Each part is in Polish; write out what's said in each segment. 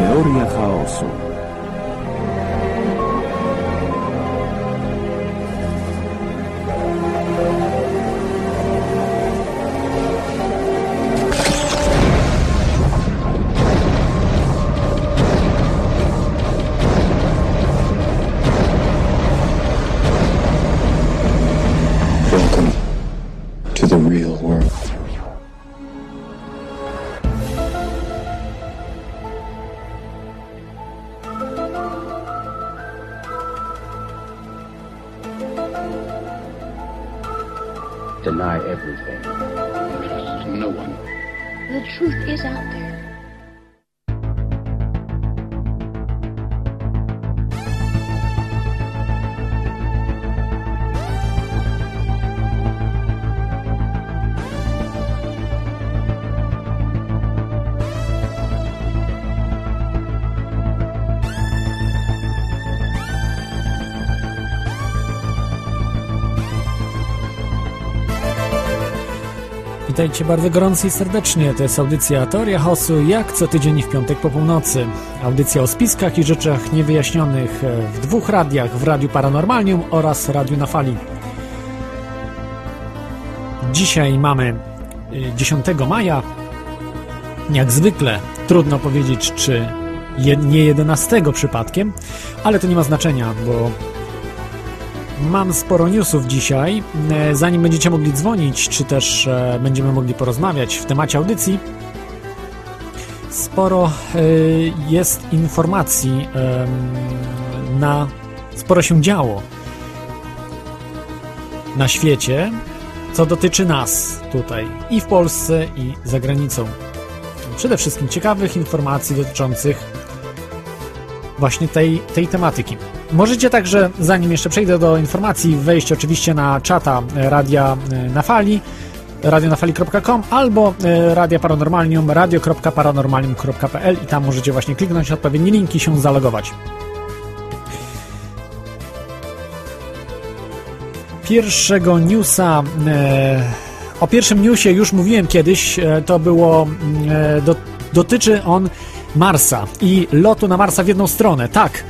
Teoria chaosu. Witajcie bardzo gorąco i serdecznie. To jest audycja Teoria Chaosu, jak co tydzień w piątek po północy. Audycja o spiskach i rzeczach niewyjaśnionych e, w dwóch radiach, w Radiu Paranormalium oraz Radiu na Fali. Dzisiaj mamy y, 10 maja. Jak zwykle trudno powiedzieć, czy nie 11 przypadkiem, ale to nie ma znaczenia, bo Mam sporo newsów dzisiaj. E, Zanim będziecie mogli dzwonić, czy też e, będziemy mogli porozmawiać w temacie audycji, sporo e, jest informacji na. Sporo się działo na świecie, co dotyczy nas tutaj i w Polsce, i za granicą. Przede wszystkim ciekawych informacji dotyczących właśnie tej, tej tematyki. Możecie także, zanim jeszcze przejdę do informacji, wejść oczywiście na czata Radia na Fali, radionafali.com albo e, Radia Paranormalium, radio.paranormalium.pl i tam możecie właśnie kliknąć odpowiednie linki i się zalogować. Pierwszego newsa, e, o pierwszym newsie już mówiłem kiedyś, e, to było, e, do, dotyczy on Marsa i lotu na Marsa w jedną stronę. Tak,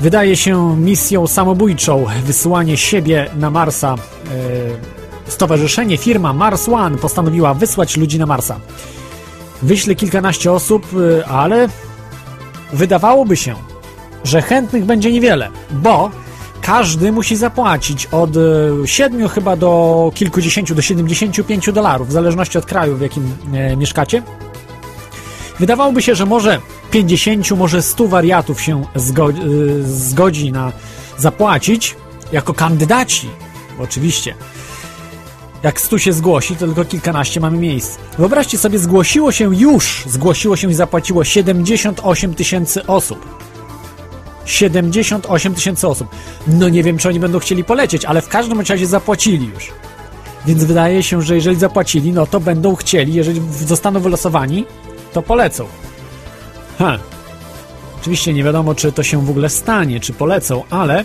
wydaje się misją samobójczą wysyłanie siebie na Marsa. E, Stowarzyszenie, firma Mars One postanowiła wysłać ludzi na Marsa. Wyśle kilkanaście osób, e, ale wydawałoby się, że chętnych będzie niewiele, bo każdy musi zapłacić od e, 7 chyba do kilkudziesięciu, do 75 dolarów, w zależności od kraju, w jakim e, mieszkacie. Wydawałoby się, że może 50, może 100 wariatów się zgodzi, zgodzi na zapłacić jako kandydaci, oczywiście. Jak 100 się zgłosi, to tylko kilkanaście mamy miejsc. Wyobraźcie sobie, zgłosiło się już, zgłosiło się i zapłaciło 78 tysięcy osób. 78 tysięcy osób. No nie wiem, czy oni będą chcieli polecieć, ale w każdym razie zapłacili już. Więc wydaje się, że jeżeli zapłacili, no to będą chcieli, jeżeli zostaną wylosowani, to polecą. Ha. Oczywiście nie wiadomo, czy to się w ogóle stanie, czy polecą, ale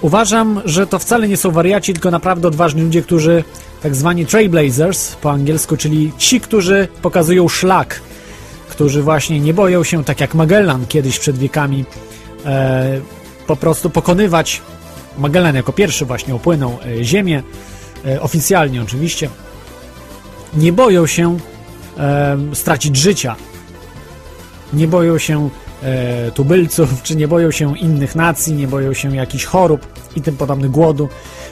uważam, że to wcale nie są wariaci, tylko naprawdę odważni ludzie, którzy tak zwani trailblazers po angielsku, czyli ci, którzy pokazują szlak, którzy właśnie nie boją się, tak jak Magellan kiedyś przed wiekami, e, po prostu pokonywać. Magellan jako pierwszy właśnie opłynął e, Ziemię, e, oficjalnie oczywiście. Nie boją się e, stracić życia. Nie boją się e, tubylców, czy nie boją się innych nacji, nie boją się jakichś chorób i tym podobnych głodu.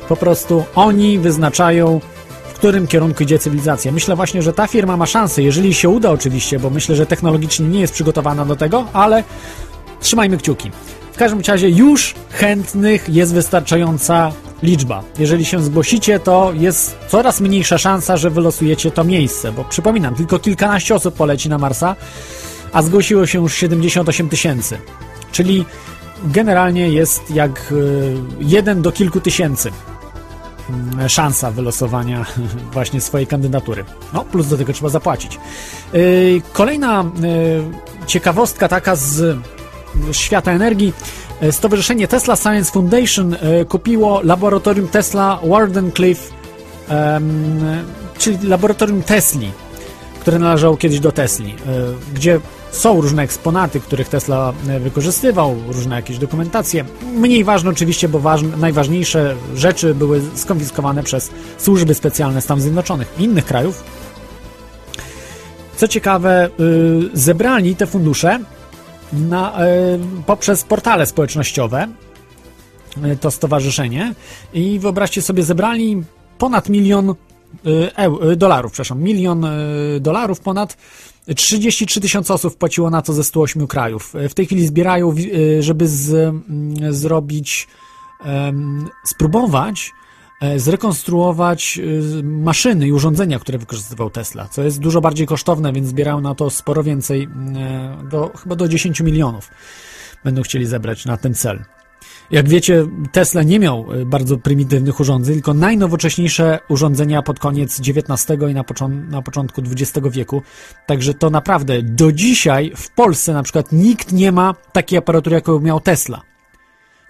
Po prostu oni wyznaczają, w którym kierunku idzie cywilizacja. Myślę właśnie, że ta firma ma szansę, jeżeli się uda oczywiście, bo myślę, że technologicznie nie jest przygotowana do tego, ale trzymajmy kciuki. W każdym razie już chętnych jest wystarczająca liczba. Jeżeli się zgłosicie, to jest coraz mniejsza szansa, że wylosujecie to miejsce, bo przypominam, tylko kilkanaście osób poleci na Marsa, a zgłosiło się już 78 tysięcy. Czyli generalnie jest jak y, jeden do kilku tysięcy mm, szansa wylosowania właśnie swojej kandydatury. No, plus do tego trzeba zapłacić. Y, Kolejna y, ciekawostka taka z świata energii. E, Stowarzyszenie Tesla Science Foundation e, kupiło laboratorium Tesla Wardenclyffe, czyli laboratorium Tesli, które należało kiedyś do Tesli, e, gdzie są różne eksponaty, których Tesla e, wykorzystywał, różne jakieś dokumentacje. Mniej ważne oczywiście, bo ważne, najważniejsze rzeczy były skonfiskowane przez służby specjalne Stanów Zjednoczonych i innych krajów. Co ciekawe, y, zebrali te fundusze na, poprzez portale społecznościowe, to stowarzyszenie i wyobraźcie sobie, zebrali ponad milion e, dolarów, przepraszam, milion dolarów ponad 33 tysiące osób płaciło na to ze 108 krajów. W tej chwili zbierają, żeby z, zrobić, spróbować zrekonstruować maszyny i urządzenia, które wykorzystywał Tesla, co jest dużo bardziej kosztowne, więc zbierają na to sporo więcej, do, chyba do 10 milionów będą chcieli zebrać na ten cel. Jak wiecie, Tesla nie miał e, bardzo prymitywnych urządzeń, tylko najnowocześniejsze urządzenia pod koniec XIX i na, począ na początku XX wieku. Także to naprawdę do dzisiaj w Polsce na przykład nikt nie ma takiej aparatury, jaką miał Tesla.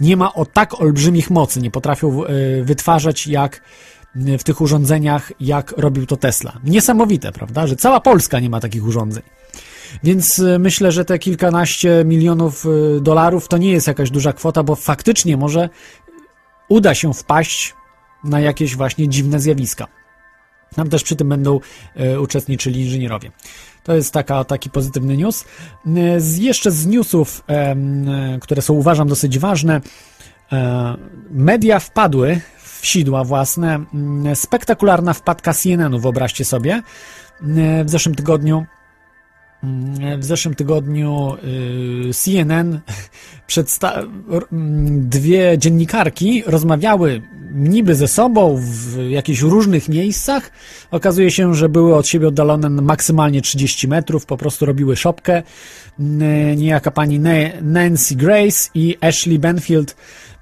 Nie ma o tak olbrzymich mocy, nie potrafią e, wytwarzać jak w tych urządzeniach, jak robił to Tesla. Niesamowite, prawda, że cała Polska nie ma takich urządzeń. Więc y, myślę, że te kilkanaście milionów y, dolarów to nie jest jakaś duża kwota, bo faktycznie może uda się wpaść na jakieś właśnie dziwne zjawiska. Tam też przy tym będą y, uczestniczyli inżynierowie. To jest taka, taki pozytywny news. Z, jeszcze z newsów, które są uważam dosyć ważne, e, media wpadły w sidła własne. Spektakularna wpadka CNN-u, wyobraźcie sobie. W zeszłym tygodniu Mm, w zeszłym tygodniu y, CNN przedsta- dwie dziennikarki rozmawiały niby ze sobą w jakichś różnych miejscach. Okazuje się, że były od siebie oddalone maksymalnie 30 metrów, po prostu robiły szopkę. Niejaka pani Nancy Grace i Ashley Benfield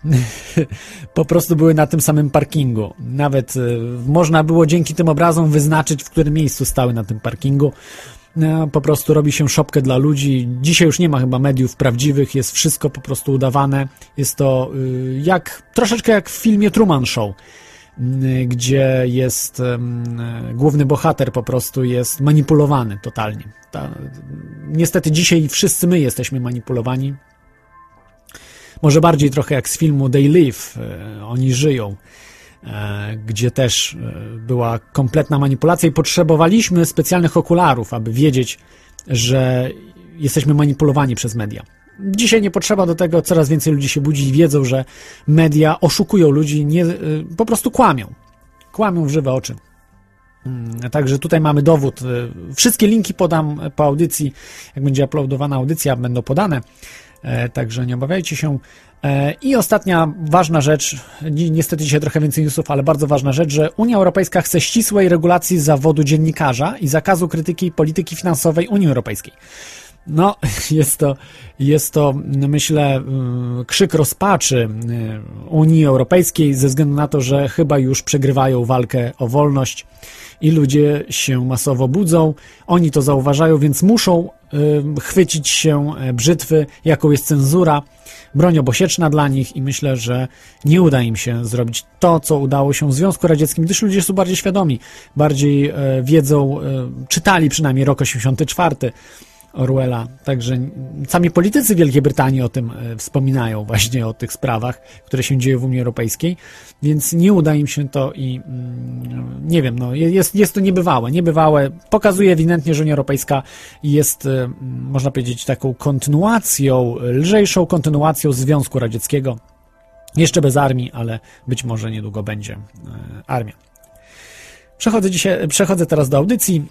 po prostu były na tym samym parkingu. Nawet y, można było dzięki tym obrazom wyznaczyć, w którym miejscu stały na tym parkingu. No, po prostu robi się szopkę dla ludzi. Dzisiaj już nie ma chyba mediów prawdziwych, jest wszystko po prostu udawane. Jest to y, jak troszeczkę jak w filmie Truman Show, y, gdzie jest główny bohater po prostu jest manipulowany totalnie. Ta, niestety dzisiaj wszyscy my jesteśmy manipulowani. Może bardziej trochę jak z filmu They Live, y, oni żyją. E, gdzie też e, była kompletna manipulacja i potrzebowaliśmy specjalnych okularów, aby wiedzieć, że jesteśmy manipulowani przez media. Dzisiaj nie potrzeba do tego, coraz więcej ludzi się budzi i wiedzą, że media oszukują ludzi, nie, e, po prostu kłamią. Kłamią w żywe oczy. Mm, także tutaj mamy dowód. Wszystkie linki podam po audycji. Jak będzie uploadowana audycja, będą podane. Także nie obawiajcie się. E, I ostatnia ważna rzecz, niestety dzisiaj trochę więcej newsów, ale bardzo ważna rzecz, że Unia Europejska chce ścisłej regulacji zawodu dziennikarza i zakazu krytyki polityki finansowej Unii Europejskiej. No, jest to, jest to, myślę, mm, krzyk rozpaczy y, Unii Europejskiej ze względu na to, że chyba już przegrywają walkę o wolność i ludzie się masowo budzą. Oni to zauważają, więc muszą y, chwycić się e, brzytwy, jaką jest cenzura, broń obosieczna dla nich i myślę, że nie uda im się zrobić to, co udało się w Związku Radzieckim, gdyż ludzie są bardziej świadomi, bardziej e, wiedzą, e, czytali przynajmniej rok 84, Orwella. Także sami politycy Wielkiej Brytanii o tym e, wspominają, właśnie o tych sprawach, które się dzieją w Unii Europejskiej, więc nie uda im się to i mm, nie wiem, no, jest, jest to niebywałe. Niebywałe pokazuje ewidentnie, że Unia Europejska jest, e, można powiedzieć, taką kontynuacją, lżejszą kontynuacją Związku Radzieckiego. Jeszcze bez armii, ale być może niedługo będzie e, armia. Przechodzę, dzisiaj, przechodzę teraz do audycji.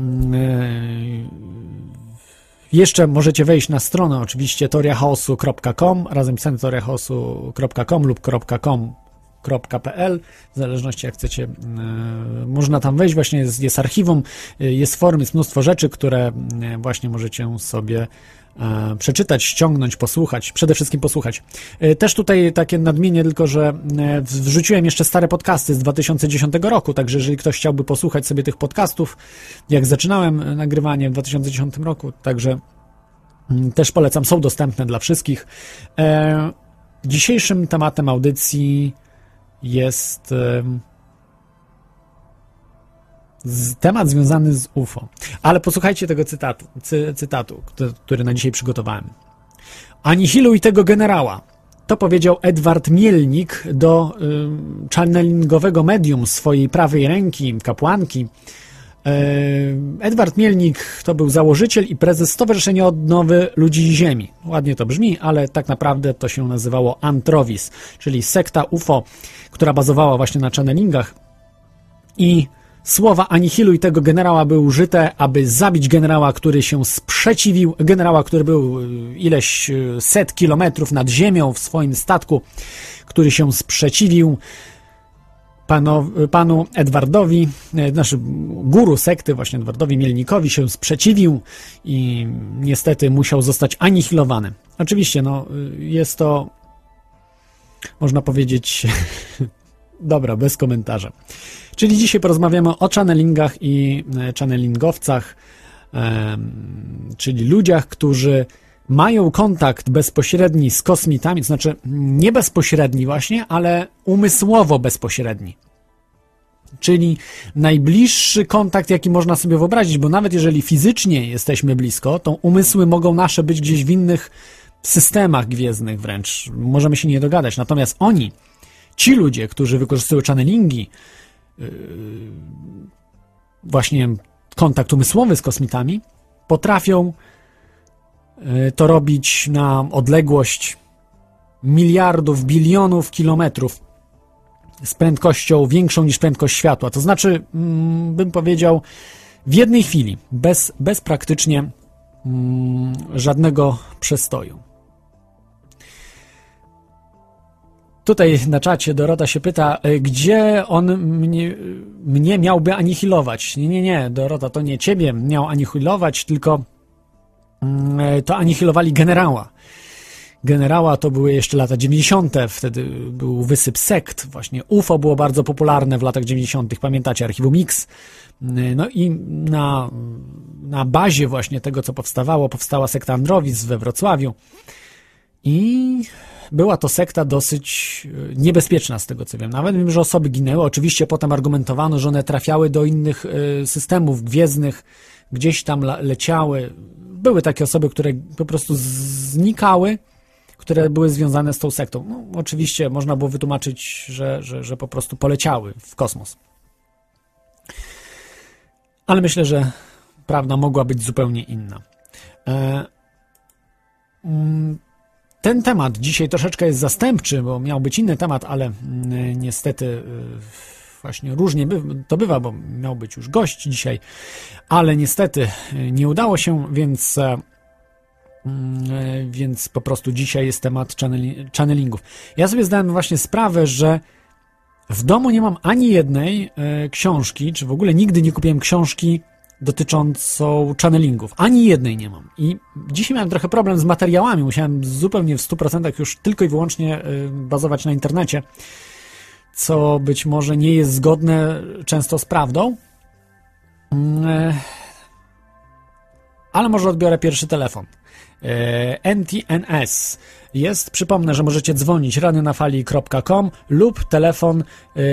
Mm, e, jeszcze możecie wejść na stronę oczywiście teoriachaosu.com razem pisane teoriachaosu.com lub .com.pl w zależności jak chcecie e, można tam wejść, właśnie jest, jest archiwum, e, jest forum, jest mnóstwo rzeczy, które właśnie możecie sobie E, przeczytać, ściągnąć, posłuchać, przede wszystkim posłuchać. E, też tutaj takie nadmienię tylko, że e, wrzuciłem jeszcze stare podcasty z 2010 roku, także jeżeli ktoś chciałby posłuchać sobie tych podcastów, jak zaczynałem nagrywanie w 2010 roku, także mm, też polecam, są dostępne dla wszystkich. Dzisiejszym tematem audycji jest temat związany z UFO. Ale posłuchajcie tego cytatu, cy, cytatu, który na dzisiaj przygotowałem. Anihiluj tego generała. To powiedział Edward Mielnik do y, channelingowego medium swojej prawej ręki, kapłanki. Y, Edward Mielnik to był założyciel i prezes Stowarzyszenia Odnowy Ludzi Ziemi. Ładnie to brzmi, ale tak naprawdę to się nazywało Antrowis, czyli sekta UFO, która bazowała właśnie na channelingach i Słowa anihiluj tego generała były użyte, aby zabić generała, który się sprzeciwił, generała, który był y, ileś y, set kilometrów nad ziemią w swoim statku, który się sprzeciwił panu, panu Edwardowi, y, znaczy guru sekty, właśnie Edwardowi Mielnikowi się sprzeciwił i niestety musiał zostać anihilowany. Oczywiście, no, jest to, można powiedzieć, dobra, bez komentarza. Czyli dzisiaj porozmawiamy o channelingach i e, channelingowcach, czyli ludziach, którzy mają kontakt bezpośredni z kosmitami, to znaczy nie bezpośredni właśnie, ale umysłowo bezpośredni. Czyli najbliższy kontakt, jaki można sobie wyobrazić, bo nawet jeżeli fizycznie jesteśmy blisko, to umysły mogą nasze być gdzieś w innych systemach gwiezdnych wręcz. Możemy się nie dogadać. Natomiast oni, ci ludzie, którzy wykorzystują channelingi, Yy, właśnie kontakt umysłowy z kosmitami, potrafią to robić na odległość miliardów, bilionów kilometrów z prędkością większą niż prędkość światła. To znaczy, mm, bym powiedział, w jednej chwili, bez, bez praktycznie mm, żadnego przestoju. Tutaj na czacie Dorota się pyta, e, gdzie on mnie, mnie miałby anihilować. Nie, nie, nie, Dorota, to nie ciebie miał anihilować, tylko e, to anihilowali generała. Generała to były jeszcze lata 90., wtedy był wysyp sekt, właśnie UFO było bardzo popularne w latach 90., pamiętacie, Archiwum Mix. E, no i na, na bazie właśnie tego, co powstawało, powstała sekta Androwic we Wrocławiu. I była to sekta dosyć e, niebezpieczna z tego co wiem. Nawet wiem, że osoby ginęły. Oczywiście potem argumentowano, że one trafiały do innych e, systemów gwiezdnych, gdzieś tam leciały. Były takie osoby, które po prostu znikały, które były związane z tą sektą. No, oczywiście można było wytłumaczyć, że, że, że po prostu poleciały w kosmos. Ale myślę, że prawda mogła być zupełnie inna. E, mm, ten temat dzisiaj troszeczkę jest zastępczy, bo miał być inny temat, ale mm, niestety y, właśnie różnie to bywa, bo miał być już gość dzisiaj, ale niestety y, nie udało się, więc e, mm, e, więc po prostu dzisiaj jest temat channelingów. Ja sobie zdałem właśnie sprawę, że w domu nie mam ani jednej e, książki, czy w ogóle nigdy nie kupiłem książki dotyczącą channelingów. Ani jednej nie mam. I dzisiaj miałem trochę problem z materiałami. Musiałem zupełnie w 100% już tylko i wyłącznie bazować na internecie, co być może nie jest zgodne często z prawdą. Mm, e, ale może odbiorę pierwszy telefon. E, NTNS jest. Przypomnę, że możecie dzwonić radionafali.com lub telefon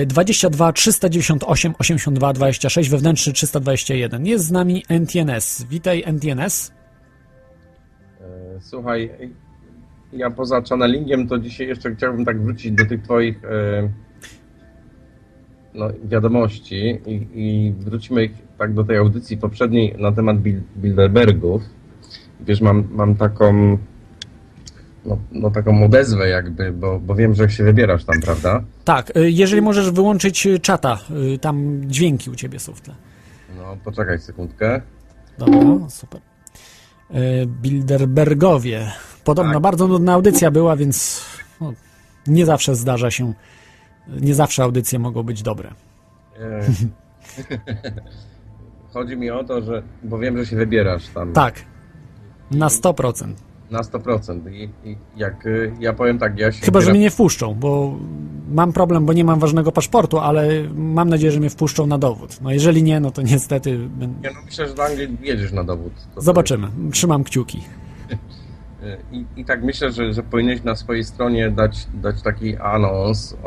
22 398 82 26 wewnętrzny 321. Jest z nami NTNS. Witaj NTNS. E, słuchaj, ja poza channelingiem to dzisiaj jeszcze chciałbym tak wrócić do tych twoich no, wiadomości i, i wrócimy ich tak do tej audycji poprzedniej na temat Bilderbergów. Wiesz, mam, mam taką no, no taką odezwę jakby, bo, bo wiem, że się wybierasz tam, prawda? Tak, y, jeżeli możesz wyłączyć y, czata, y, tam dźwięki u ciebie są w tle. No, poczekaj sekundkę. Dobra, super. Bilderbergowie. Podobno tak. bardzo nudna audycja była, więc no, nie zawsze zdarza się, nie zawsze audycje mogą być dobre. Chodzi mi o to, że, bo wiem, że się wybierasz tam. Tak, na 100%. Na 100%. I, I, jak y, ja powiem tak, ja się. Chyba, że mnie nie wpuszczą, bo mam problem, bo nie mam ważnego paszportu, ale mam nadzieję, że mnie wpuszczą na dowód. No jeżeli nie, no to niestety. Ja no myślę, że do Anglii jedziesz na dowód. Zobaczymy. Trzymam kciuki. I, I tak myślę, że, że powinieneś na swojej stronie dać, dać taki anons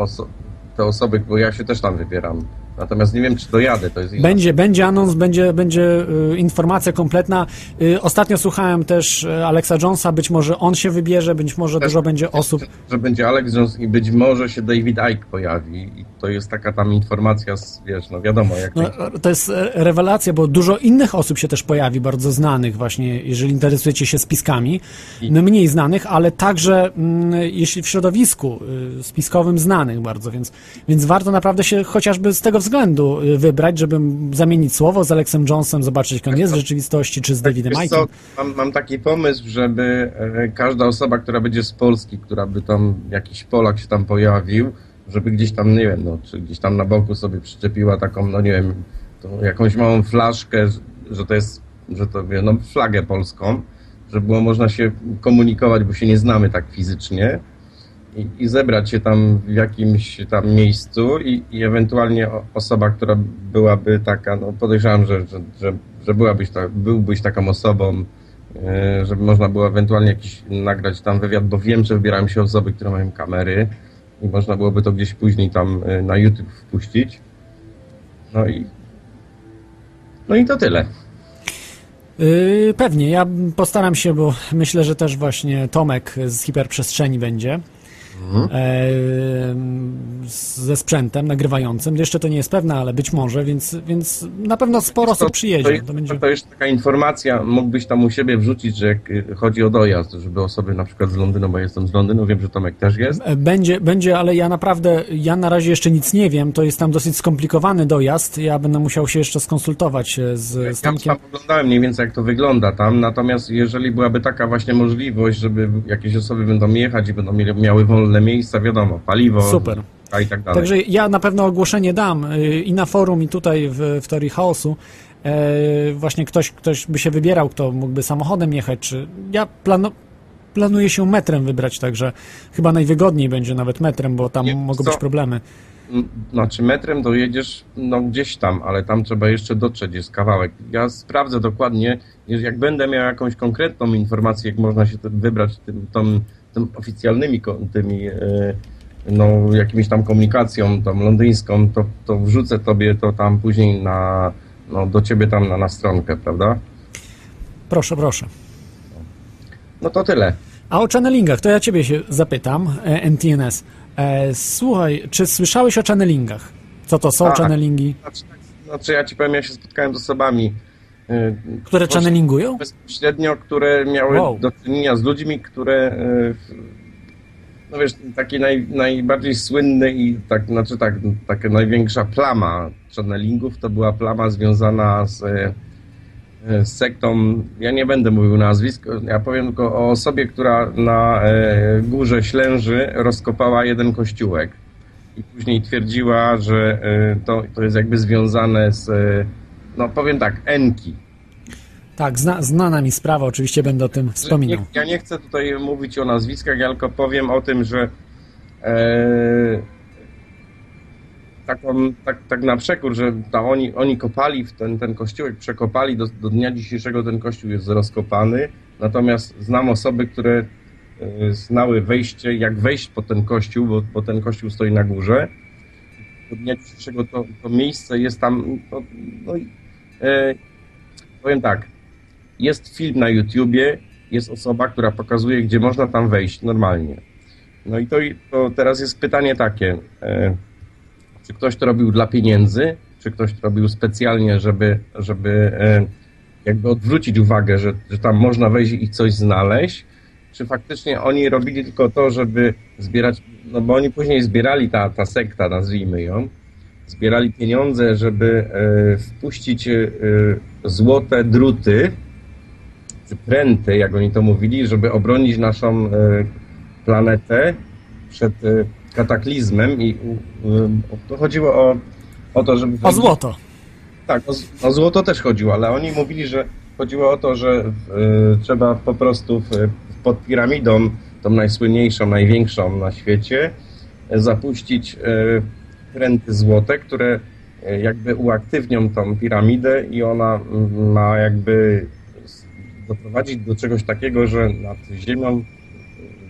te osoby, bo ja się też tam wybieram Natomiast nie wiem, czy dojadę, to jest inna Będzie, będzie anons, będzie, będzie y, informacja kompletna. Y, ostatnio słuchałem też y, Alexa Jonesa, być może on się wybierze, być może Też- dużo będzie osób. że będzie Alex Jones i być może się David Icke pojawi i to jest taka tam informacja, wiesz, no wiadomo, jak No, to jest e, rewelacja, bo dużo innych osób się też pojawi, bardzo znanych właśnie, jeżeli interesujecie się spiskami, no, mniej znanych, ale także mm, jeśli w środowisku spiskowym znanych bardzo, więc, więc warto naprawdę się chociażby z tego względu y, wybrać, żeby zamienić słowo z Alexem Jonesem, zobaczyć jak on jest w rzeczywistości, czy z Davidem Wiesz Icke'em. co, mam, mam taki pomysł, żeby e, każda osoba, która będzie z Polski, która by tam, jakiś Polak się tam pojawił, żeby gdzieś tam, nie wiem, no, czy gdzieś tam na boku sobie przyczepiła taką, no nie wiem, tą jakąś małą flaszkę, że- to jest, że to, wie, no flagę polską, żeby było można się komunikować, bo się nie znamy tak fizycznie i, i zebrać się tam w jakimś tam miejscu i, i ewentualnie osoba, która byłaby taka, no podejrzewam, że, że, że, że byłabyś ta, byłbyś taką osobą, e, żeby można było ewentualnie jakiś nagrać tam wywiad, bo wiem, że wybierają się osoby, które mają kamery i można byłoby to gdzieś później tam e, na YouTube wpuścić. No i no i to tyle. Yy, pewnie, ja postaram się, bo myślę, że też właśnie Tomek z hiperprzestrzeni będzie. E, z- ze sprzętem nagrywającym. Jeszcze to nie jest pewne, ale być może, więc, więc na pewno sporo osób przyjedzie. To, To będzie... to jeszcze taka informacja, mógłbyś tam u siebie wrzucić, że jak y, chodzi o dojazd, żeby osoby na przykład z Londynu, bo jestem z Londynu, wiem, że Tomek też jest. E, Będzie, będzie, ale ja naprawdę, ja na razie jeszcze nic nie wiem. To jest tam dosyć skomplikowany dojazd. Ja będę musiał się jeszcze skonsultować e, z, z Ja Tomkiem. tam oglądałem mniej więcej jak to wygląda tam, natomiast jeżeli byłaby taka właśnie możliwość, żeby jakieś osoby będą jechać i będą mieli, miały wolne miejsca, wiadomo, paliwo Super. a i tak dalej. Także ja na pewno ogłoszenie dam y, i na forum, i tutaj w, w teorii chaosu. E, właśnie ktoś, ktoś by się wybierał, kto mógłby samochodem jechać, czy ja planu, planuję się metrem wybrać, także chyba najwygodniej będzie nawet metrem, bo tam Nie, mogą co? być problemy. M, Znaczy metrem dojedziesz no gdzieś tam, ale tam trzeba jeszcze dotrzeć, jest kawałek. Ja sprawdzę dokładnie, jak będę miał jakąś konkretną informację, jak można się wybrać tym, tą, tym oficjalnymi tymi e, no, jakimiś tam komunikacją tą londyńską, to, to wrzucę tobie to tam później na, no, do ciebie tam na, na stronkę, prawda? Proszę, proszę. No to tyle. A o channelingach, to ja ciebie się zapytam, e, NTNS. E, słuchaj, czy słyszałeś o channelingach? Co to są Tak. channelingi? Znaczy, znaczy ja ci powiem, ja się spotkałem z osobami, Które właśnie- channelingują? bezpośrednio, które miały Wow. do czynienia z ludźmi, które w- no wiesz, taki naj, najbardziej słynny i tak, znaczy tak, taka największa plama channelingów to była plama związana z, e, z sektą, ja nie będę mówił nazwisk, ja powiem tylko o osobie, która na e, górze Ślęży rozkopała jeden kościółek i później twierdziła, że e, to, to jest jakby związane z, e, no powiem tak, Enki. Tak, zna, znana mi sprawa, oczywiście będę o tym wspominał. Nie, ja nie chcę tutaj mówić o nazwiskach, ja tylko powiem o tym, że e, taką, tak, tak na przekór, że ta oni, oni kopali w ten, ten kościółek, przekopali, do, do dnia dzisiejszego ten kościół jest rozkopany, natomiast znam osoby, które e, znały wejście, jak wejść po ten kościół, bo, bo ten kościół stoi na górze. Do dnia dzisiejszego to, to miejsce jest tam, no, no, e, powiem tak, jest film na YouTubie, jest osoba, która pokazuje, gdzie można tam wejść normalnie. No i to, to teraz jest pytanie takie, e, czy ktoś to robił dla pieniędzy, czy ktoś to robił specjalnie, żeby, żeby e, jakby odwrócić uwagę, że, że tam można wejść i coś znaleźć, czy faktycznie oni robili tylko to, żeby zbierać, no bo oni później zbierali, ta, ta sekta, nazwijmy ją, zbierali pieniądze, żeby e, wpuścić e, złote druty, czy pręty, jak oni to mówili, żeby obronić naszą e, planetę przed kataklizmem i to chodziło o, o to, żeby... O złoto. Tak, o, o złoto też chodziło, ale oni mówili, że chodziło o to, że trzeba po prostu pod piramidą, tą najsłynniejszą, największą na świecie, zapuścić pręty złote, które e, jakby uaktywnią tą piramidę i ona ma jakby doprowadzić do czegoś takiego, że nad ziemią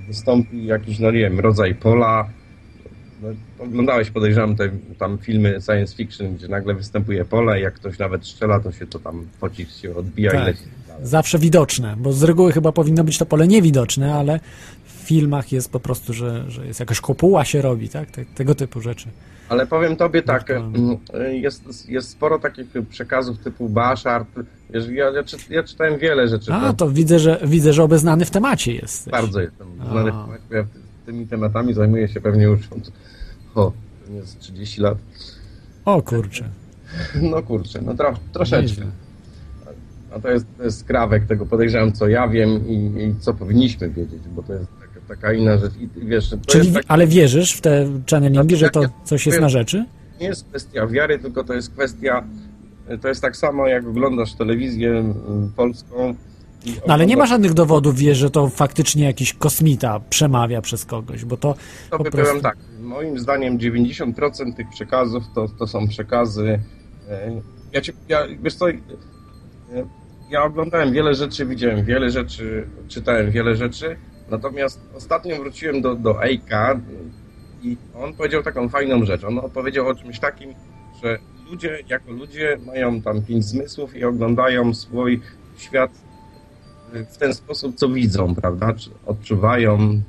wystąpi jakiś, no nie wiem, rodzaj pola, no, oglądałeś, podejrzewam, te tam filmy science fiction, gdzie nagle występuje pole i jak ktoś nawet strzela, to się to tam pocisk się odbija i Tak. leci dalej. Zawsze widoczne, bo z reguły chyba powinno być to pole niewidoczne, ale w filmach jest po prostu, że, że jest jakaś kopuła się robi, tak? Te, tego typu rzeczy. Ale powiem tobie tak, mm, jest, jest sporo takich przekazów typu wiesz, ja, ja, ja czytałem wiele rzeczy. A, to widzę, że widzę, że obeznany w temacie jest. Bardzo jestem znany w temacie, ja ty- tymi tematami zajmuję się pewnie już od o, z 30 lat. O kurczę. No kurczę, no tro, troszeczkę. A to jest, to jest skrawek tego, podejrzewam, co ja wiem i, i co powinniśmy wiedzieć, bo to jest taka, inna rzecz. I wiesz, to Czyli, jest tak, ale wierzysz w te channelingi, że to Ja- coś jest na rzeczy? nie jest kwestia wiary, tylko to jest kwestia, to jest tak samo jak oglądasz telewizję polską. No ale nie ma żadnych dowodów, wiesz, że to faktycznie jakiś kosmita przemawia przez kogoś, bo to To by prostu... powiem tak, moim zdaniem 90% tych przekazów to, to są przekazy. e, Ja, ci, ja wiesz co, e, ja oglądałem wiele rzeczy, widziałem wiele rzeczy, czytałem wiele rzeczy, natomiast ostatnio wróciłem do, do Ejka i on powiedział taką fajną rzecz. On opowiedział o czymś takim, że ludzie jako ludzie mają tam pięć zmysłów i oglądają swój świat w ten sposób, co widzą, prawda? Odczuwają,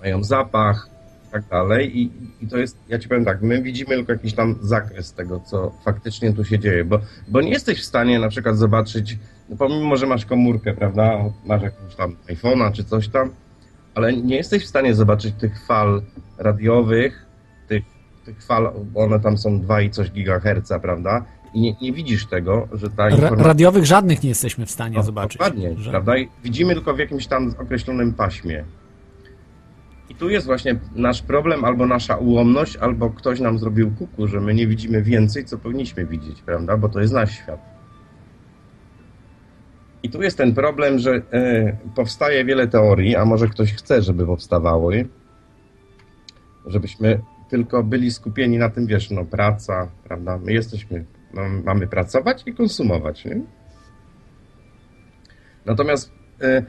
mają zapach i tak dalej. I, I to jest, ja ci powiem tak, my widzimy tylko jakiś tam zakres tego, co faktycznie tu się dzieje, bo, bo nie jesteś w stanie na przykład zobaczyć, no pomimo, że masz komórkę, prawda, masz jakąś tam iPhone'a czy coś tam, ale nie jesteś w stanie zobaczyć tych fal radiowych, tych, tych fal, bo one tam są 2 i coś gigaherca, prawda, i nie, nie widzisz tego, że ta informacja... radiowych żadnych nie jesteśmy w stanie No, zobaczyć. Dokładnie, że- prawda? I widzimy tylko w jakimś tam określonym paśmie. I tu jest właśnie nasz problem, albo nasza ułomność, albo ktoś nam zrobił kuku, że my nie widzimy więcej, co powinniśmy widzieć, prawda? Bo to jest nasz świat. I tu jest ten problem, że e, powstaje wiele teorii, a może ktoś chce, żeby powstawały, żebyśmy tylko byli skupieni na tym, wiesz, no praca, prawda? My jesteśmy, no, mamy pracować i konsumować, nie? Natomiast e,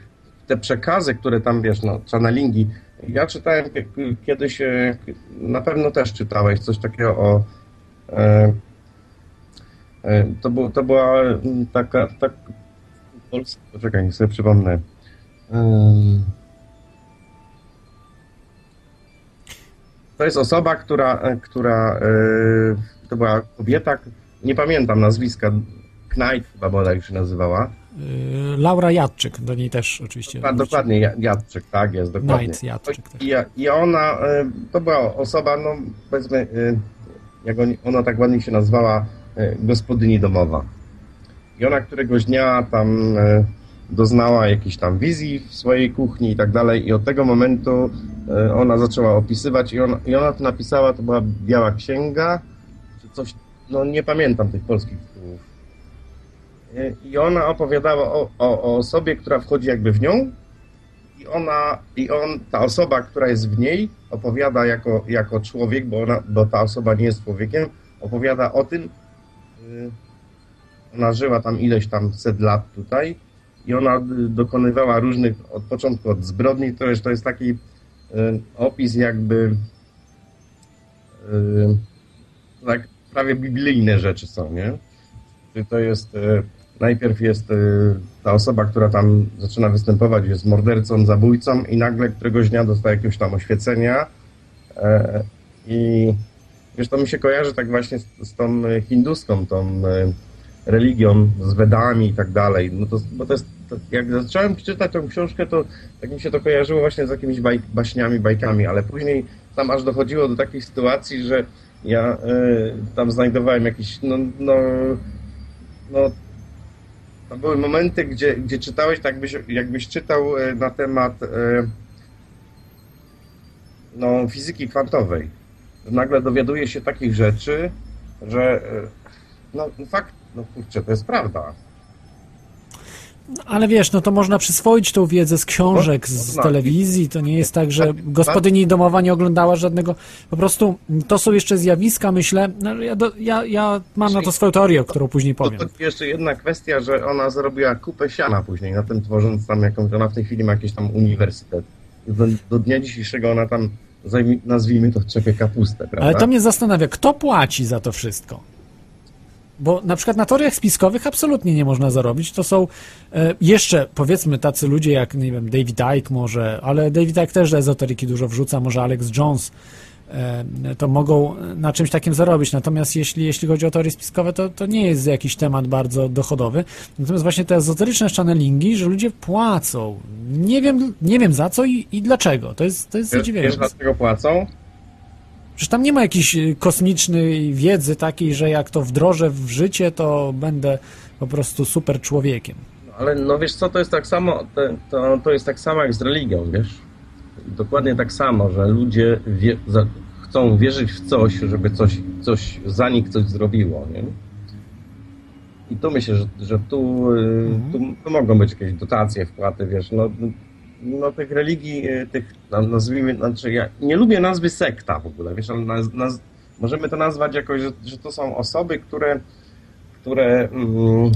te przekazy, które tam, wiesz, no, channelingi, ja czytałem kie- kiedyś, e, na pewno też czytałeś coś takiego o to, był, to była mm, taka, tak, polska, poczekaj, niech sobie przypomnę. To jest osoba, która, e, która e, to była kobieta, nie pamiętam nazwiska, Knight chyba bodaj się nazywała. Y, Laura Jadczyk, do niej też oczywiście. A, dokładnie, Ja- Jadczyk, tak jest, dokładnie. Knight Jadczyk, tak. I, I ona, e, to była osoba, no powiedzmy, e, jak ona tak ładnie się nazwała, e, gospodyni domowa. I ona któregoś dnia tam e, doznała jakiejś tam wizji w swojej kuchni i tak dalej i od tego momentu e, ona zaczęła opisywać i ona, i ona to napisała, to była Biała Księga, czy coś, no nie pamiętam tych polskich tytułów. E, I ona opowiadała o, o, o osobie, która wchodzi jakby w nią i ona, i on, ta osoba, która jest w niej, opowiada jako, jako człowiek, bo, ona, bo ta osoba nie jest człowiekiem, opowiada o tym, ona żyła tam ileś tam set lat tutaj i ona dokonywała różnych, od początku od zbrodni, to jest, to jest taki y, opis jakby y, tak prawie biblijne rzeczy są, nie? Czy to jest y, najpierw jest ta osoba, która tam zaczyna występować, jest mordercą, zabójcą i nagle któregoś dnia dostaje jakiegoś tam oświecenia i wiesz, to mi się kojarzy tak właśnie z, z tą hinduską, tą religią, z Wedami i tak dalej, no to, bo to jest, to, jak zacząłem czytać tą książkę, to tak mi się to kojarzyło właśnie z jakimiś baj, baśniami, bajkami, ale później tam aż dochodziło do takiej sytuacji, że ja e, tam znajdowałem jakiś, no, no, no to były momenty, gdzie, gdzie czytałeś, tak jakbyś, jakbyś czytał e, na temat e, no, fizyki kwantowej. Nagle dowiaduje się takich rzeczy, że no fakt, no kurczę, to jest prawda. Ale wiesz, no to można przyswoić tą wiedzę z książek, z Można. telewizji. To nie jest tak, że Tak, gospodyni domowa nie oglądała żadnego. Po prostu to są jeszcze zjawiska, myślę. No, ja, do, ja, ja mam na to swoją teorię, którą później To, powiem. to jeszcze jedna kwestia, że ona zarobiła kupę siana później, na tym tworząc tam jakąś, ona w tej chwili ma jakiś tam uniwersytet. Do, do dnia dzisiejszego ona tam nazwijmy to czepie kapustę, prawda? Ale to mnie zastanawia, kto płaci za to wszystko? Bo na przykład na teoriach spiskowych absolutnie nie można zarobić. To są e, jeszcze, powiedzmy, tacy ludzie jak, nie wiem, David Icke może, ale David Icke też do ezoteryki dużo wrzuca, może Alex Jones, e, to mogą na czymś takim zarobić. Natomiast jeśli, jeśli chodzi o teorie spiskowe, to, to nie jest jakiś temat bardzo dochodowy. Natomiast właśnie te ezoteryczne channelingi, że ludzie płacą. Nie wiem, nie wiem za co i, i dlaczego. To jest, to jest Wiesz, wiesz zadziwiające. dlaczego płacą? Przecież tam nie ma jakiejś y, kosmicznej wiedzy takiej, że jak to wdrożę w życie, to będę po prostu super człowiekiem. No, ale no wiesz co, to jest tak samo, to, to, jest tak samo jak z religią, wiesz? Dokładnie tak samo, że ludzie wie, za, chcą wierzyć w coś, żeby coś, coś za nich coś zrobiło, nie? I tu myślę, że, że tu, y, tu, tu mogą być jakieś dotacje, wpłaty, wiesz, no, no tych religii, y, tych, no, nazwijmy, znaczy ja nie lubię nazwy sekta w ogóle, wiesz, ale naz, naz, możemy to nazwać jakoś, że, że to są osoby, które, które mm,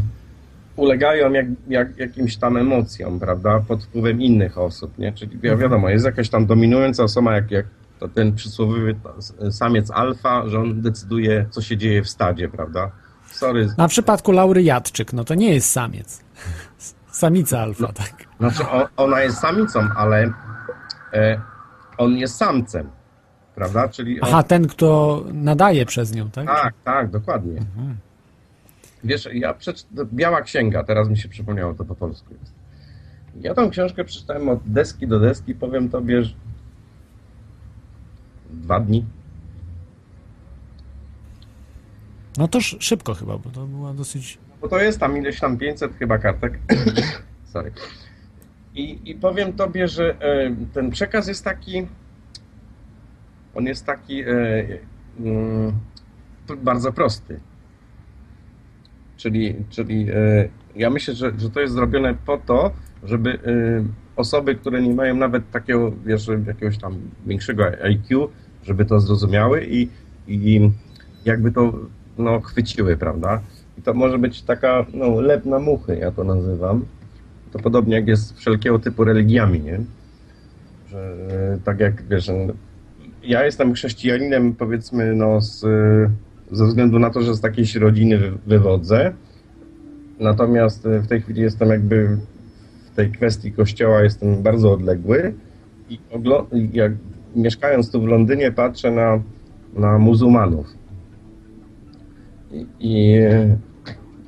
ulegają jak, jak, jakimś tam emocjom, prawda, pod wpływem innych osób, nie? Czyli wi- wiadomo, jest jakaś tam dominująca osoba, jak, jak ten przysłowiowy samiec alfa, że on decyduje, co się dzieje w stadzie, prawda? Sorry, Na przypadku Laury Jadczyk, no to nie jest samiec. Samica alfa, tak. Znaczy o, ona jest samicą, ale e, on jest samcem, prawda? Czyli on, Aha, ten, kto nadaje przez nią, tak? Tak, tak, dokładnie. Wiesz, ja przeczy... Biała Księga, teraz mi się przypomniało, to po polsku jest. Ja tą książkę przeczytałem od deski do deski, powiem tobie, że dwa dni. No to sz- szybko chyba, bo to była dosyć... Bo to jest tam ileś tam 500 chyba kartek. Sorry. I, I powiem tobie, że e, ten przekaz jest taki. On jest taki e, mm, bardzo prosty. Czyli, czyli e, ja myślę, że, że to jest zrobione po to, żeby osoby, które nie mają nawet takiego, wiesz, jakiegoś tam większego IQ, żeby to zrozumiały i, i jakby to no, chwyciły, prawda? I to może być taka, no, muchy, ja to nazywam. To podobnie jak jest z wszelkiego typu religiami, nie? Że e, tak jak, wiesz, ja jestem chrześcijaninem, powiedzmy, no, z, e, ze względu na to, że z jakiejś rodziny wy- wywodzę. Natomiast e, w tej chwili jestem jakby w tej kwestii kościoła jestem bardzo odległy i jak mieszkając tu w Londynie patrzę na, na muzułmanów. I,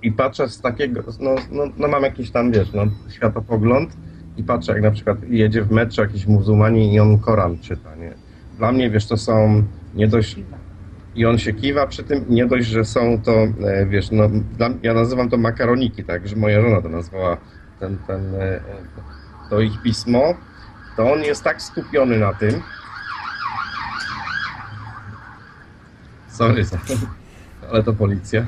i patrzę z takiego, no, no, no mam jakiś tam, wiesz, no, światopogląd i patrzę, jak na przykład jedzie w metrze jakiś muzułmanin i on Koran czyta, nie? Dla mnie, wiesz, to są nie dość... I on się kiwa przy tym, nie dość, że są to, e, wiesz, no, dla, ja nazywam to makaroniki, tak, że moja żona to nazwała ten, ten, e, e, to ich pismo, to on jest tak skupiony na tym. Sorry, za- ale to policja.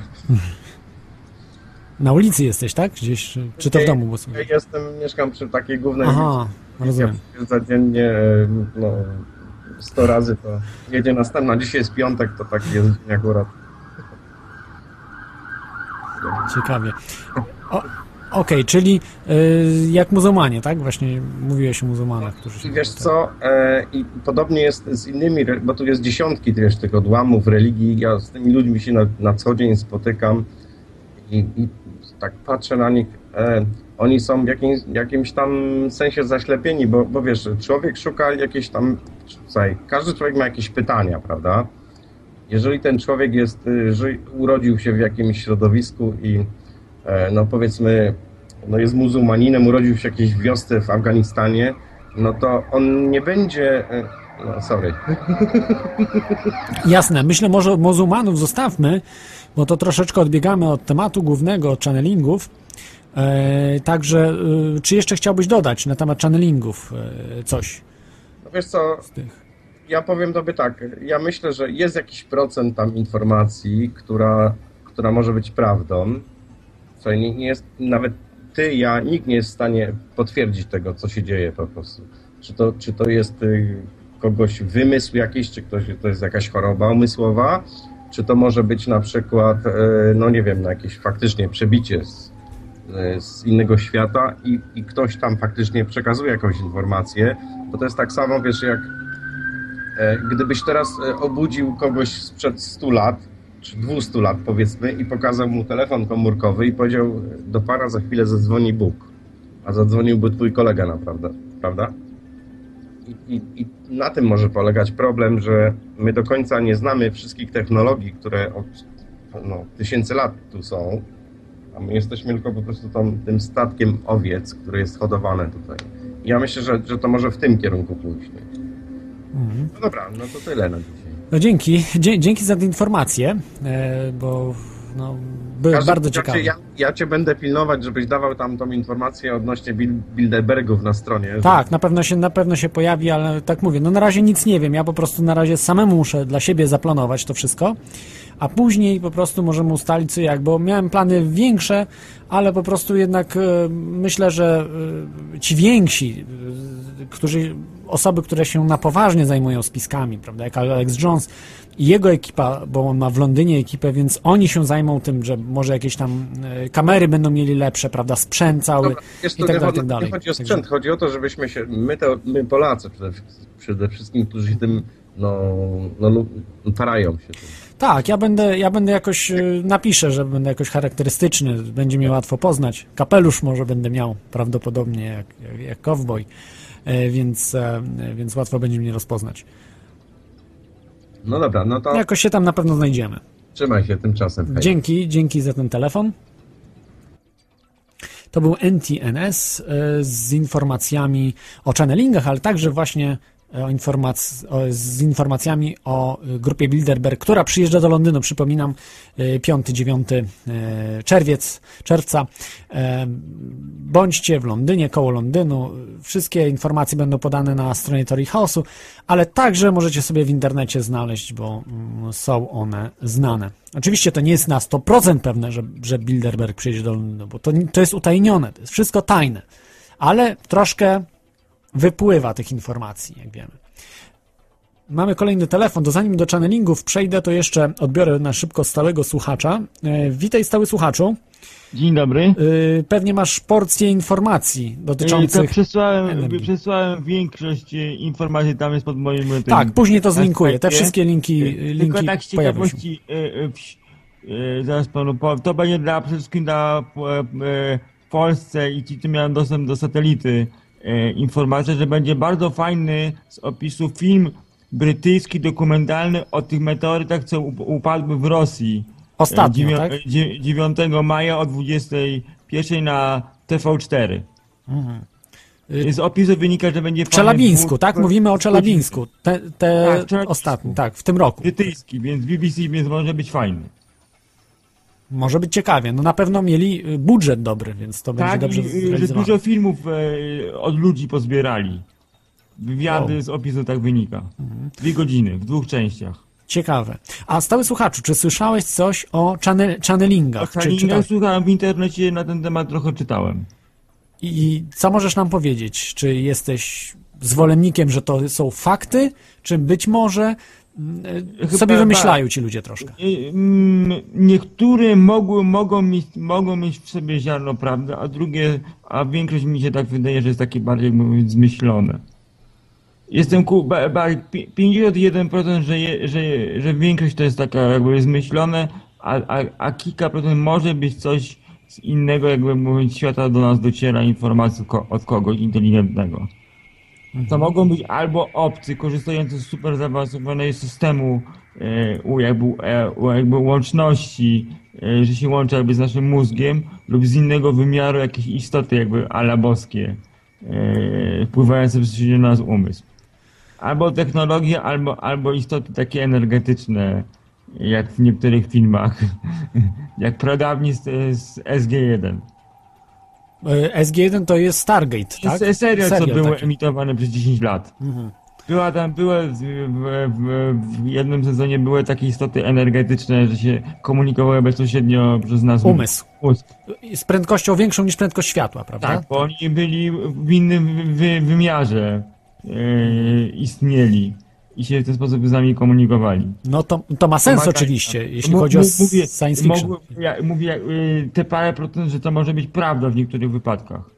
Na ulicy jesteś, tak? Gdzieś, czy to w domu? Bo sobie... Jestem, mieszkam przy takiej głównej Aha, rozumiem. Ja za dziennie no, 100 razy to jedzie następna. Dzisiaj jest piątek, to taki jest dzień akurat. Ciekawie. O, Okej, czyli y, jak muzułmanie, tak? Właśnie mówiłeś o muzułmanach, którzy się... Wiesz co, e, i podobnie jest z innymi, bo tu jest dziesiątki wiesz, tych odłamów religii, ja z tymi ludźmi się na, na co dzień spotykam i, i tak patrzę na nich, e, oni są w jakimś, jakimś tam sensie zaślepieni, bo, bo wiesz, człowiek szuka jakieś tam, słuchaj, każdy człowiek ma jakieś pytania, prawda? Jeżeli ten człowiek jest, y, ży, urodził się w jakimś środowisku i e, no powiedzmy, no jest muzułmaninem, urodził się w jakiejś wiosce w Afganistanie, no to on nie będzie. e, No, sorry. Jasne, myślę może muzułmanów zostawmy, bo to troszeczkę odbiegamy od tematu głównego, od channelingów. E, także, y, czy jeszcze chciałbyś dodać na temat channelingów e, coś No wiesz co, ja powiem tobie tak. Ja myślę, że jest jakiś procent tam informacji, która, która może być prawdą. Co nie, nie jest nawet ty, ja, nikt nie jest w stanie potwierdzić tego, co się dzieje po prostu. Czy to, czy to jest y, kogoś wymysł jakiś, czy ktoś, to jest jakaś choroba umysłowa, czy to może być na przykład, e, no nie wiem, no jakieś faktycznie przebicie z, e, z innego świata i, i ktoś tam faktycznie przekazuje jakąś informację, bo to jest tak samo, wiesz, jak E, Gdybyś teraz obudził kogoś sprzed 100 lat, czy 200 lat powiedzmy, i pokazał mu telefon komórkowy i powiedział, do para za chwilę zadzwoni Bóg, a zadzwoniłby twój kolega naprawdę, prawda? I, i, na tym może polegać problem, że my do końca nie znamy wszystkich technologii, które od no, tysięcy lat tu są, a my jesteśmy tylko po prostu tą, tym statkiem owiec, które jest hodowane tutaj. I ja myślę, że, że to może w tym kierunku pójść. No dobra, no to tyle na dzisiaj. No dzięki, dzięki za tę informację, e, bo no, Każdy- bardzo cię- Ja, ja cię będę pilnować, żebyś dawał tam tą informację odnośnie Bil- Bilderbergów na stronie. że- Tak, na pewno, się, na pewno się pojawi, ale tak mówię, no na razie nic nie wiem, ja po prostu na razie samemu muszę dla siebie zaplanować to wszystko, a później po prostu możemy ustalić co jak, bo miałem plany większe, ale po prostu jednak e, myślę, że e, ci więksi, e, którzy, osoby, które się na poważnie zajmują spiskami, prawda, jak Alex Jones i jego ekipa, bo on ma w Londynie ekipę, więc oni się zajmą tym, że może jakieś tam kamery będą mieli lepsze, prawda, sprzęt cały Dobra, i tak nie, dalej, chodzi, tak dalej. nie chodzi o Także- sprzęt, chodzi o to, żebyśmy się, my, to, my Polacy przede, przede wszystkim, którzy się tym no, no, lu- parają się tym. Tak, ja będę, ja będę jakoś, y, napiszę, że będę jakoś charakterystyczny, będzie mnie łatwo poznać. Kapelusz może będę miał prawdopodobnie jak, jak, e, więc, e, więc łatwo będzie mnie rozpoznać. No dobra, no to Jakoś się tam na pewno znajdziemy. trzymaj się tymczasem. Hej. Dzięki, dzięki za ten telefon. To był NTNS e, z informacjami o channelingach, ale także właśnie e, o informac- o, z informacjami o e, grupie Bilderberg, która przyjeżdża do Londynu, przypominam, 5-9 czerwiec, czerwca. E, Bądźcie w Londynie, koło Londynu. Wszystkie informacje będą podane na stronie Tory House'u, ale także możecie sobie w internecie znaleźć, bo mm, są one znane. Oczywiście to nie jest na 100% pewne, że, że Bilderberg przyjedzie do Londynu, bo to, to jest utajnione, to jest wszystko tajne, ale troszkę wypływa tych informacji, jak wiemy. Mamy kolejny telefon, to zanim do channelingów przejdę, to jeszcze odbiorę na szybko stałego słuchacza. E, witaj stały słuchaczu. Dzień dobry. E, pewnie masz porcję informacji To dotyczących... przesłałem, energii. przesłałem większość e, informacji, tam jest pod moim tym, Tak, później to zlinkuję. Te wszystkie linki, E, linki Tylko tak z ciekawości, e, e, e, zaraz panu powiem, to będzie dla przede wszystkim dla e, e, Polsce i ci, którzy mają dostęp do satelity, e, informacja, że będzie bardzo fajny z opisu film brytyjski, dokumentalny o tych meteorytach, co up- upadły w Rosji. Ostatnio, Dziewią- tak? dzie- 9 maja o 21 na TV4. Z opisu wynika, że będzie W Czelabińsku, tak? Mówimy o Czelabińsku. Te, te Tak, ostatnie, tak, w tym roku. Brytyjski, więc BBC, więc może być fajny. Może być ciekawie. No na pewno mieli y, budżet dobry, więc to będzie Tak, dobrze i, y, że dużo filmów e, od ludzi pozbierali. Wywiady Wow. Mhm. z opisu tak wynika. Dwie godziny, w dwóch częściach. Ciekawe. A stały słuchaczu, czy słyszałeś coś o channel, channelingach? Ja tak? słuchałem w internecie, na ten temat trochę czytałem. I co możesz nam powiedzieć? Czy jesteś zwolennikiem, że to są fakty, czy być może Chyba sobie wymyślają ci ludzie troszkę? Y, mm, Niektóre mogły, mogą, mieć, mogą mieć w sobie ziarno prawdy, a drugie, a większość mi się tak wydaje, że jest takie bardziej jakby mówiąc zmyślone. Jestem ku, ba, ba, pi- 51%, że, je, że, że większość to jest taka jakby zmyślone, a, a, a kilka procent może być coś z innego, jakby mówiąc, świata do nas dociera informacji ko, od kogoś inteligentnego. To mogą być albo obcy, korzystający z super zaawansowanego systemu e, jakby, e, jakby łączności, e, że się łączy jakby z naszym mózgiem, lub z innego wymiaru jakieś istoty jakby ala boskie, e, wpływające bezpośrednio na nasz umysł. Albo technologie, albo, albo istoty takie energetyczne, jak w niektórych filmach, jak pradawni z, z SG-1. Y, SG1 to jest Stargate, tak? Se- Serial, co Serial był taki. emitowany przez 10 lat. Mhm. Była tam, były w, w, w, jednym sezonie były takie istoty energetyczne, że się komunikowały bezpośrednio przez nas. Umysł. Z prędkością większą niż prędkość światła, prawda? Tak, bo oni byli w innym wy, wy, wymiarze e, istnieli i się w ten sposób z nami komunikowali. No to, to ma sens oczywiście, jeśli chodzi o mówię- science fiction. Mogły, ja, mówię, y, te parę procent, że to może być prawda w niektórych wypadkach.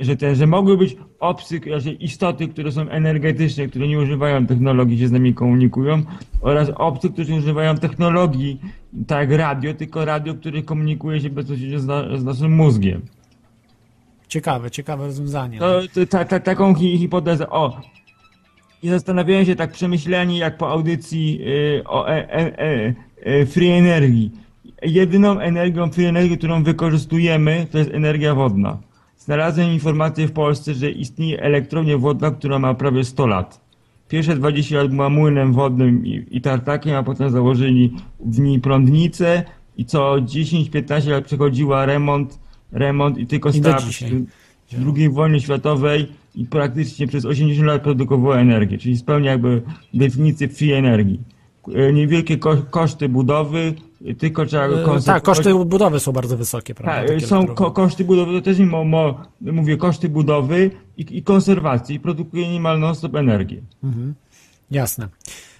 Że, te, że mogły być obcy, że istoty, które są energetyczne, które nie używają technologii, się z nami komunikują, oraz obcy, którzy używają technologii, tak jak radio, tylko radio, które komunikuje się bezpośrednio z, na, z naszym mózgiem. Ciekawe, ciekawe rozwiązanie. To, to, ta, ta, taką hi, hipotezę. O! I zastanawiałem się tak przemyśleni, jak po audycji y, o e, e, e, e, free energii. Jedyną energią free energii, którą wykorzystujemy, to jest energia wodna. Znalazłem informację w Polsce, że istnieje elektrownia wodna, która ma prawie 100 lat. Pierwsze 20 lat była młynem wodnym i, i tartakiem, a potem założyli w niej prądnicę i co 10-15 lat przechodziła remont, remont i tylko stała II wojnie światowej i praktycznie przez 80 lat produkowała energię, czyli spełnia jakby definicję free energii. E, Niewielkie ko koszty budowy, e, tylko trzeba E, konserwować. tak, koszty budowy są bardzo wysokie, prawda? Tak, są ko koszty budowy, to też nie mo, mówię, koszty budowy i, i konserwacji, i produkuje niemal non-stop energię. Jasne.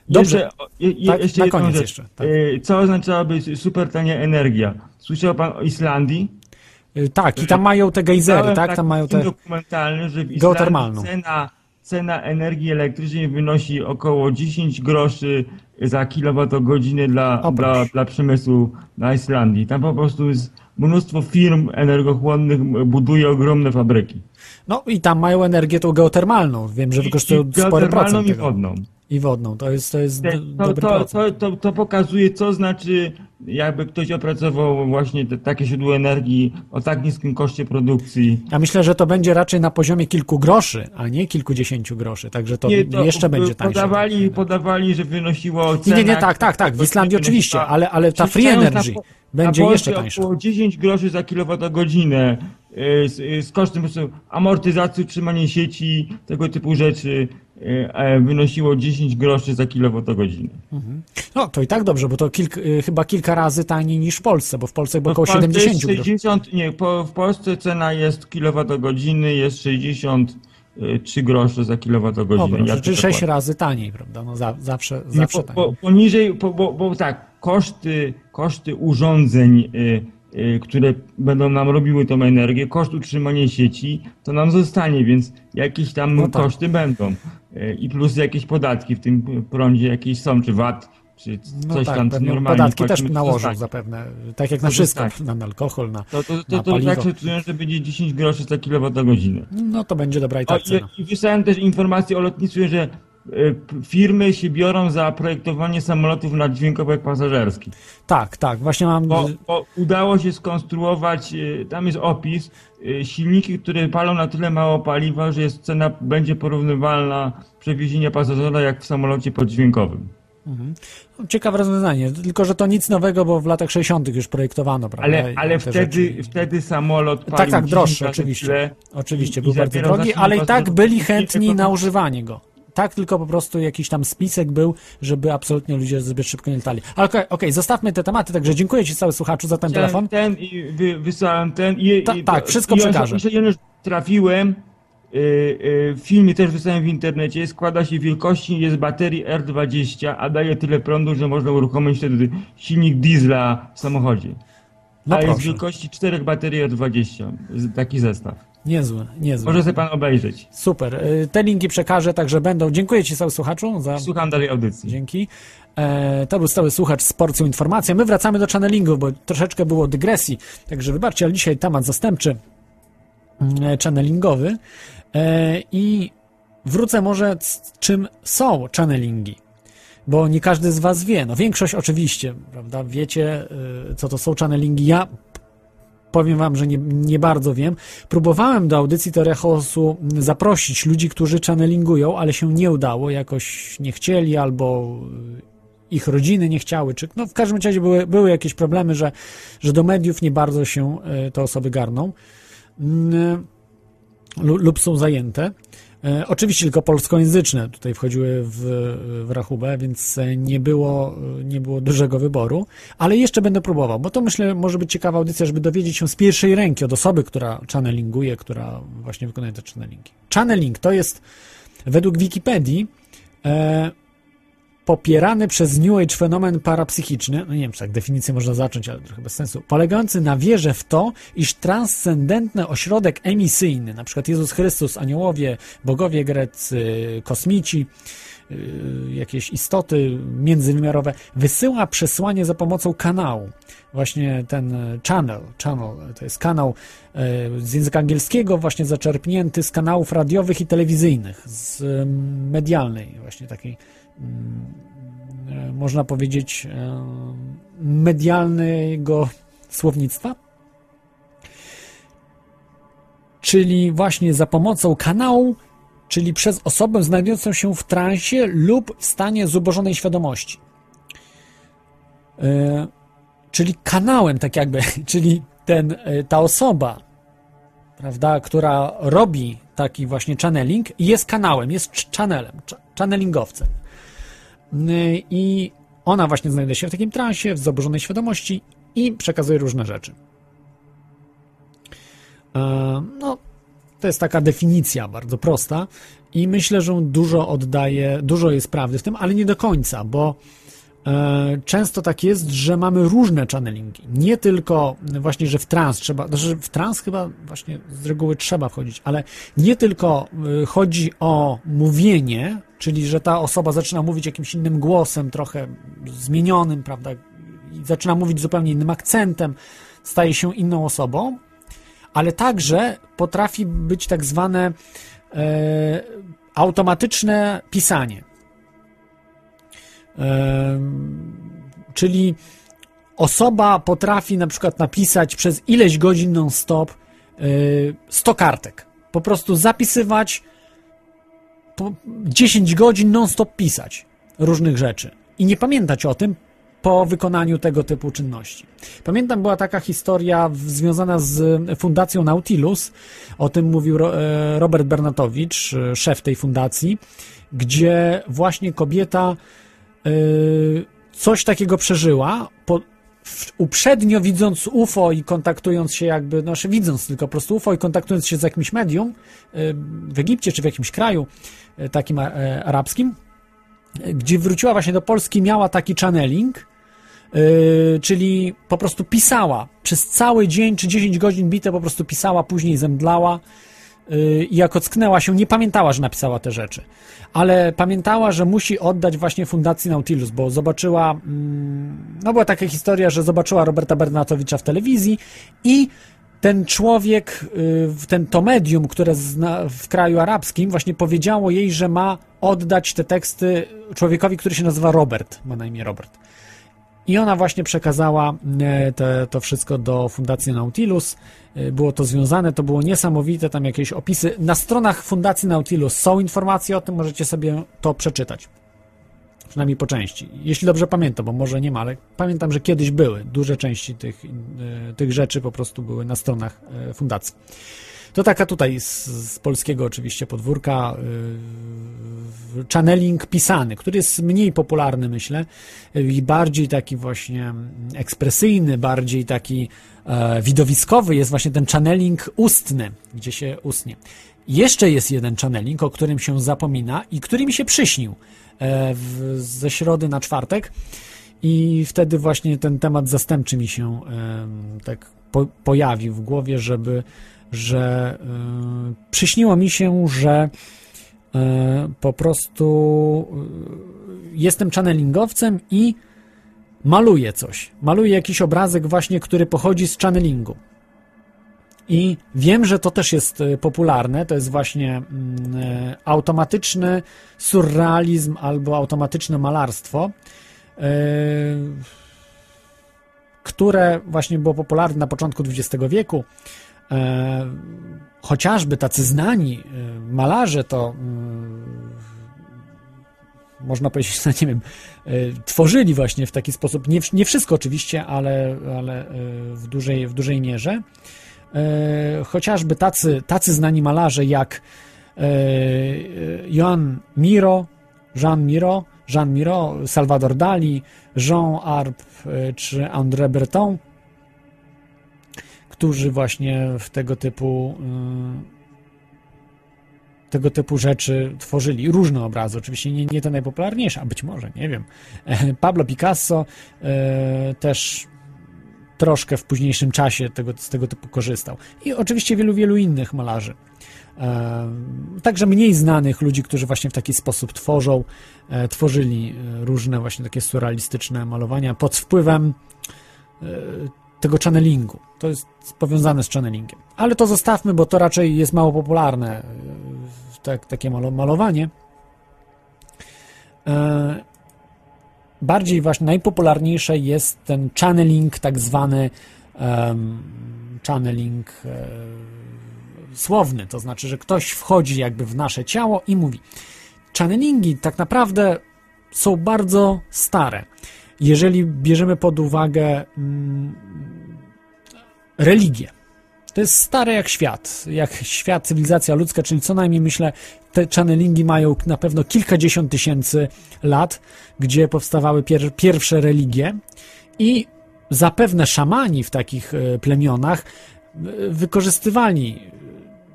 Dobrze. Jeszcze, Tak, jeszcze na koniec rzecz. jeszcze, tak. E, Co oznaczałaby super tania energia? Słyszał pan o Islandii? Y, Tak, i tam mają te gejzery, tak? Tam mają te... dokumentalny, że w geotermalną. cena, cena energii elektrycznej wynosi około 10 groszy za kilowatogodzinę dla, dla, dla przemysłu na Islandii. Tam po prostu jest mnóstwo firm energochłonnych buduje ogromne fabryki. No i tam mają energię tą geotermalną. Wiem, że wykorzystują spory geotermalną procent i tego. wodną. I wodną. To jest, to jest To, to, to, to, pokazuje, co znaczy, jakby ktoś opracował właśnie te, takie źródło energii o tak niskim koszcie produkcji. Ja myślę, że to będzie raczej na poziomie kilku groszy, a nie kilkudziesięciu groszy. Także to, Nie, to jeszcze będzie tańsze. podawali, podawali, że wynosiło Nie, cena... nie, nie, tak, tak, tak. W Islandii oczywiście, ale, ale ta free energy na będzie na jeszcze tańsza. około 10 groszy za kilowatogodzinę y, z, y, z kosztem amortyzacji, utrzymania sieci, tego typu rzeczy wynosiło 10 groszy za kilowatogodzinę. No to i tak dobrze, bo to kilk, y, chyba kilka razy taniej niż w Polsce, bo w Polsce było około W Polsce 70 jest groszy. 60, nie, po, w Polsce cena jest kilowatogodziny, jest 63 grosze za kilowatogodzinę. Ja czyli to 6 płacę. razy taniej, prawda? No za, zawsze, Nie, zawsze po, taniej. po, poniżej, po, bo, bo tak, koszty, koszty urządzeń, y, które będą nam robiły tą energię, koszt utrzymania sieci, to nam zostanie, więc jakieś tam No tak. koszty będą. Y, I plus jakieś podatki w tym prądzie jakieś są, czy VAT, czy No coś tak, tam, normalnie podatki też to nałożą zostanie. zapewne, tak jak na To wszystko, zostanie. na alkohol, na... To, to, na to, to paliwo. tak szacują, że będzie 10 groszy za kilowatogodzinę. No to będzie dobra i O, tak cena. i, I wysłałem też informację o lotnictwie, że firmy się biorą za projektowanie samolotów naddźwiękowych pasażerskich. Tak, tak, właśnie mam... Bo, bo udało się skonstruować, y, tam jest opis, y, silniki, które palą na tyle mało paliwa, że jest cena będzie porównywalna przewiezienia pasażera jak w samolocie poddźwiękowym. Ciekawe rozwiązanie, tylko że to nic nowego, bo w latach 60. już projektowano, prawda? Ale, ale te wtedy, rzeczy. wtedy samolot palił Tak, tak, 10 droższy, oczywiście. tyle Oczywiście, i- był i bardzo drogi, ale i tak byli chętni na używanie go. Tak, tylko po prostu jakiś tam spisek był, żeby absolutnie ludzie zbyt szybko nie latali. Ale okej, okej, zostawmy te tematy, także dziękuję Ci cały słuchaczu za ten telefon. Ten i wy, wysłałem ten i, Ta- i tak, wszystko i przekażę. Jeszcze jeden trafiłem. y, y, W filmie też wysłałem w internecie. Składa się wielkości, jest baterii R20, a daje tyle prądu, że można uruchomić wtedy silnik diesla w samochodzie. No a jest wielkości czterech baterii R20. z- Taki zestaw. Niezłe, niezłe. Może sobie pan obejrzeć. Super, y, te linki przekażę, także będą. Dziękuję Ci cały słuchaczu za Słucham dalej audycji. Dzięki. E, to był stały słuchacz z porcją informacji. My wracamy do channelingu, bo troszeczkę było dygresji. Także wybaczcie, ale dzisiaj temat zastępczy mm, channelingowy. E, I wrócę może z czym są channelingi. Bo nie każdy z Was wie. No większość oczywiście, prawda? Wiecie, y, co to są channelingi. Ja powiem Wam, że nie, nie bardzo wiem. Próbowałem do audycji Teoria Chaosu zaprosić ludzi, którzy channelingują, ale się nie udało. Jakoś nie chcieli albo y, ich rodziny nie chciały, czy no w każdym razie były, były jakieś problemy, że, że do mediów nie bardzo się y, te osoby garną lu- lub są zajęte. E, Oczywiście tylko polskojęzyczne tutaj wchodziły w, w rachubę, więc nie było, nie było dużego wyboru, ale jeszcze będę próbował, bo to myślę może być ciekawa audycja, żeby dowiedzieć się z pierwszej ręki od osoby, która channelinguje, która właśnie wykonuje te channelingi. Channeling to jest według Wikipedii e, popierany przez New Age fenomen parapsychiczny, no nie wiem, czy tak definicję można zacząć, ale trochę bez sensu, polegający na wierze w to, iż transcendentny ośrodek emisyjny, na przykład Jezus Chrystus, aniołowie, bogowie greccy, kosmici, yy, jakieś istoty międzywymiarowe, wysyła przesłanie za pomocą kanału. Właśnie ten channel, channel to jest kanał e, z języka angielskiego, właśnie zaczerpnięty z kanałów radiowych i telewizyjnych, z medialnej, właśnie takiej można powiedzieć, medialnego słownictwa. Czyli właśnie za pomocą kanału, czyli przez osobę znajdującą się w transie lub w stanie zubożonej świadomości. E, Czyli kanałem, tak jakby, czyli ten, e, ta osoba, prawda, która robi taki właśnie channeling, jest kanałem, jest ch- channelem, ch- channelingowcem. Y, I ona właśnie znajduje się w takim transie, w zaburzonej świadomości i przekazuje różne rzeczy. E, No, to jest taka definicja bardzo prosta i myślę, że dużo oddaje, dużo jest prawdy w tym, ale nie do końca, bo często tak jest, że mamy różne channelingi. Nie tylko właśnie, że w trans trzeba, znaczy w trans chyba właśnie z reguły trzeba wchodzić, ale nie tylko y, chodzi o mówienie, czyli że ta osoba zaczyna mówić jakimś innym głosem, trochę zmienionym, prawda, i zaczyna mówić zupełnie innym akcentem, staje się inną osobą, ale także potrafi być tak zwane e, automatyczne pisanie. Czyli osoba potrafi na przykład napisać przez ileś godzin non-stop y, 100 kartek. Po prostu zapisywać po 10 godzin non-stop pisać różnych rzeczy i nie pamiętać o tym po wykonaniu tego typu czynności. Pamiętam, była taka historia związana z fundacją Nautilus, o tym mówił e, Robert Bernatowicz, e, szef tej fundacji, gdzie właśnie kobieta coś takiego przeżyła, po, uprzednio widząc UFO i kontaktując się jakby, znaczy widząc tylko po prostu UFO i kontaktując się z jakimś medium y, w Egipcie czy w jakimś kraju y, takim e, arabskim, y, gdzie wróciła właśnie do Polski, miała taki channeling, y, czyli po prostu pisała. Przez cały dzień czy 10 godzin bite po prostu pisała, później zemdlała y, i jak ocknęła się, nie pamiętała, że napisała te rzeczy, ale pamiętała, że musi oddać właśnie Fundacji Nautilus, bo zobaczyła, mm, no była taka historia, że zobaczyła Roberta Bernatowicza w telewizji i ten człowiek, y, ten to medium, które w kraju arabskim, właśnie powiedziało jej, że ma oddać te teksty człowiekowi, który się nazywa Robert, ma na imię Robert. I ona właśnie przekazała e, te, to wszystko do Fundacji Nautilus. E, Było to związane, to było niesamowite, tam jakieś opisy. Na stronach Fundacji Nautilus są informacje o tym, możecie sobie to przeczytać. Przynajmniej po części. Jeśli dobrze pamiętam, bo może nie ma, ale pamiętam, że kiedyś były. Duże części tych, e, tych rzeczy po prostu były na stronach fundacji. To taka tutaj z, z polskiego oczywiście podwórka yy, channeling pisany, który jest mniej popularny myślę yy, i bardziej taki właśnie ekspresyjny, bardziej taki e, widowiskowy jest właśnie ten channeling ustny, gdzie się ustnie. Jeszcze jest jeden channeling, o którym się zapomina i który mi się przyśnił e, w, ze środy na czwartek i wtedy właśnie ten temat zastępczy mi się tak po, pojawił w głowie, żeby że y, przyśniło mi się, że y, po prostu y, jestem channelingowcem i maluję coś. Maluję jakiś obrazek właśnie, który pochodzi z channelingu. I wiem, że to też jest popularne, to jest właśnie mm, automatyczny surrealizm albo automatyczne malarstwo, które właśnie było popularne na początku XX wieku. E, chociażby tacy znani e, malarze to mm, można powiedzieć, no nie wiem, e, tworzyli właśnie w taki sposób, nie, nie wszystko oczywiście, ale, ale e, w, dużej, w dużej mierze. Chociażby tacy, tacy znani malarze jak Joan Miro, Jean Miro, Jean Miro, Salvador Dali, Jean Arp czy André Breton, którzy właśnie w tego typu tego typu rzeczy tworzyli. Różne obrazy, oczywiście nie, nie te najpopularniejsze, a być może, nie wiem. Pablo Picasso e, też troszkę w późniejszym czasie tego, z tego typu korzystał. I oczywiście wielu, wielu innych malarzy. E, Także mniej znanych ludzi, którzy właśnie w taki sposób tworzą, tworzyli różne właśnie takie surrealistyczne malowania pod wpływem tego channelingu. To jest powiązane z channelingiem. Ale to zostawmy, bo to raczej jest mało popularne, e, tak, takie malo- malowanie. E, Bardziej właśnie najpopularniejsze jest ten channeling, tak zwany channeling e, słowny, to znaczy, że ktoś wchodzi jakby w nasze ciało i mówi. Channelingi tak naprawdę są bardzo stare. Jeżeli bierzemy pod uwagę mm, religię, to jest stare jak świat, jak świat, cywilizacja ludzka, czyli co najmniej myślę, te channelingi mają na pewno kilkadziesiąt tysięcy lat, gdzie powstawały pier pierwsze religie i zapewne szamani w takich e, plemionach e, wykorzystywali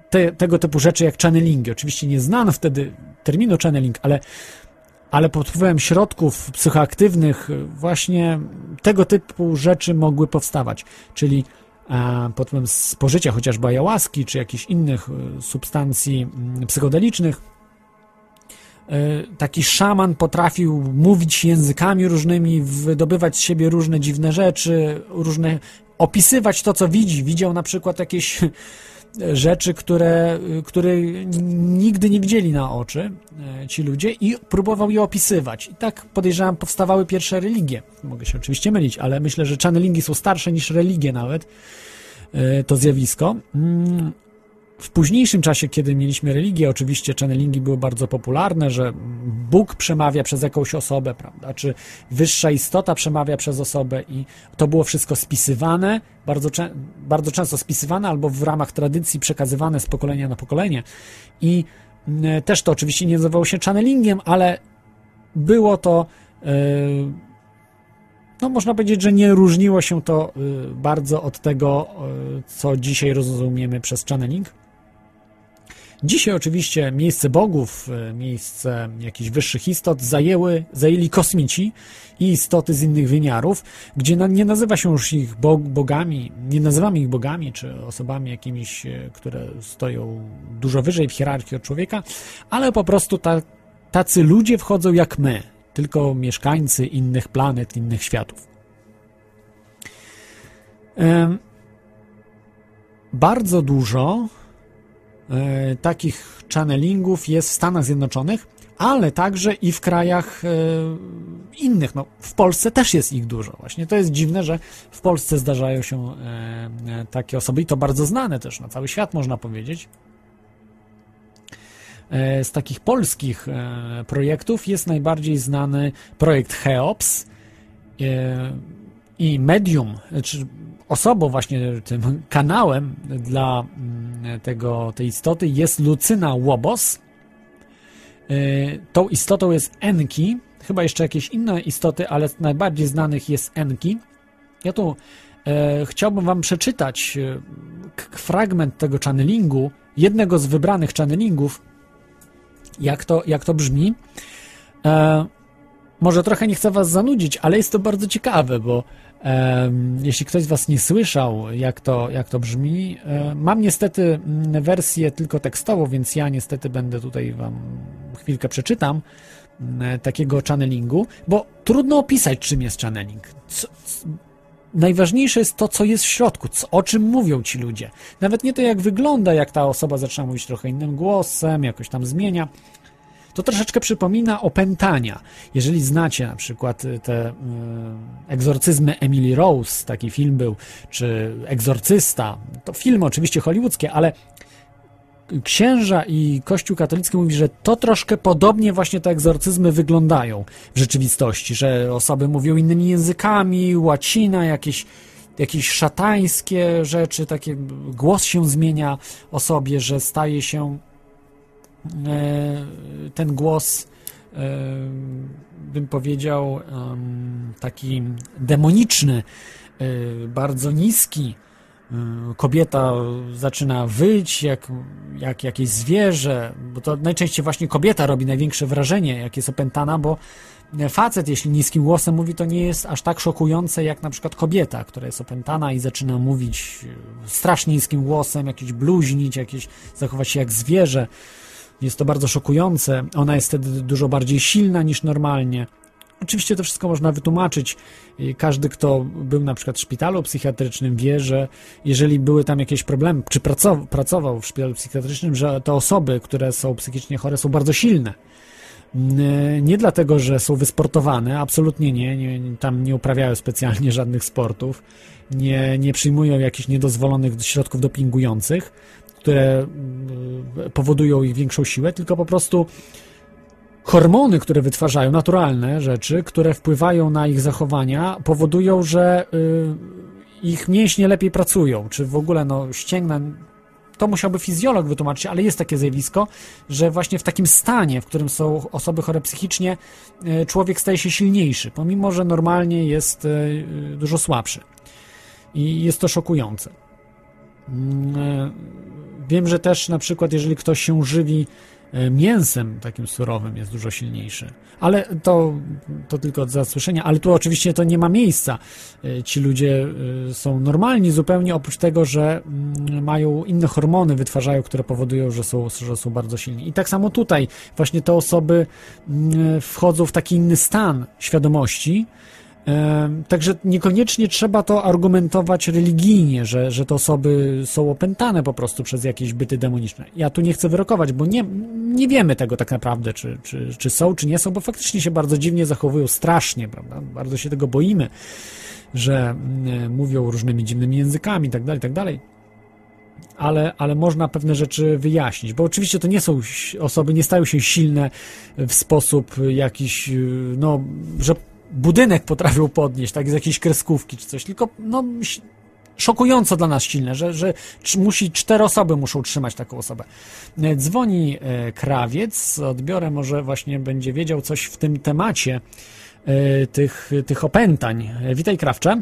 te, tego typu rzeczy jak channelingi. Oczywiście nie znano wtedy terminu channeling, ale, ale pod wpływem środków psychoaktywnych e, właśnie tego typu rzeczy mogły powstawać, czyli e, pod wpływem spożycia chociażby ayahuaski czy jakichś innych e, substancji mm, psychodelicznych e, taki szaman potrafił mówić językami różnymi, wydobywać z siebie różne dziwne rzeczy, różne opisywać to, co widzi. Widział na przykład jakieś rzeczy, które, które nigdy nie widzieli na oczy e, ci ludzie i próbował je opisywać. I tak podejrzewam, powstawały pierwsze religie. Mogę się oczywiście mylić, ale myślę, że channelingi są starsze niż religie nawet, e, to zjawisko. W późniejszym czasie, kiedy mieliśmy religię, oczywiście channelingi były bardzo popularne, że Bóg przemawia przez jakąś osobę, prawda, czy wyższa istota przemawia przez osobę i to było wszystko spisywane, bardzo, bardzo często spisywane albo w ramach tradycji przekazywane z pokolenia na pokolenie. I też to oczywiście nie nazywało się channelingiem, ale było to yy, no można powiedzieć, że nie różniło się to y, bardzo od tego, y, co dzisiaj rozumiemy przez channeling. Dzisiaj oczywiście miejsce bogów, y, miejsce jakichś wyższych istot zajęły, zajęli kosmici i istoty z innych wymiarów, gdzie nie nazywa się już ich bog, bogami, nie nazywamy ich bogami czy osobami jakimiś, y, które stoją dużo wyżej w hierarchii od człowieka, ale po prostu ta, tacy ludzie wchodzą jak my, tylko mieszkańcy innych planet, innych światów. Bardzo dużo e, takich channelingów jest w Stanach Zjednoczonych, ale także i w krajach e, innych. No, w Polsce też jest ich dużo. Właśnie to jest dziwne, że w Polsce zdarzają się e, e, takie osoby i to bardzo znane też na cały świat można powiedzieć. E, Z takich polskich e, projektów jest najbardziej znany projekt Cheops e, i medium, czy osobą właśnie tym kanałem dla mm, tego, tej istoty jest Lucyna Łobos. E, Tą istotą jest Enki, chyba jeszcze jakieś inne istoty, ale z najbardziej znanych jest Enki. Ja tu e, chciałbym wam przeczytać e, fragment tego channelingu, jednego z wybranych channelingów, jak to, jak to brzmi. E, może trochę nie chcę was zanudzić, ale jest to bardzo ciekawe, bo jeśli ktoś z was nie słyszał, jak to, jak to brzmi, e, mam niestety mm, wersję tylko tekstową, więc ja niestety będę tutaj wam chwilkę przeczytam mm, takiego channelingu, bo trudno opisać, czym jest channeling. Co, najważniejsze jest to, co jest w środku, co, o czym mówią ci ludzie. Nawet nie to, jak wygląda, jak ta osoba zaczyna mówić trochę innym głosem, jakoś tam zmienia. To troszeczkę przypomina opętania. Jeżeli znacie na przykład y, te y, egzorcyzmy Emily Rose, taki film był, czy Egzorcysta, to filmy oczywiście hollywoodzkie, ale księża i Kościół katolicki mówi, że to troszkę podobnie właśnie te egzorcyzmy wyglądają w rzeczywistości, że osoby mówią innymi językami, łacina, jakieś, jakieś szatańskie rzeczy, takie głos się zmienia osobie, że staje się ten głos e, bym powiedział taki demoniczny, e, bardzo niski. E, Kobieta zaczyna wyć, jak, jak jakieś zwierzę, bo to najczęściej właśnie kobieta robi największe wrażenie, jak jest opętana, bo facet, jeśli niskim głosem mówi, to nie jest aż tak szokujące jak na przykład kobieta, która jest opętana i zaczyna mówić e, strasznie niskim głosem, jakieś bluźnić, jakieś zachować się jak zwierzę. Jest to bardzo szokujące. Ona jest wtedy dużo bardziej silna niż normalnie. Oczywiście to wszystko można wytłumaczyć. Każdy, kto był na przykład w szpitalu psychiatrycznym, wie, że jeżeli były tam jakieś problemy, czy pracował w szpitalu psychiatrycznym, że te osoby, które są psychicznie chore, są bardzo silne. Nie dlatego, że są wysportowane, absolutnie nie, nie tam nie uprawiają specjalnie żadnych sportów, nie, nie przyjmują jakichś niedozwolonych środków dopingujących, które powodują ich większą siłę, tylko po prostu hormony, które wytwarzają, naturalne rzeczy, które wpływają na ich zachowania, powodują, że y, ich mięśnie lepiej pracują, czy w ogóle no, ścięgna. To musiałby fizjolog wytłumaczyć, ale jest takie zjawisko, że właśnie w takim stanie, w którym są osoby chore psychicznie, y, człowiek staje się silniejszy, pomimo że normalnie jest y, dużo słabszy. I jest to szokujące. Wiem, że też na przykład, jeżeli ktoś się żywi E, mięsem takim surowym jest dużo silniejszy. Ale to, to tylko od zasłyszenia, ale tu oczywiście to nie ma miejsca. E, ci ludzie e, są normalni zupełnie, oprócz tego, że mm, mają inne hormony, wytwarzają, które powodują, że są, że są bardzo silni. I tak samo tutaj właśnie te osoby mm, wchodzą w taki inny stan świadomości, Także niekoniecznie trzeba to argumentować religijnie, że, że te osoby są opętane po prostu przez jakieś byty demoniczne. Ja tu nie chcę wyrokować, bo nie, nie wiemy tego tak naprawdę, czy, czy, czy są, czy nie są, bo faktycznie się bardzo dziwnie zachowują, strasznie, prawda? Bardzo się tego boimy, że mówią różnymi dziwnymi językami, tak dalej, tak. Ale, ale można pewne rzeczy wyjaśnić, bo oczywiście to nie są osoby, nie stają się silne w sposób jakiś, no, że budynek potrafił podnieść, tak, z jakiejś kreskówki czy coś, tylko no, szokująco dla nas silne, że, że musi, cztery osoby muszą trzymać taką osobę. E, dzwoni e, krawiec, odbiorę, może właśnie będzie wiedział coś w tym temacie e, tych, tych opętań. Witaj, krawcze.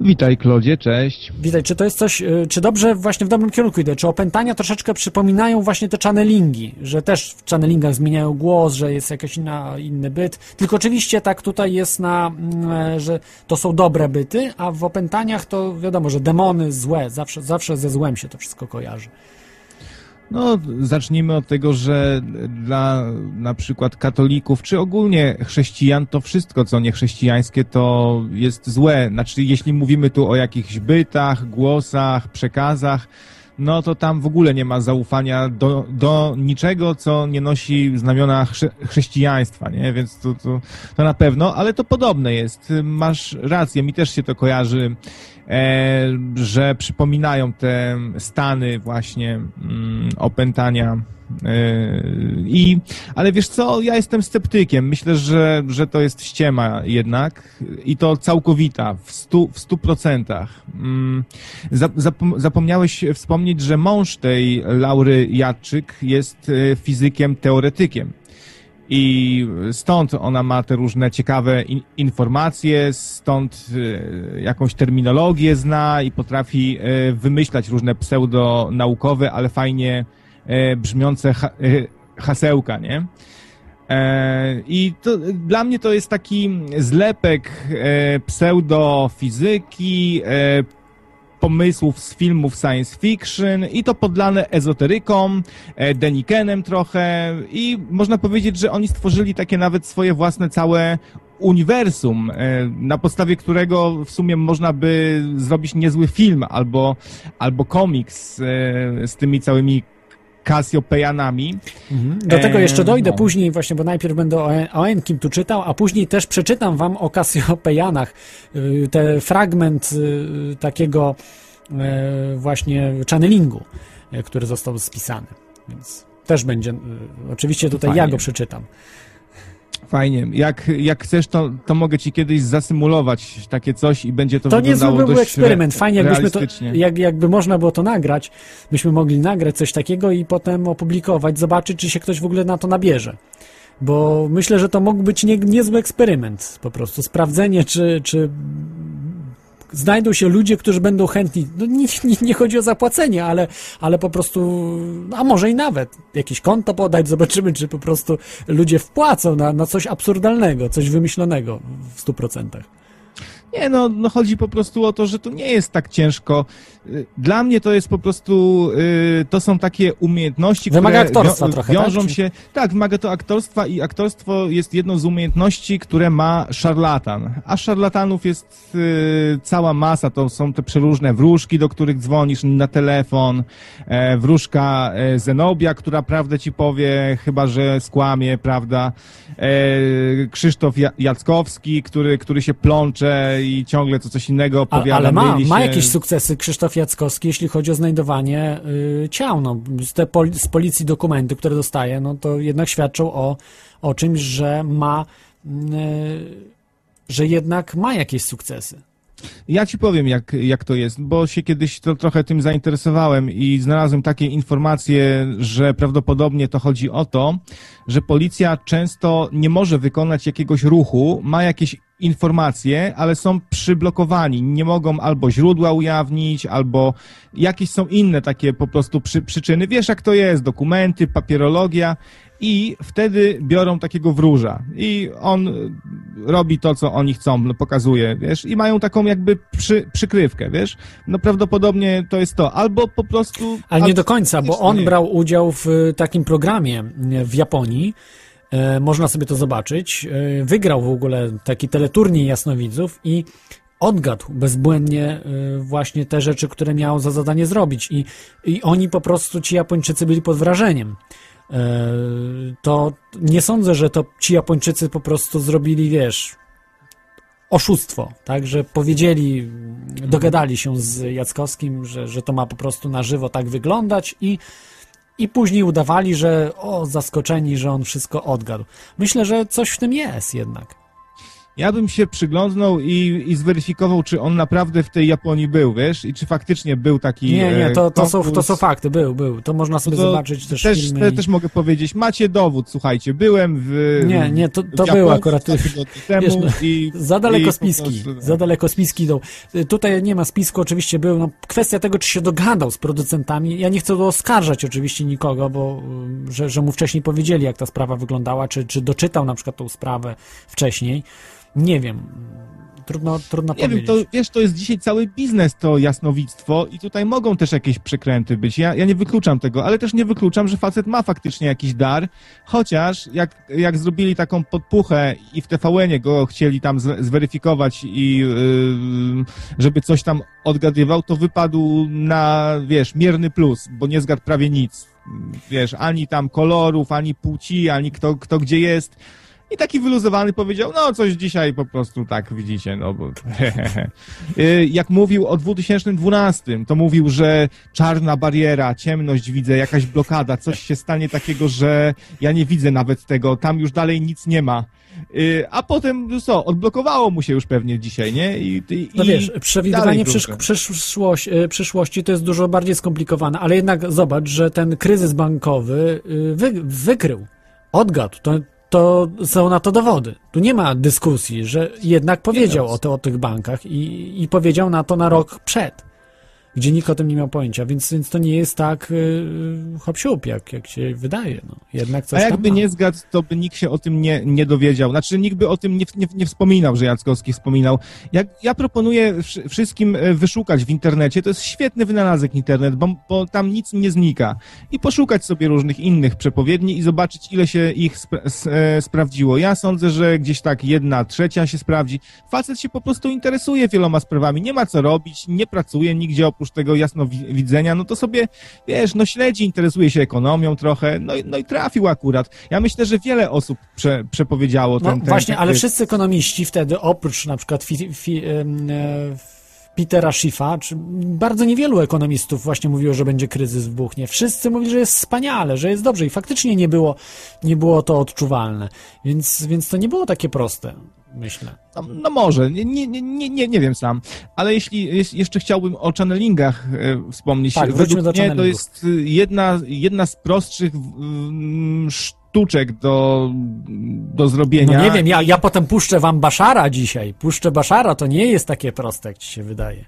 Witaj, Klodzie, cześć. Witaj, czy to jest coś, y, czy dobrze właśnie w dobrym kierunku idę? Czy opętania troszeczkę przypominają właśnie te channelingi, że też w channelingach zmieniają głos, że jest jakiś inna, inny byt? Tylko oczywiście tak tutaj jest na, mm, e, że to są dobre byty, a w opętaniach to wiadomo, że demony złe, zawsze, zawsze ze złem się to wszystko kojarzy. No, zacznijmy od tego, że dla na przykład katolików, czy ogólnie chrześcijan, to wszystko, co niechrześcijańskie, to jest złe. Znaczy, jeśli mówimy tu o jakichś bytach, głosach, przekazach, no to tam w ogóle nie ma zaufania do, do niczego, co nie nosi znamiona chrze, chrześcijaństwa, nie? Więc to, to, to na pewno, ale to podobne jest. Masz rację, mi też się to kojarzy E, że przypominają te stany właśnie mm, opętania. E, I, ale wiesz co, ja jestem sceptykiem. Myślę, że, że to jest ściema jednak i to całkowita, w stu, w stu procentach. Mm, zapomniałeś wspomnieć, że mąż tej Laury Jadczyk jest e, fizykiem teoretykiem. I stąd ona ma te różne ciekawe in informacje, stąd y, jakąś terminologię zna i potrafi y, wymyślać różne pseudonaukowe, ale fajnie y, brzmiące ha hasełka, nie? E, I to, dla mnie to jest taki zlepek e, pseudofizyki, e, pomysłów z filmów science fiction i to podlane ezoteryką, e, Denikenem trochę i można powiedzieć, że oni stworzyli takie nawet swoje własne całe uniwersum, e, na podstawie którego w sumie można by zrobić niezły film albo, albo komiks e, z tymi całymi Kasiopejanami. Mhm. Do tego jeszcze dojdę no. później właśnie, bo najpierw będę o, o Enkim tu czytał, a później też przeczytam wam o Kasiopejanach. Y, te fragment y, takiego y, właśnie channelingu, który został spisany. Więc też będzie, oczywiście tutaj Fajnie. ja go przeczytam. Fajnie. Jak, jak chcesz, to, to mogę ci kiedyś zasymulować takie coś i będzie to, to wyglądało To nie był eksperyment. Fajnie, jakbyśmy to, jak, jakby można było to nagrać, byśmy mogli nagrać coś takiego i potem opublikować, zobaczyć, czy się ktoś w ogóle na to nabierze. Bo myślę, że to mógł być nie, niezły eksperyment. Po prostu sprawdzenie, czy, czy znajdą się ludzie, którzy będą chętni. No, nie, nie, nie chodzi o zapłacenie, ale, ale po prostu, a może i nawet jakieś konto podać, zobaczymy, czy po prostu ludzie wpłacą na, na coś absurdalnego, coś wymyślonego w 100%. Nie, no, no chodzi po prostu o to, że to nie jest tak ciężko. Y, Dla mnie to jest po prostu, y, to są takie umiejętności, Wymaga które aktorstwa wią- trochę, wiążą tak? się. Tak, wymaga to aktorstwa i aktorstwo jest jedną z umiejętności, które ma szarlatan. A szarlatanów jest y, cała masa, to są te przeróżne wróżki, do których dzwonisz na telefon, e, wróżka e, Zenobia, która prawdę ci powie, chyba że skłamie, prawda? E, Krzysztof Ja- Jackowski, który, który się plącze i ciągle co coś innego opowiada. ale ma, myli ma się. jakieś sukcesy Krzysztof Jackowski, jeśli chodzi o znajdowanie y, ciał. No, z, te poli, z policji dokumenty, które dostaje, no to jednak świadczą o, o czymś, że ma, y, że jednak ma jakieś sukcesy. Ja ci powiem, jak, jak to jest, bo się kiedyś to trochę tym zainteresowałem i znalazłem takie informacje, że prawdopodobnie to chodzi o to, że policja często nie może wykonać jakiegoś ruchu, ma jakieś informacje, ale są przyblokowani. Nie mogą albo źródła ujawnić, albo jakieś są inne takie po prostu przy, przyczyny. Wiesz, jak to jest, dokumenty, papierologia. I wtedy biorą takiego wróża i on y, robi to, co oni chcą, no, pokazuje, wiesz, i mają taką jakby przy, przykrywkę, wiesz. No prawdopodobnie to jest to, albo po prostu... Ale nie do końca, bo on brał udział w y, takim programie w Japonii. E, Można sobie to zobaczyć. E, Wygrał w ogóle taki teleturniej jasnowidzów i odgadł bezbłędnie y, właśnie te rzeczy, które miał za zadanie zrobić. I, I oni po prostu, ci Japończycy byli pod wrażeniem. E, To nie sądzę, że to ci Japończycy po prostu zrobili, wiesz, oszustwo, tak, że powiedzieli, dogadali się z Jackowskim, że, że to ma po prostu na żywo tak wyglądać i, i później udawali, że o, zaskoczeni, że on wszystko odgadł. Myślę, że coś w tym jest jednak. Ja bym się przyglądnął i, i zweryfikował, czy on naprawdę w tej Japonii był, wiesz, i czy faktycznie był taki Nie, nie, to, to, są, to są fakty, był, był. To można sobie To zobaczyć też, też, filmy. też, i- też mogę powiedzieć, macie dowód, słuchajcie, byłem w... Nie, nie, to, to był akurat... wiesz, no, i... Za daleko i spiski, prostu- za daleko spiski idą. Y, Tutaj nie ma spisku, oczywiście był, no, kwestia tego, czy się dogadał z producentami. Ja nie chcę oskarżać oczywiście nikogo, bo y, że, że mu wcześniej powiedzieli, jak ta sprawa wyglądała, czy, czy doczytał na przykład tą sprawę wcześniej. Nie wiem. Trudno, trudno Nie wiem, powiedzieć. to wiesz, to jest dzisiaj cały biznes, to jasnowictwo i tutaj mogą też jakieś przekręty być. Ja, ja nie wykluczam tego, ale też nie wykluczam, że facet ma faktycznie jakiś dar, chociaż jak, jak zrobili taką podpuchę i w TVN-ie go chcieli tam zweryfikować i yy, żeby coś tam odgadywał, to wypadł na, wiesz, mierny plus, bo nie zgadł prawie nic. Wiesz, ani tam kolorów, ani płci, ani kto, kto gdzie jest. I taki wyluzowany powiedział, no coś dzisiaj po prostu tak widzicie, no bo... Y, Jak mówił o 2012, to mówił, że czarna bariera, ciemność widzę, jakaś blokada, coś się stanie takiego, że ja nie widzę nawet tego, tam już dalej nic nie ma. Y, A potem, no co, odblokowało mu się już pewnie dzisiaj, nie? I, i, No wiesz, przewidywanie przysz, przyszłość, e, przyszłości to jest dużo bardziej skomplikowane, ale jednak zobacz, że ten kryzys bankowy y, wy, wykrył, odgadł, to, to są na to dowody. Tu nie ma dyskusji, że jednak powiedział no. o, te, o tych bankach i, i powiedział na to na rok przed, gdzie nikt o tym nie miał pojęcia, więc, więc to nie jest tak y, hop jak, jak się wydaje. No. Jednak coś A jakby nie zgadł, to by nikt się o tym nie, nie dowiedział. Znaczy, nikt by o tym nie, nie, nie wspominał, że Jackowski wspominał. Jak, ja proponuję wsz- wszystkim e, wyszukać w internecie. To jest świetny wynalazek internet, bo, bo tam nic nie znika. I poszukać sobie różnych innych przepowiedni i zobaczyć, ile się ich spra- e, sprawdziło. Ja sądzę, że gdzieś tak jedna trzecia się sprawdzi. Facet się po prostu interesuje wieloma sprawami. Nie ma co robić, nie pracuje nigdzie oprócz tego jasnowidzenia. No to sobie, wiesz, no śledzi, interesuje się ekonomią trochę. No, i- no i trafił akurat. Ja myślę, że wiele osób prze, przepowiedziało ten, No ten właśnie, ten ale wszyscy ekonomiści wtedy, oprócz na przykład fi, fi, e, Petera Schiffa, czy bardzo niewielu ekonomistów właśnie mówiło, że będzie kryzys wybuchnie. Wszyscy mówili, że jest wspaniale, że jest dobrze i faktycznie nie było, nie było to odczuwalne. Więc, więc to nie było takie proste, myślę. No, no może, nie, nie, nie, nie, nie, wiem sam, ale jeśli jeś- jeszcze chciałbym o channelingach e, wspomnieć. Tak, Według do mnie to jest y, jedna, jedna z prostszych mm, sztuczek do, do zrobienia. No nie wiem, ja, ja potem puszczę wam Baszara dzisiaj. Puszczę Baszara, to nie jest takie proste, jak ci się wydaje.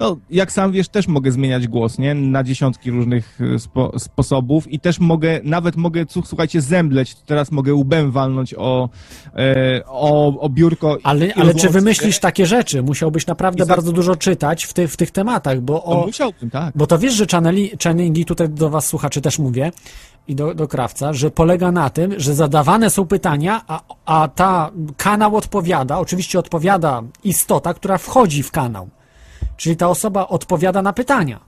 No, jak sam wiesz, też mogę zmieniać głos, nie? Na dziesiątki różnych e, spo, sposobów i też mogę, nawet mogę, słuchajcie, zemdleć. Teraz mogę łbem walnąć o, e, o, o biurko. i- Ale, i ale czy wymyślisz nie? takie rzeczy? Musiałbyś naprawdę I za- bardzo dużo czytać w, ty, w tych tematach, bo No, o, musiałbym, tak. Bo to wiesz, że channeli, channelingi, tutaj do was słuchaczy też mówię i do, do krawca, że polega na tym, że zadawane są pytania, a, a ta kanał odpowiada, oczywiście odpowiada istota, która wchodzi w kanał. Czyli ta osoba odpowiada na pytania.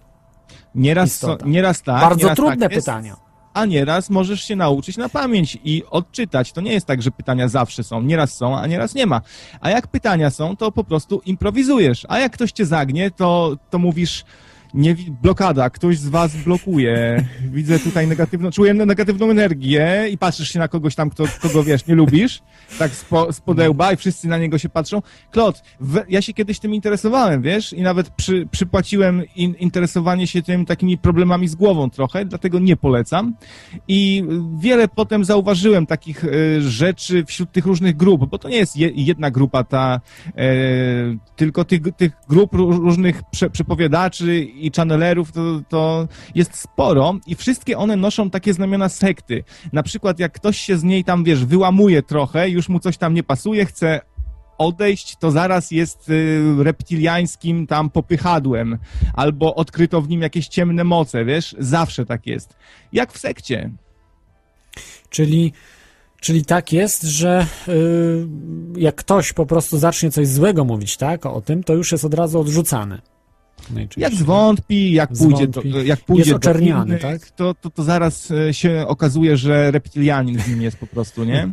Nieraz, so, nieraz tak. Bardzo nieraz trudne tak pytania. A nieraz możesz się nauczyć na pamięć i odczytać. To nie jest tak, że pytania zawsze są. Nieraz są, a nieraz nie ma. A jak pytania są, to po prostu improwizujesz. A jak ktoś cię zagnie, to, to mówisz. Nie, blokada, ktoś z was blokuje. Widzę tutaj negatywną, czuję negatywną energię i patrzysz się na kogoś tam, kto, kogo wiesz, nie lubisz, tak spo, z podełba i wszyscy na niego się patrzą. Klot, ja się kiedyś tym interesowałem, wiesz, i nawet przy, przypłaciłem in, interesowanie się tym takimi problemami z głową trochę, dlatego nie polecam. I wiele potem zauważyłem takich e, rzeczy wśród tych różnych grup, bo to nie jest je, jedna grupa ta, e, tylko tych, tych grup ró- różnych prze, przepowiadaczy i channelerów to, to jest sporo i wszystkie one noszą takie znamiona sekty. Na przykład jak ktoś się z niej tam, wiesz, wyłamuje trochę, już mu coś tam nie pasuje, chce odejść, to zaraz jest y, reptiliańskim tam popychadłem, albo odkryto w nim jakieś ciemne moce, wiesz? Zawsze tak jest. Jak w sekcie. Czyli, czyli tak jest, że y, jak ktoś po prostu zacznie coś złego mówić, tak, o tym, to już jest od razu odrzucany. Jak zwątpi, jak pójdzie, do, Zwątpi. jak pójdzie Jest oczerniany, do innych, tak? to, to, to zaraz e, się okazuje, że reptilianin z nim jest po prostu, nie?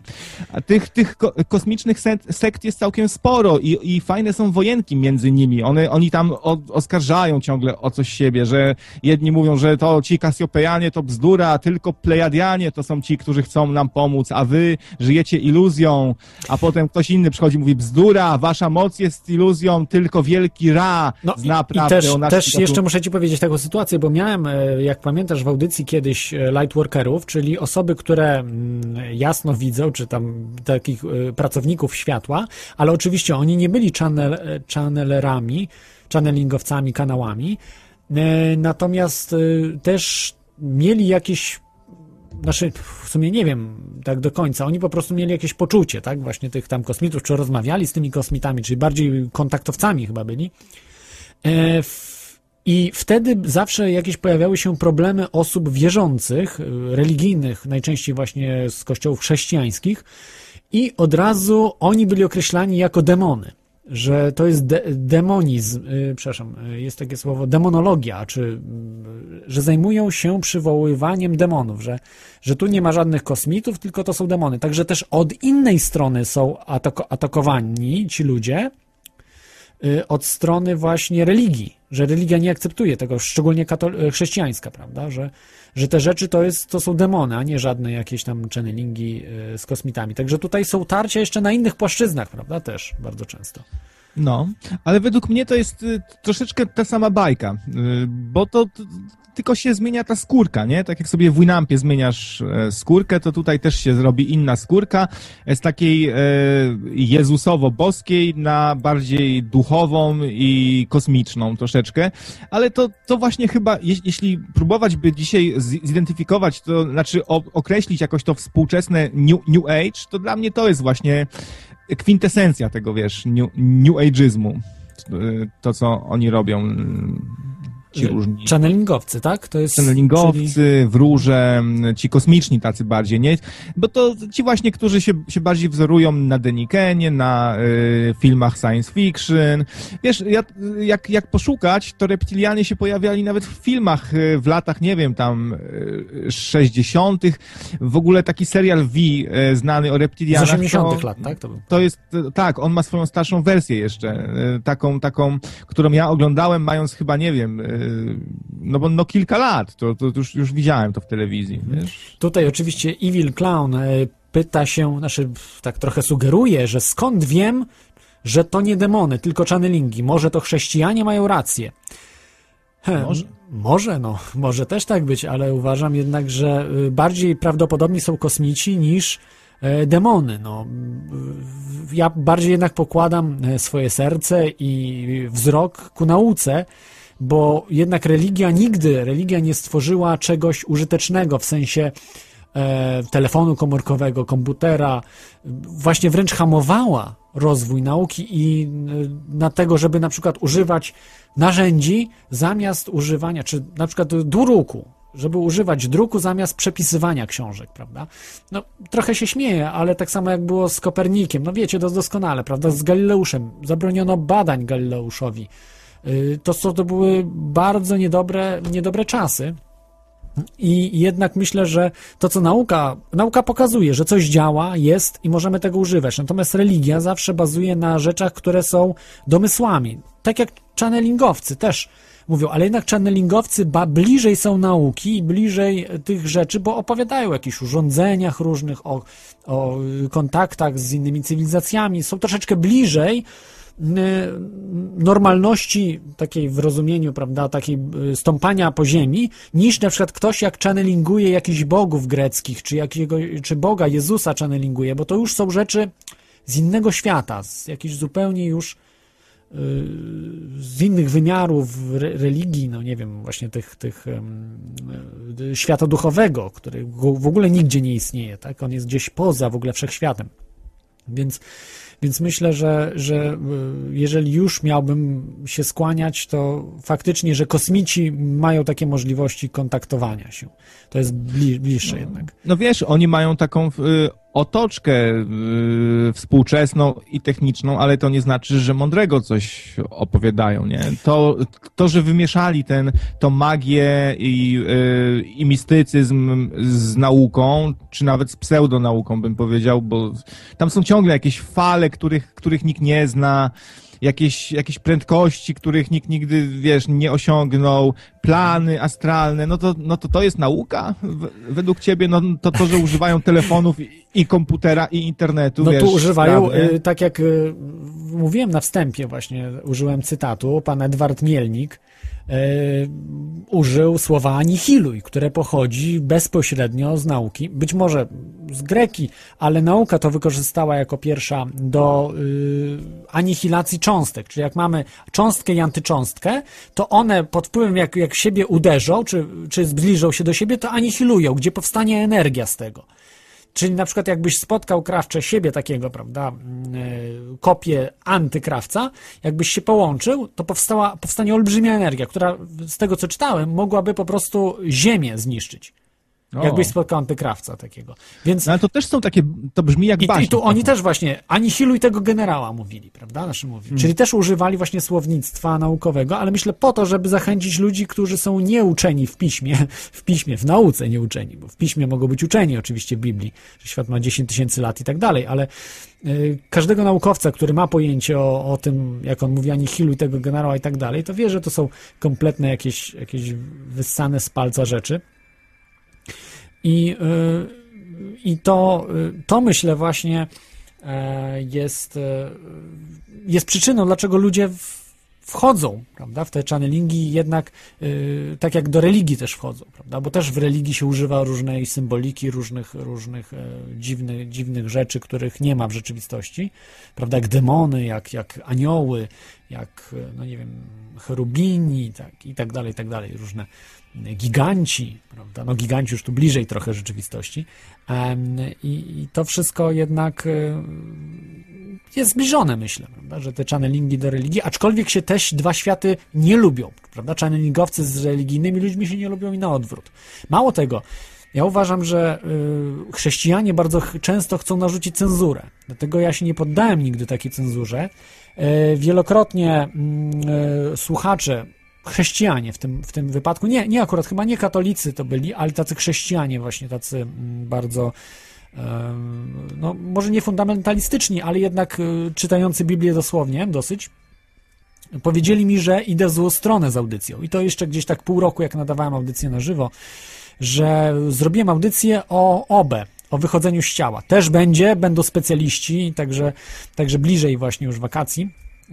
A tych, tych ko kosmicznych sekt, jest całkiem sporo i, i fajne są wojenki między nimi. One, oni tam o, oskarżają ciągle o coś siebie, że jedni mówią, że to ci Kasiopejanie to bzdura, a tylko Plejadianie to są ci, którzy chcą nam pomóc, a wy żyjecie iluzją, a potem ktoś inny przychodzi i mówi bzdura, wasza moc jest iluzją, tylko wielki Ra No zna prawdę też, też jeszcze muszę ci powiedzieć taką sytuację, bo miałem, e, jak pamiętasz, w audycji kiedyś e, lightworkerów, czyli osoby, które mm, jasno widzą, czy tam takich e, pracowników światła, ale oczywiście oni nie byli channel, channelerami, channelingowcami, kanałami, natomiast też mieli jakieś znaczy, w sumie nie wiem tak do końca, oni po prostu mieli jakieś poczucie, tak, właśnie tych tam kosmitów, czy rozmawiali z tymi kosmitami, czyli bardziej kontaktowcami chyba byli. E, I wtedy zawsze jakieś pojawiały się problemy osób wierzących, e, religijnych, najczęściej właśnie z kościołów chrześcijańskich, i od razu oni byli określani jako demony. Że to jest de demonizm, y, przepraszam, jest takie słowo demonologia, czy y, że zajmują się przywoływaniem demonów, że, że tu nie ma żadnych kosmitów, tylko to są demony. Także też od innej strony są atako atakowani ci ludzie, od strony właśnie religii, że religia nie akceptuje tego, szczególnie katol- chrześcijańska, prawda, że, że te rzeczy to, jest, to są demony, a nie żadne jakieś tam channelingi y, z kosmitami. Także tutaj są tarcia jeszcze na innych płaszczyznach, prawda, też bardzo często. No, ale według mnie to jest y, troszeczkę ta sama bajka, y, bo to tylko się zmienia ta skórka, nie? Tak jak sobie w Winampie zmieniasz e, skórkę, to tutaj też się zrobi inna skórka z takiej e, jezusowo-boskiej na bardziej duchową i kosmiczną troszeczkę, ale to, to właśnie chyba, je, jeśli próbować by dzisiaj zidentyfikować, to znaczy określić jakoś to współczesne new, new Age, to dla mnie to jest właśnie kwintesencja tego, wiesz, new, new age'izmu. To, co oni robią, ci różni Channelingowcy, tak? To jest, channelingowcy, czyli- wróże, ci kosmiczni tacy bardziej, nie? Bo to ci właśnie, którzy się, się bardziej wzorują na Denikenie, na y, filmach science fiction. Wiesz, ja, jak, jak poszukać, to reptilianie się pojawiali nawet w filmach y, w latach, nie wiem, tam y, 60. W ogóle taki serial V y, znany o Z reptilianach. 80 to- lat, tak? To był. to jest, tak, on ma swoją starszą wersję jeszcze, e, taką, taką, którą ja oglądałem mając chyba, nie wiem, e, no bo no kilka lat, to, to już, już widziałem to w telewizji, wiesz? Tutaj oczywiście Evil Clown e, pyta się, znaczy tak trochę sugeruje, że skąd wiem, że to nie demony, tylko channelingi. Może to chrześcijanie mają rację. He, Może. Może, no, może też tak być, ale uważam jednak, że y, bardziej prawdopodobni są kosmici niż e, demony. No. Y, Ja bardziej jednak pokładam e, swoje serce i wzrok ku nauce, bo jednak religia nigdy, religia nie stworzyła czegoś użytecznego w sensie e, telefonu komórkowego, komputera, właśnie wręcz hamowała rozwój nauki i y, na tego, żeby na przykład używać narzędzi zamiast używania, czy na przykład druku, żeby używać druku zamiast przepisywania książek, prawda? No, trochę się śmieję, ale tak samo jak było z Kopernikiem, no wiecie dos- doskonale, prawda? Z Galileuszem, zabroniono badań Galileuszowi. Y, To, co to były bardzo niedobre, niedobre czasy. I jednak myślę, że to, co nauka, nauka pokazuje, że coś działa, jest i możemy tego używać. Natomiast religia zawsze bazuje na rzeczach, które są domysłami. Tak jak channelingowcy też mówią, ale jednak channelingowcy ba, bliżej są nauki i bliżej tych rzeczy, bo opowiadają o jakichś urządzeniach różnych, o, o kontaktach z innymi cywilizacjami, są troszeczkę bliżej normalności takiej w rozumieniu, prawda, takiej y, stąpania po ziemi, niż na przykład ktoś jak channelinguje jakichś bogów greckich, czy jakiego, czy Boga Jezusa channelinguje, bo to już są rzeczy z innego świata, z jakichś zupełnie już y, z innych wymiarów re, religii, no nie wiem, właśnie tych, tych y, świata duchowego, który w ogóle nigdzie nie istnieje, tak? On jest gdzieś poza w ogóle wszechświatem. Więc więc myślę, że, że y, jeżeli już miałbym się skłaniać, to faktycznie, że kosmici mają takie możliwości kontaktowania się. To jest bli, bliższe jednak. No wiesz, oni mają taką y, otoczkę y, współczesną i techniczną, ale to nie znaczy, że mądrego coś opowiadają, nie? To, to że wymieszali ten, tą magię i, y, i mistycyzm z nauką, czy nawet z pseudonauką, bym powiedział, bo tam są ciągle jakieś fale, których, których nikt nie zna, jakieś, jakieś prędkości, których nikt nigdy, wiesz, nie osiągnął, plany astralne, no to, no to to jest nauka? Według ciebie, no to to, że używają telefonów i, i komputera i internetu, No wiesz, tu używają, y, tak jak y, mówiłem na wstępie właśnie, użyłem cytatu, pan Edward Mielnik użył słowa anihiluj, które pochodzi bezpośrednio z nauki, być może z greki, ale nauka to wykorzystała jako pierwsza do y, anihilacji cząstek, czyli jak mamy cząstkę i antycząstkę, to one pod wpływem jak, jak siebie uderzą, czy, czy zbliżą się do siebie, to anihilują, gdzie powstanie energia z tego. Czyli na przykład jakbyś spotkał krawcze siebie takiego, prawda, yy, kopię antykrawca, jakbyś się połączył, to powstała, powstanie olbrzymia energia, która z tego co czytałem, mogłaby po prostu ziemię zniszczyć. O. Jakbyś spotkał antykrawca takiego. Więc No ale to też są takie, to brzmi jak i, baśń. I tu oni też właśnie anihiluj tego generała mówili, prawda? Naszy mówi. Hmm. Czyli też używali właśnie słownictwa naukowego, ale myślę po to, żeby zachęcić ludzi, którzy są nieuczeni w piśmie, w piśmie, w nauce nieuczeni, bo w piśmie mogą być uczeni oczywiście w Biblii, że świat ma 10 tysięcy lat i tak dalej, ale y, każdego naukowca, który ma pojęcie o, o tym, jak on mówi anihiluj tego generała i tak dalej, to wie, że to są kompletne jakieś, jakieś wyssane z palca rzeczy. I, y, i to, y, to myślę właśnie e, jest, e, jest przyczyną, dlaczego ludzie wchodzą, prawda, w te channelingi jednak y, tak jak do religii też wchodzą, prawda, bo też w religii się używa różnej symboliki, różnych, różnych e, dziwnych, dziwnych rzeczy, których nie ma w rzeczywistości, prawda, jak demony, jak, jak anioły, jak, no nie wiem, cherubini, tak, i tak dalej, i tak dalej, różne giganci, prawda? No giganci już tu bliżej trochę rzeczywistości. I, i to wszystko jednak e, jest zbliżone, myślę, prawda? że te channelingi do religii, aczkolwiek się też dwa światy nie lubią, prawda? Channelingowcy z religijnymi ludźmi się nie lubią i na odwrót. Mało tego, ja uważam, że y, chrześcijanie bardzo często chcą narzucić cenzurę. Dlatego ja się nie poddałem nigdy takiej cenzurze. Y, wielokrotnie mm, y, słuchacze, chrześcijanie w tym, w tym wypadku, nie, nie akurat, chyba nie katolicy to byli, ale tacy chrześcijanie właśnie, tacy mm, bardzo no, może nie fundamentalistyczni, ale jednak czytający Biblię dosłownie, dosyć, powiedzieli mi, że idę w złą stronę z audycją. I to jeszcze gdzieś tak pół roku, jak nadawałem audycję na żywo, że zrobiłem audycję o OBE, o wychodzeniu z ciała. Też będzie, będą specjaliści, także, także bliżej właśnie już wakacji.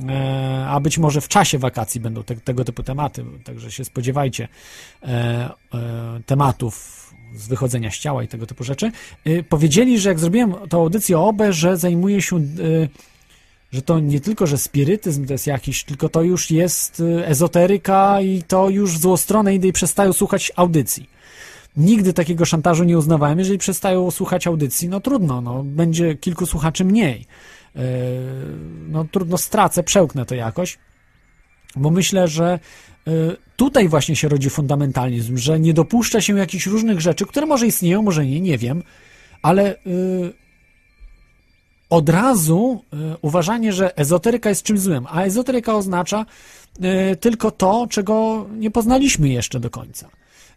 e, a być może w czasie wakacji będą te, tego typu tematy, także się spodziewajcie e, e, tematów z wychodzenia z ciała i tego typu rzeczy. Powiedzieli, że jak zrobiłem tą audycję o OB, że zajmuje się, że to nie tylko, że spirytyzm to jest jakiś, tylko to już jest ezoteryka i to już w złą stronę idę i przestają słuchać audycji. Nigdy takiego szantażu nie uznawałem. Jeżeli przestają słuchać audycji, no trudno, no, będzie kilku słuchaczy mniej. Yy, No trudno, stracę, przełknę to jakoś, bo myślę, że yy, tutaj właśnie się rodzi fundamentalizm, że nie dopuszcza się jakichś różnych rzeczy, które może istnieją, może nie, nie wiem, ale yy, od razu uważanie, że ezoteryka jest czymś złym, a ezoteryka oznacza tylko to, czego nie poznaliśmy jeszcze do końca.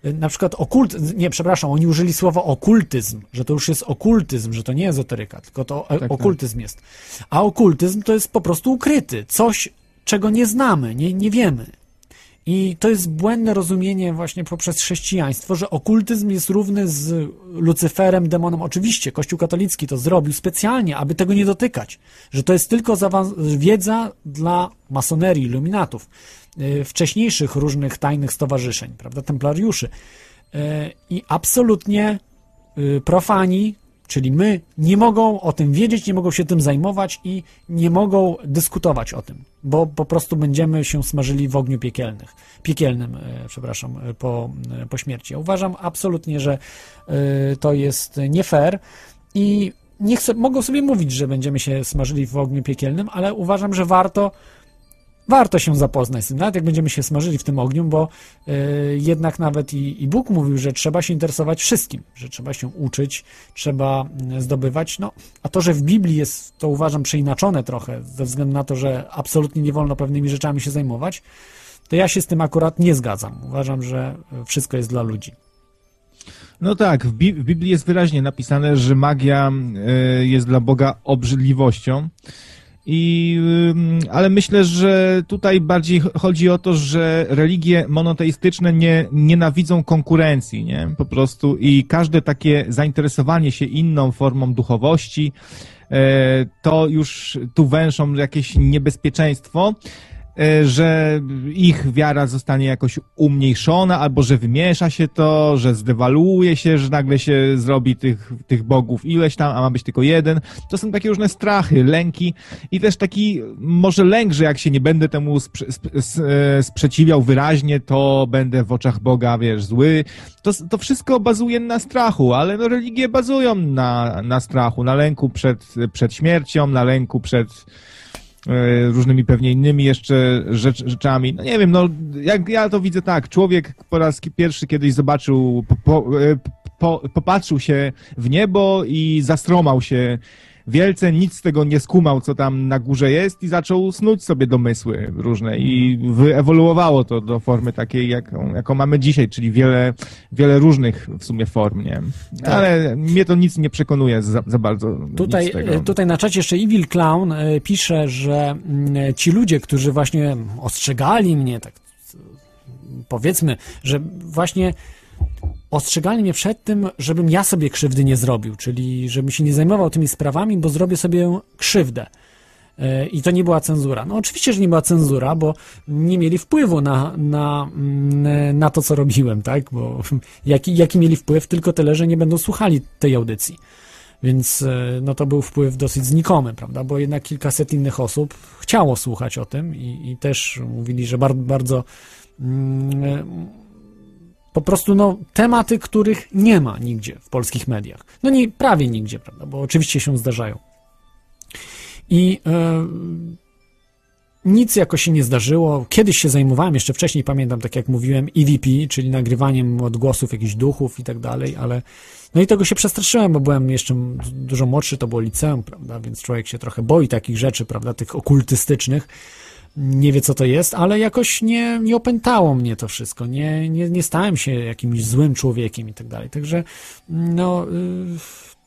Y, Na przykład okult, nie, przepraszam, oni użyli słowa okultyzm, że to już jest okultyzm, że to nie ezoteryka, tylko to e- tak. okultyzm jest. A okultyzm to jest po prostu ukryty, coś, czego nie znamy, nie, nie wiemy. I to jest błędne rozumienie właśnie poprzez chrześcijaństwo, że okultyzm jest równy z Lucyferem, demonem. Oczywiście Kościół katolicki to zrobił specjalnie, aby tego nie dotykać, że to jest tylko wiedza dla masonerii, iluminatów, wcześniejszych różnych tajnych stowarzyszeń, prawda, templariuszy. Yy, I absolutnie yy, profani, czyli my, nie mogą o tym wiedzieć, nie mogą się tym zajmować i nie mogą dyskutować o tym, bo po prostu będziemy się smażyli w ogniu piekielnych, piekielnym, e, przepraszam, e, po, e, po śmierci. Ja uważam absolutnie, że e, to jest nie fair i nie chcę, mogą sobie mówić, że będziemy się smażyli w ogniu piekielnym, ale uważam, że warto warto się zapoznać z tym, nawet jak będziemy się smażyli w tym ogniu, bo y, jednak nawet i, i Bóg mówił, że trzeba się interesować wszystkim, że trzeba się uczyć, trzeba y, zdobywać, no, a to, że w Biblii jest, to uważam, przeinaczone trochę, ze względu na to, że absolutnie nie wolno pewnymi rzeczami się zajmować, to ja się z tym akurat nie zgadzam. Uważam, że wszystko jest dla ludzi. No tak, w, Bi- w Biblii jest wyraźnie napisane, że magia y, jest dla Boga obrzydliwością. I, ale myślę, że tutaj bardziej ch- chodzi o to, że religie monoteistyczne nie nienawidzą konkurencji, nie? Po prostu i każde takie zainteresowanie się inną formą duchowości, e, to już tu węszą jakieś niebezpieczeństwo, że ich wiara zostanie jakoś umniejszona, albo że wymiesza się to, że zdewaluuje się, że nagle się zrobi tych, tych bogów ileś tam, a ma być tylko jeden. To są takie różne strachy, lęki i też taki może lęk, że jak się nie będę temu sprze- e, sprzeciwiał wyraźnie, to będę w oczach Boga, wiesz, zły. To, to wszystko bazuje na strachu, ale no, religie bazują na, na strachu, na lęku przed, przed śmiercią, na lęku przed e, różnymi pewnie innymi jeszcze rzecz, rzeczami. No nie wiem, no jak ja to widzę tak, człowiek po raz pierwszy kiedyś zobaczył, po, po, e, po, popatrzył się w niebo i zastromał się wielce, nic z tego nie skumał, co tam na górze jest i zaczął snuć sobie domysły różne i wyewoluowało to do formy takiej, jaką, jaką mamy dzisiaj, czyli wiele, wiele różnych w sumie form, nie? Ale mnie to nic nie przekonuje za, za bardzo. Tutaj, e, tutaj na czacie jeszcze Evil Clown e, pisze, że mm, ci ludzie, którzy właśnie ostrzegali mnie, tak e, powiedzmy, że właśnie ostrzegali mnie przed tym, żebym ja sobie krzywdy nie zrobił, czyli żebym się nie zajmował tymi sprawami, bo zrobię sobie krzywdę. E, I to nie była cenzura. No oczywiście, że nie była cenzura, bo nie mieli wpływu na, na, mm, na to, co robiłem, tak? Bo jaki, jaki mieli wpływ? Tylko tyle, że nie będą słuchali tej audycji. Więc e, no to był wpływ dosyć znikomy, prawda? Bo jednak kilkaset innych osób chciało słuchać o tym i, i też mówili, że bardzo, bardzo mm, po prostu no, tematy, których nie ma nigdzie w polskich mediach. No nie, prawie nigdzie, prawda? Bo oczywiście się zdarzają. I e, nic jakoś się nie zdarzyło. Kiedyś się zajmowałem, jeszcze wcześniej pamiętam, tak jak mówiłem, EVP, czyli nagrywaniem odgłosów jakichś duchów i tak dalej, ale no i tego się przestraszyłem, bo byłem jeszcze dużo młodszy, to było liceum, prawda, więc człowiek się trochę boi takich rzeczy, prawda, tych okultystycznych. Nie wie, co to jest, ale jakoś nie, nie opętało mnie to wszystko. Nie, nie, nie stałem się jakimś złym człowiekiem i tak dalej. Także, no, y,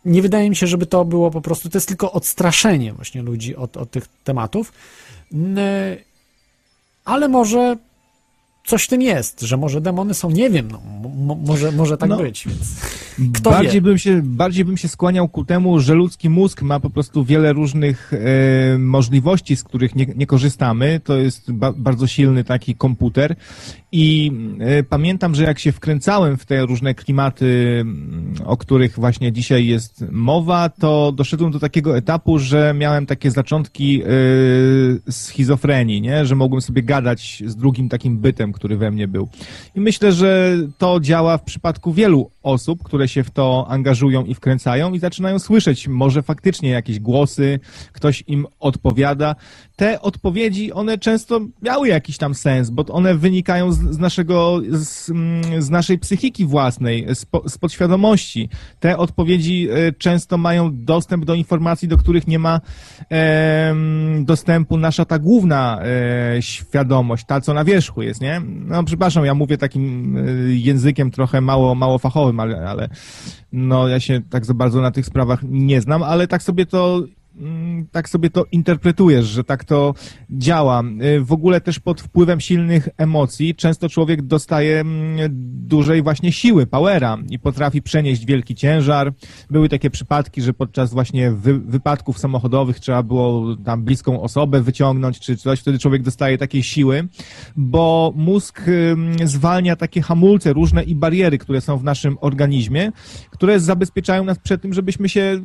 nie wydaje mi się, żeby to było po prostu, to jest tylko odstraszenie właśnie ludzi od, od tych tematów. Ale może coś w tym jest, że może demony są, nie wiem, no, mo- może, może tak No. być, więc kto bardziej wie? bym, się, bardziej bym się skłaniał ku temu, że ludzki mózg ma po prostu wiele różnych e, możliwości, z których nie, nie korzystamy. To jest ba, bardzo silny taki komputer. I e, pamiętam, że jak się wkręcałem w te różne klimaty, mm, o których właśnie dzisiaj jest mowa, to doszedłem do takiego etapu, że miałem takie zaczątki e, schizofrenii, nie? że mogłem sobie gadać z drugim takim bytem, który we mnie był. I myślę, że to działa w przypadku wielu osób, które się w to angażują i wkręcają i zaczynają słyszeć może faktycznie jakieś głosy, ktoś im odpowiada. Te odpowiedzi, one często miały jakiś tam sens, bo one wynikają z, z naszego, z, z naszej psychiki własnej, z, z podświadomości. Te odpowiedzi e, często mają dostęp do informacji, do których nie ma em, dostępu nasza ta główna e, świadomość, ta co na wierzchu jest, nie? No przepraszam, ja mówię takim e, językiem trochę mało, mało fachowym, ale, ale no ja się tak za bardzo na tych sprawach nie znam, ale tak sobie to tak sobie to interpretujesz, że tak to działa. Y, W ogóle też pod wpływem silnych emocji często człowiek dostaje mm, dużej właśnie siły, powera i potrafi przenieść wielki ciężar. Były takie przypadki, że podczas właśnie wy, wypadków samochodowych trzeba było tam bliską osobę wyciągnąć czy coś, wtedy człowiek dostaje takiej siły, bo mózg zwalnia takie hamulce różne i bariery, które są w naszym organizmie, które zabezpieczają nas przed tym, żebyśmy się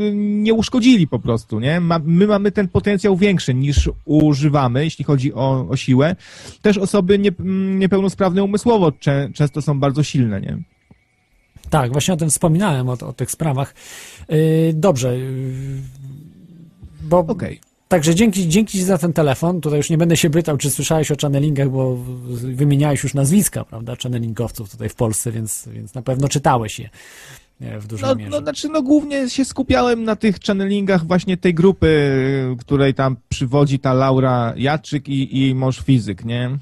y, nie uszkodzili po prostu, nie? Ma, my mamy ten potencjał większy niż używamy, jeśli chodzi o, o siłę. Też osoby nie, m, niepełnosprawne umysłowo cze, często są bardzo silne, nie? Tak, właśnie o tym wspominałem, o, o tych sprawach. Yy, dobrze, yy, bo Okej. Także dzięki, dzięki Ci za ten telefon. Tutaj już nie będę się pytał, czy słyszałeś o channelingach, bo wymieniałeś już nazwiska, prawda, channelingowców tutaj w Polsce, więc, więc na pewej czytałeś je w dużej No, mierze. no, znaczy, no głównie się skupiałem na tych channelingach właśnie tej grupy, y, której tam przywodzi ta Laura Jaczyk i, i jej mąż fizyk, nie?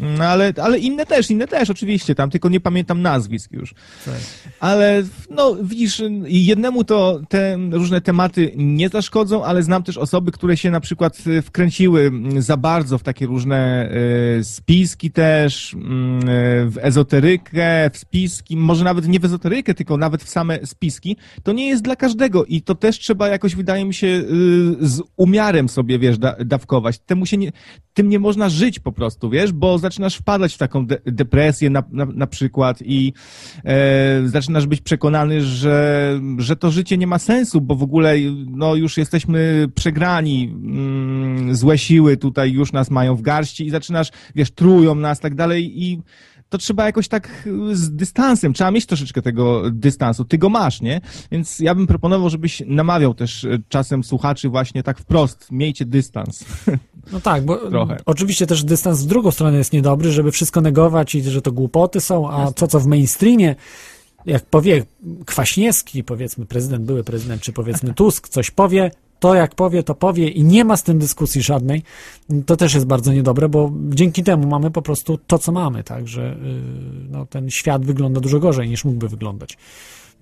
No ale, ale inne też, inne też oczywiście, tam tylko nie pamiętam nazwisk już. Tak. Ale no widzisz, jednemu to te różne tematy nie zaszkodzą, ale znam też osoby, które się na przykład y, wkręciły za bardzo w takie różne y, spiski też, mm, y, w ezoterykę, w spiski, może nawet nie w ezoterykę, tylko nawet w same spiski. To nie jest dla każdego i to też trzeba jakoś, wydaje mi się, y, z umiarem sobie, wiesz, da, dawkować. Temu się nie, tym nie można żyć po prostu, wiesz, bo zaczynasz wpadać w taką de depresję na, na, na przykład i e, zaczynasz być przekonany, że, że to życie nie ma sensu, bo w ogóle no, już jesteśmy przegrani, mm, złe siły tutaj już nas mają w garści i zaczynasz, wiesz, trują nas, tak dalej i to trzeba jakoś tak z dystansem, trzeba mieć troszeczkę tego dystansu. Ty go masz, nie? Więc ja bym proponował, żebyś namawiał też e, czasem słuchaczy właśnie tak wprost, miejcie dystans. No tak, bo Trochę. oczywiście też dystans w drugą stronę jest niedobry, żeby wszystko negować i że to głupoty są, a to, co w mainstreamie, jak powie Kwaśniewski, powiedzmy prezydent, były prezydent, czy powiedzmy Tusk, coś powie, to jak powie, to powie i nie ma z tym dyskusji żadnej, to też jest bardzo niedobre, bo dzięki temu mamy po prostu to, co mamy, tak, że yy, no, ten świat wygląda dużo gorzej niż mógłby wyglądać.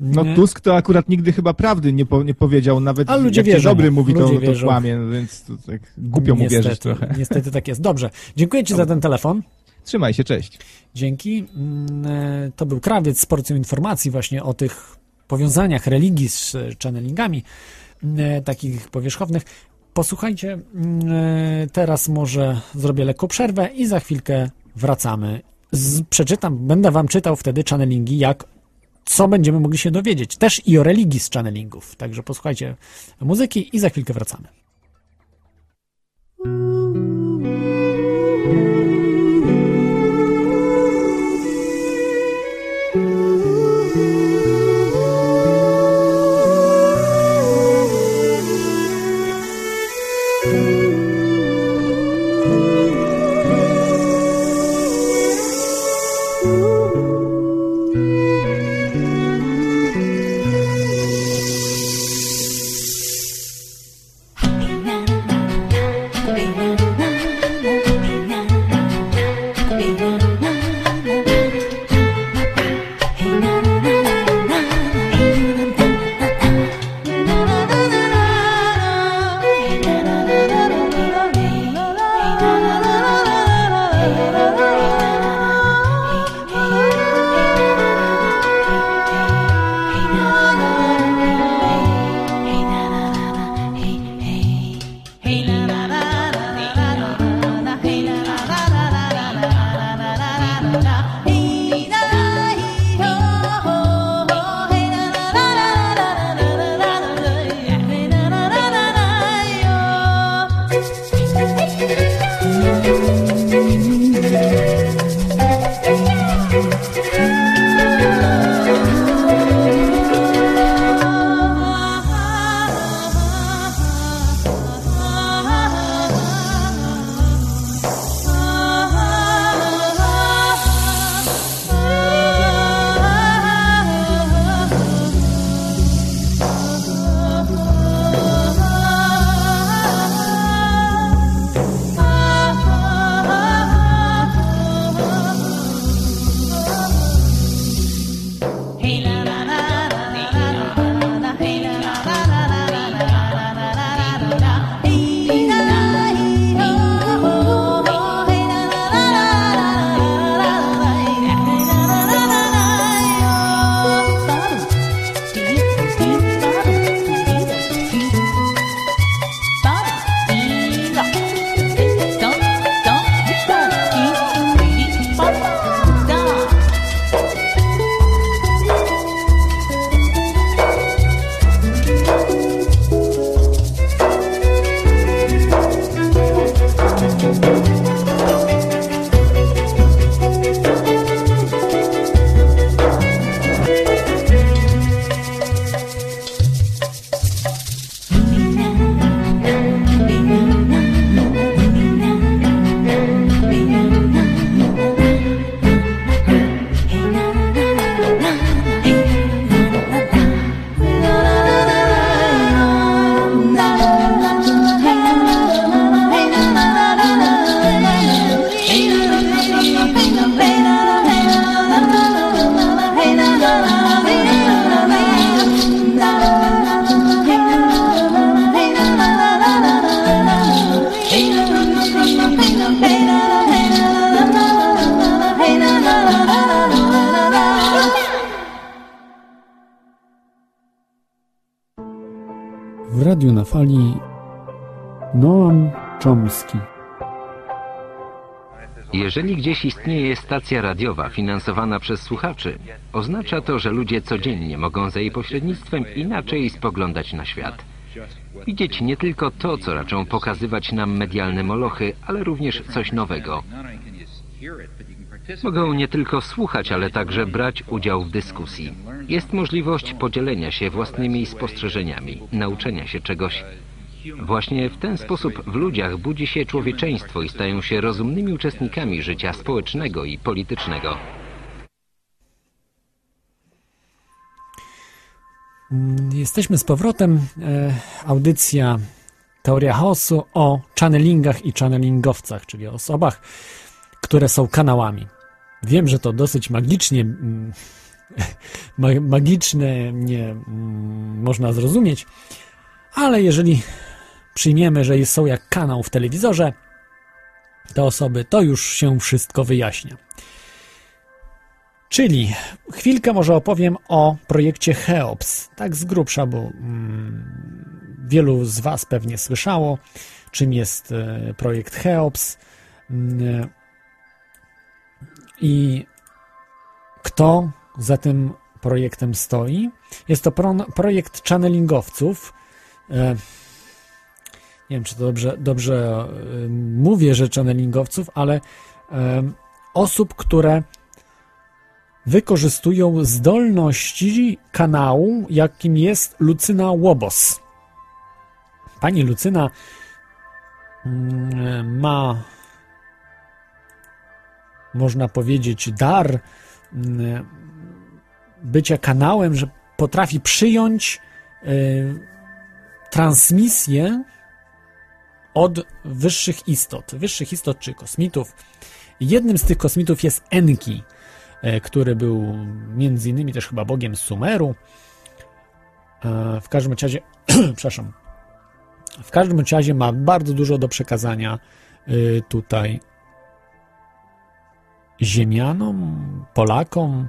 No Nie? Tusk to akurat nigdy chyba prawdy nie, po, nie powiedział, nawet A ludzie jak wierzą dobry mu, mówi, to, ludzie to wierzą. kłamie, no więc to tak głupio mu wierzyć trochę. Niestety tak jest. Dobrze, dziękuję Ci za ten telefon. Trzymaj się, cześć. Dzięki. Mm, e, To był krawiec z porcją informacji właśnie o tych powiązaniach religii z e, channelingami, takich powierzchownych. Posłuchajcie, mm, e, teraz może zrobię lekką przerwę i za chwilkę wracamy. Z, przeczytam, będę wam czytał wtedy channelingi, jak co będziemy mogli się dowiedzieć. Też i o religii z channelingów. Także posłuchajcie muzyki i za chwilkę wracamy. Jeżeli gdzieś istnieje stacja radiowa finansowana przez słuchaczy, oznacza to, że ludzie codziennie mogą za jej pośrednictwem inaczej spoglądać na świat. Widzieć nie tylko to, co raczą pokazywać nam medialne molochy, ale również coś nowego. Mogą nie tylko słuchać, ale także brać udział w dyskusji. Jest możliwość podzielenia się własnymi spostrzeżeniami, nauczenia się czegoś. Właśnie w ten sposób w ludziach budzi się człowieczeństwo i stają się rozumnymi uczestnikami życia społecznego i politycznego. Jesteśmy z powrotem. E, audycja Teoria Chaosu o channelingach i channelingowcach, czyli osobach, które są kanałami. Wiem, że to dosyć magicznie, mm, ma- magiczne nie mm, można zrozumieć, ale jeżeli przyjmiemy, że są jak kanał w telewizorze, te osoby, to już się wszystko wyjaśnia. Czyli chwilkę może opowiem o projekcie Cheops, tak z grubsza, bo mm, wielu z Was pewnie słyszało, czym jest e, projekt Cheops mm, i kto za tym projektem stoi. Jest to pro, projekt channelingowców. E, nie wiem, czy to dobrze, dobrze e, mówię, że channelingowców, ale e, osób, które wykorzystują zdolności kanału, jakim jest Lucyna Łobos. Pani Lucyna mm, ma, można powiedzieć, dar mm, bycia kanałem, że potrafi przyjąć y, transmisję od wyższych istot, wyższych istot czy kosmitów. Jednym z tych kosmitów jest Enki, e, który był między innymi też chyba bogiem Sumeru. E, W każdym razie, przepraszam, w każdym razie ma bardzo dużo do przekazania y, tutaj Ziemianom, Polakom.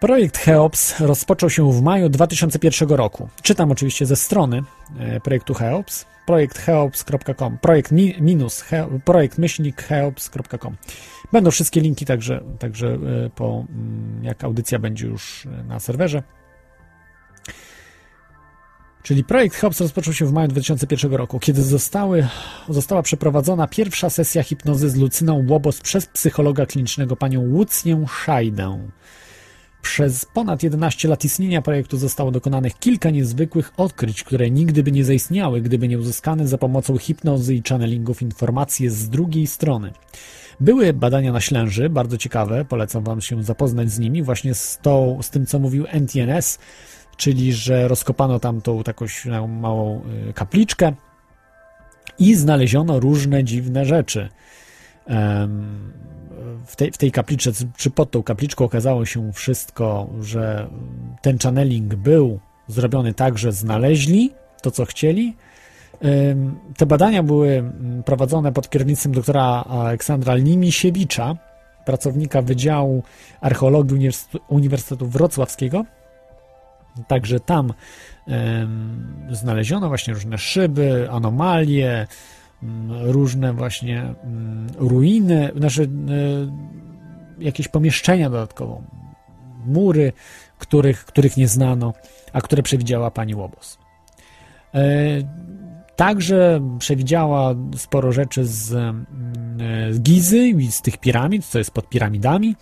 Projekt Cheops rozpoczął się w maju 2001 roku. Czytam oczywiście ze strony e, projektu Cheops, projekt cheops.com, projekt mi, minus, he, projekt myślnik cheops.com. Będą wszystkie linki także, także e, po, mm, jak audycja będzie już e, na serwerze. Czyli projekt Cheops rozpoczął się w maju 2001 roku, kiedy zostały, została przeprowadzona pierwsza sesja hipnozy z Lucyną Łobos przez psychologa klinicznego panią Łucję Szajdę. Przez ponad 11 lat istnienia projektu zostało dokonanych kilka niezwykłych odkryć, które nigdy by nie zaistniały, gdyby nie uzyskane za pomocą hipnozy i channelingów informacje z drugiej strony. Były badania na ślęży, bardzo ciekawe, polecam Wam się zapoznać z nimi, właśnie z, tą, z tym, co mówił NTNS, czyli że rozkopano tam tą taką śna- małą y, kapliczkę i znaleziono różne dziwne rzeczy. Em, w tej, w tej kapliczce, czy pod tą kapliczką okazało się wszystko, że ten channeling był zrobiony tak, że znaleźli to, co chcieli. Te badania były prowadzone pod kierownictwem doktora Aleksandra Limisiewicza, pracownika Wydziału Archeologii Uniwersytetu- Wrocławskiego. Także tam znaleziono właśnie różne szyby, anomalie, różne właśnie mm, ruiny, znaczy e, jakieś pomieszczenia dodatkowo, mury, których, których nie znano, a które przewidziała pani Łobos. E, Także przewidziała sporo rzeczy z, mm, e, z Gizy i z tych piramid, co jest pod piramidami.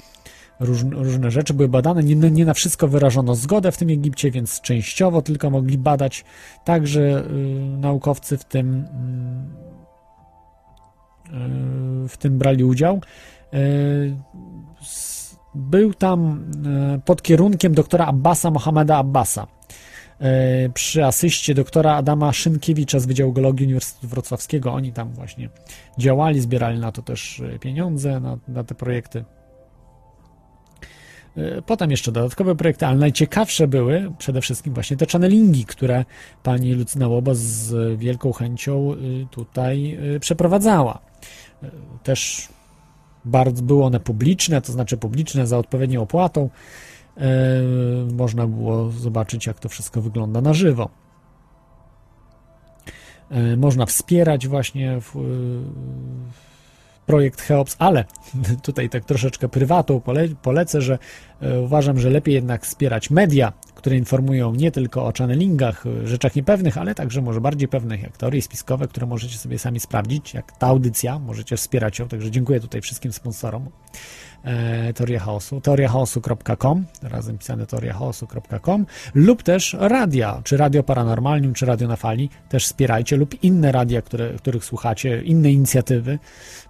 Różne, różne rzeczy były badane. Nie, nie na wszystko wyrażono zgodę w tym Egipcie, więc częściowo tylko mogli badać. Także y, naukowcy w tym, w tym brali udział. S- był tam y, pod kierunkiem doktora Abbasa Mohameda Abbasa y, przy asyście doktora Adama Szynkiewicza z Wydziału Geologii Uniwersytetu Wrocławskiego. Oni tam właśnie działali, zbierali na to też pieniądze, na, na te projekty. Y, Potem jeszcze dodatkowe projekty, ale najciekawsze były przede wszystkim właśnie te channelingi, które pani Lucyna Łoba z wielką chęcią y, tutaj y, przeprowadzała. Y, Też bardzo były one publiczne, to znaczy publiczne za odpowiednią opłatą. można było zobaczyć, jak to wszystko wygląda na żywo. Można wspierać właśnie w, projekt Cheops, ale tutaj tak troszeczkę prywatą pole, polecę, że uważam, że lepiej jednak wspierać media, które informują nie tylko o channelingach, rzeczach niepewnych, ale także może bardziej pewnych, jak teorie spiskowe, które możecie sobie sami sprawdzić, jak ta audycja, możecie wspierać ją, także dziękuję tutaj wszystkim sponsorom e, Teoria Chaosu, teoriachaosu.com, razem pisane teoriachaosu.com lub też radia, czy Radio Paranormalnium, czy Radio na Fali, też wspierajcie, lub inne radia, które, których słuchacie, inne inicjatywy,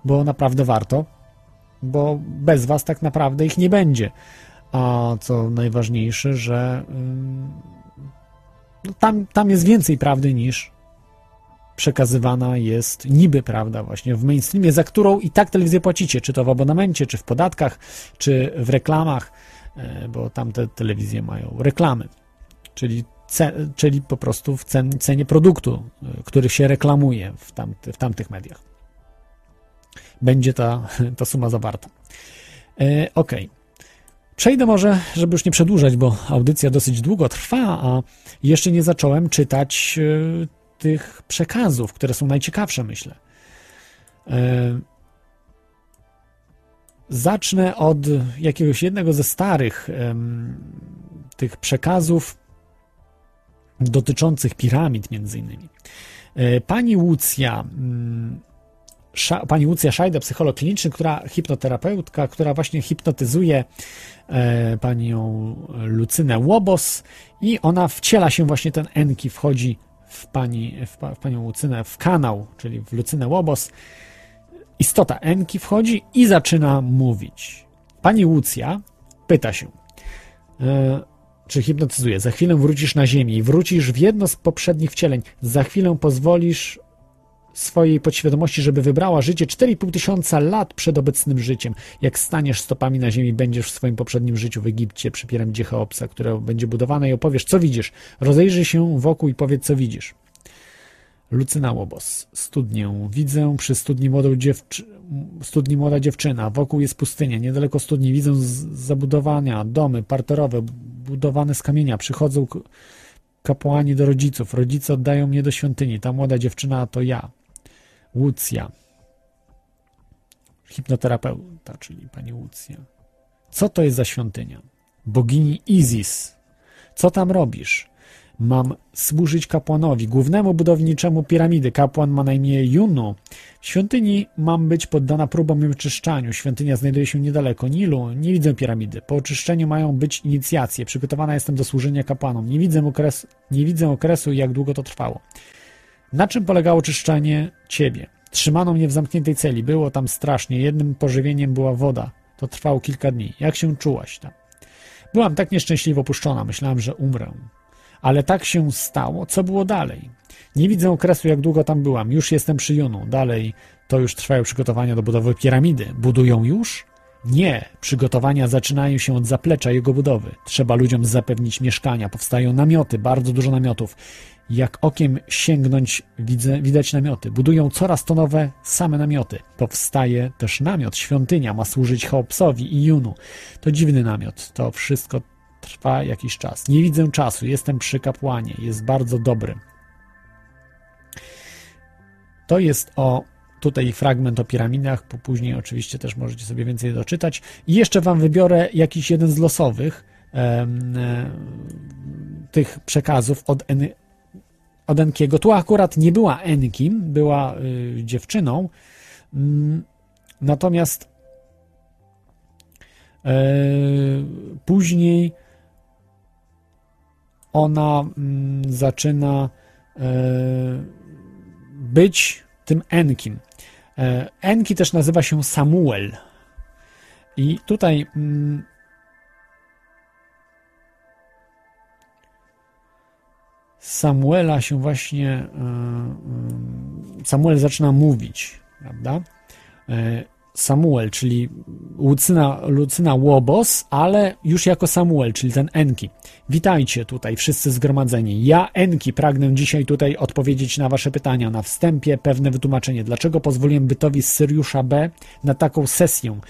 bo naprawdę warto, bo bez was tak naprawdę ich nie będzie. A co najważniejsze, że no tam, tam jest więcej prawdy niż przekazywana jest niby prawda właśnie w mainstreamie, za którą i tak telewizję płacicie, czy to w abonamencie, czy w podatkach, czy w reklamach, e, bo tamte telewizje mają reklamy, czyli, czyli po prostu w cen, cenie produktu, e, który się reklamuje w, tamty, w tamtych mediach. Będzie ta, ta suma zawarta. E, ok. Przejdę może, żeby już nie przedłużać, bo audycja dosyć długo trwa, a jeszcze nie zacząłem czytać e, tych przekazów, które są najciekawsze, myślę. E, zacznę od jakiegoś jednego ze starych tych przekazów dotyczących piramid, między innymi. E, pani Łucja mm, pani Łucja Szajda, psycholog kliniczny, która hipnoterapeutka, która właśnie hipnotyzuje e, panią Lucynę Łobos i ona wciela się właśnie ten Enki, wchodzi w, pani, w, w panią Lucynę, w kanał, czyli w Lucynę Łobos. Istota Enki wchodzi i zaczyna mówić. Pani Łucja pyta się, e, czy hipnotyzuje, za chwilę wrócisz na ziemię i wrócisz w jedno z poprzednich wcieleń, za chwilę pozwolisz swojej podświadomości, żeby wybrała życie 4,5 tysiąca lat przed obecnym życiem. Jak staniesz stopami na ziemi, będziesz w swoim poprzednim życiu w Egipcie przy piramidzie Cheopsa, które będzie budowane i opowiesz, co widzisz. Rozejrzyj się wokół i powiedz, co widzisz. Lucyna Łobos. Studnię. Widzę przy studni młodą studni młoda dziewczyna. Wokół jest pustynia. Niedaleko studni widzę zabudowania, domy parterowe, budowane z kamienia. Przychodzą kapłani do rodziców. Rodzice oddają mnie do świątyni. Ta młoda dziewczyna to ja. Łucja. Hipnoterapeuta, czyli pani Łucja. Co to jest za świątynia? Bogini Isis. Co tam robisz? Mam służyć kapłanowi, głównemu budowniczemu piramidy. Kapłan ma na imię Junu. W świątyni mam być poddana próbom i oczyszczaniu. Świątynia znajduje się niedaleko Nilu. Nie widzę piramidy. Po oczyszczeniu mają być inicjacje. Przygotowana jestem do służenia kapłanom. Nie widzę, okres, nie widzę okresu, jak długo to trwało. Na czym polegało czyszczenie ciebie? Trzymano mnie w zamkniętej celi. Było tam strasznie. Jednym pożywieniem była woda. To trwało kilka dni. Jak się czułaś tam? Byłam tak nieszczęśliwie opuszczona. Myślałam, że umrę. Ale tak się stało. Co było dalej? Nie widzę okresu, jak długo tam byłam. Już jestem przy Junu. Dalej to już trwają przygotowania do budowy piramidy. Budują już? Nie. Przygotowania zaczynają się od zaplecza jego budowy. Trzeba ludziom zapewnić mieszkania. Powstają namioty, bardzo dużo namiotów. Jak okiem sięgnąć, widzę, widać namioty. Budują coraz to nowe same namioty. Powstaje też namiot, świątynia, ma służyć Hobbsowi i Junu. To dziwny namiot. To wszystko trwa jakiś czas. Nie widzę czasu, jestem przy kapłanie, jest bardzo dobry. To jest o tutaj fragment o piramidach, po później oczywiście też możecie sobie więcej doczytać. I jeszcze wam wybiorę jakiś jeden z losowych e, tych przekazów od od Enkiego. Tu akurat nie była Enkim, była y, dziewczyną. Mm, natomiast e, później ona mm, zaczyna e, być tym Enkim. E, Enki też nazywa się Samuel. I tutaj Samuela się właśnie e, Samuel zaczyna mówić, prawda? Samuel, czyli Lucyna, Lucyna Łobos, ale już jako Samuel, czyli ten Enki. Witajcie tutaj wszyscy zgromadzeni. Ja, Enki, pragnę dzisiaj tutaj odpowiedzieć na wasze pytania. Na wstępie pewne wytłumaczenie. Dlaczego pozwoliłem bytowi z Syriusza B na taką sesję?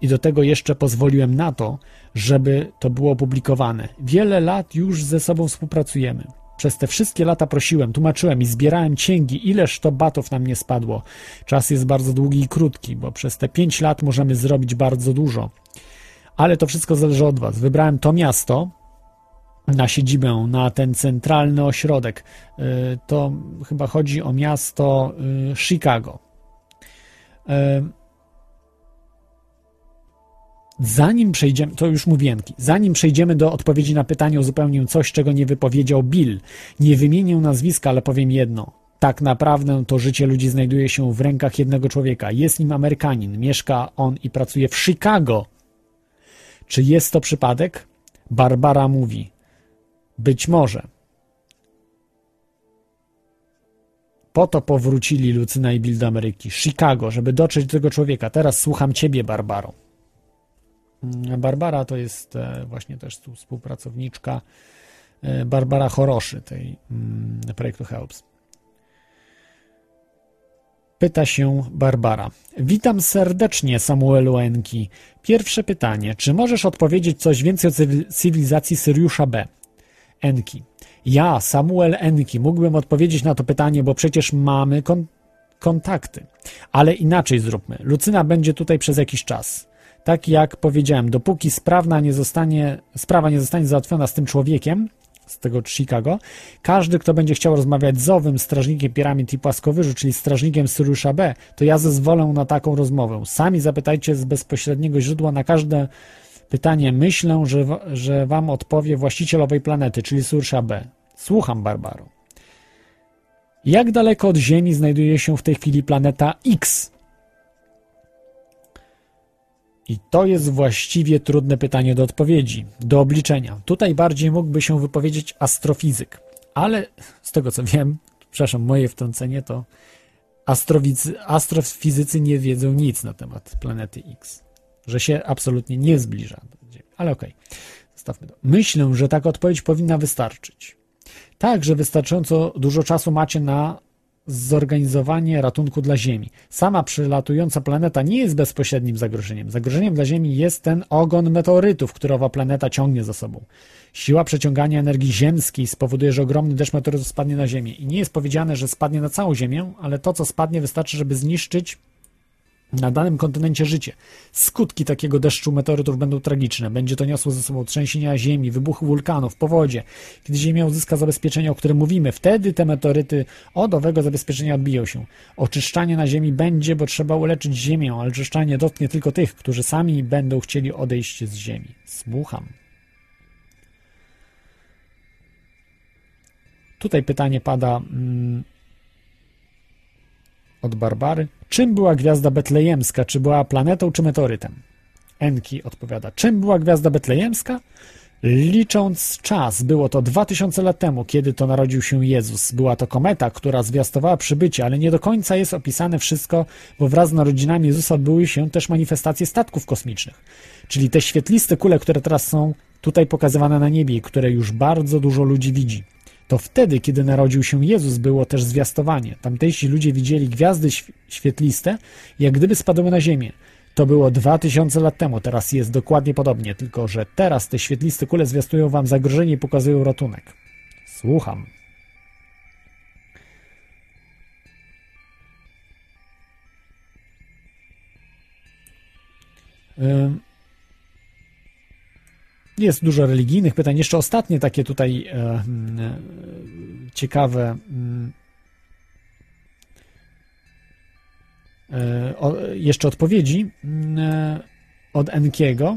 I do tego jeszcze pozwoliłem na to, żeby to było opublikowane. Wiele lat już ze sobą współpracujemy. Przez te wszystkie lata prosiłem, tłumaczyłem i zbierałem cięgi, ileż to batów na mnie spadło. Czas jest bardzo długi i krótki, bo przez te pięć lat możemy zrobić bardzo dużo. Ale to wszystko zależy od Was. Wybrałem to miasto na siedzibę, na ten centralny ośrodek. Y, To chyba chodzi o miasto y, Chicago. Zanim przejdziemy, to już mówienki, zanim przejdziemy do odpowiedzi na pytanie, uzupełnię coś, czego nie wypowiedział Bill. Nie wymienię nazwiska, ale powiem jedno. Tak naprawdę to życie ludzi znajduje się w rękach jednego człowieka. Jest nim Amerykanin, mieszka on i pracuje w Chicago. Czy jest to przypadek? Barbara mówi. Być może. Po to powrócili Lucyna i Bill do Ameryki. Chicago, żeby dotrzeć do tego człowieka. Teraz słucham ciebie, Barbaro. Barbara to jest e, właśnie też tu współpracowniczka e, Barbara Choroszy tej mm, projektu Helps. Pyta się Barbara. Witam serdecznie, Samuelu Enki. Pierwsze pytanie. Czy możesz odpowiedzieć coś więcej o cywi- cywilizacji Syriusza B? Enki. Ja, Samuel Enki, mógłbym odpowiedzieć na to pytanie, bo przecież mamy kon- kontakty. Ale inaczej zróbmy. Lucyna będzie tutaj przez jakiś czas. Tak jak powiedziałem, dopóki sprawna nie zostanie, sprawa nie zostanie załatwiona z tym człowiekiem, z tego Chicago, każdy, kto będzie chciał rozmawiać z owym strażnikiem piramid i płaskowyżu, czyli strażnikiem Syrusza B, to ja zezwolę na taką rozmowę. Sami zapytajcie z bezpośredniego źródła na każde pytanie. Myślę, że, że wam odpowie właściciel owej planety, czyli Syrusza B. Słucham, Barbaro. Jak daleko od Ziemi znajduje się w tej chwili planeta X? I to jest właściwie trudne pytanie do odpowiedzi, do obliczenia. Tutaj bardziej mógłby się wypowiedzieć astrofizyk, ale z tego co wiem, przepraszam, moje wtrącenie to astrowicy, astrofizycy nie wiedzą nic na temat planety X, że się absolutnie nie zbliża. Ale okej, zostawmy to. Myślę, że taka odpowiedź powinna wystarczyć. Tak, że wystarczająco dużo czasu macie na zorganizowanie ratunku dla Ziemi. Sama przylatująca planeta nie jest bezpośrednim zagrożeniem. Zagrożeniem dla Ziemi jest ten ogon meteorytów, który owa planeta ciągnie za sobą. Siła przeciągania energii ziemskiej spowoduje, że ogromny deszcz meteorytów spadnie na Ziemię. I nie jest powiedziane, że spadnie na całą Ziemię, ale to, co spadnie, wystarczy, żeby zniszczyć na danym kontynencie życie. Skutki takiego deszczu meteorytów będą tragiczne. Będzie to niosło ze sobą trzęsienia ziemi, wybuchy wulkanów, powodzie. Kiedy Ziemia uzyska zabezpieczenie, o którym mówimy, wtedy te meteoryty od owego zabezpieczenia odbiją się. Oczyszczanie na Ziemi będzie, bo trzeba uleczyć Ziemię, ale oczyszczanie dotknie tylko tych, którzy sami będą chcieli odejść z Ziemi. Słucham. Tutaj pytanie pada mm, od Barbary. Czym była gwiazda betlejemska? Czy była planetą, czy meteorytem? Enki odpowiada. Czym była gwiazda betlejemska? Licząc czas, było to 2000 lat temu, kiedy to narodził się Jezus. Była to kometa, która zwiastowała przybycie, ale nie do końca jest opisane wszystko, bo wraz z narodzinami Jezusa odbyły się też manifestacje statków kosmicznych. Czyli te świetliste kule, które teraz są tutaj pokazywane na niebie które już bardzo dużo ludzi widzi. To wtedy, kiedy narodził się Jezus, było też zwiastowanie. Tamtejsi ludzie widzieli gwiazdy św- świetliste, jak gdyby spadły na ziemię. To było 2000 lat temu, teraz jest dokładnie podobnie, tylko że teraz te świetliste kule zwiastują wam zagrożenie i pokazują ratunek. Słucham. Ym, Jest dużo religijnych pytań. Jeszcze ostatnie takie tutaj e, e, ciekawe. e, jeszcze odpowiedzi od Enkiego.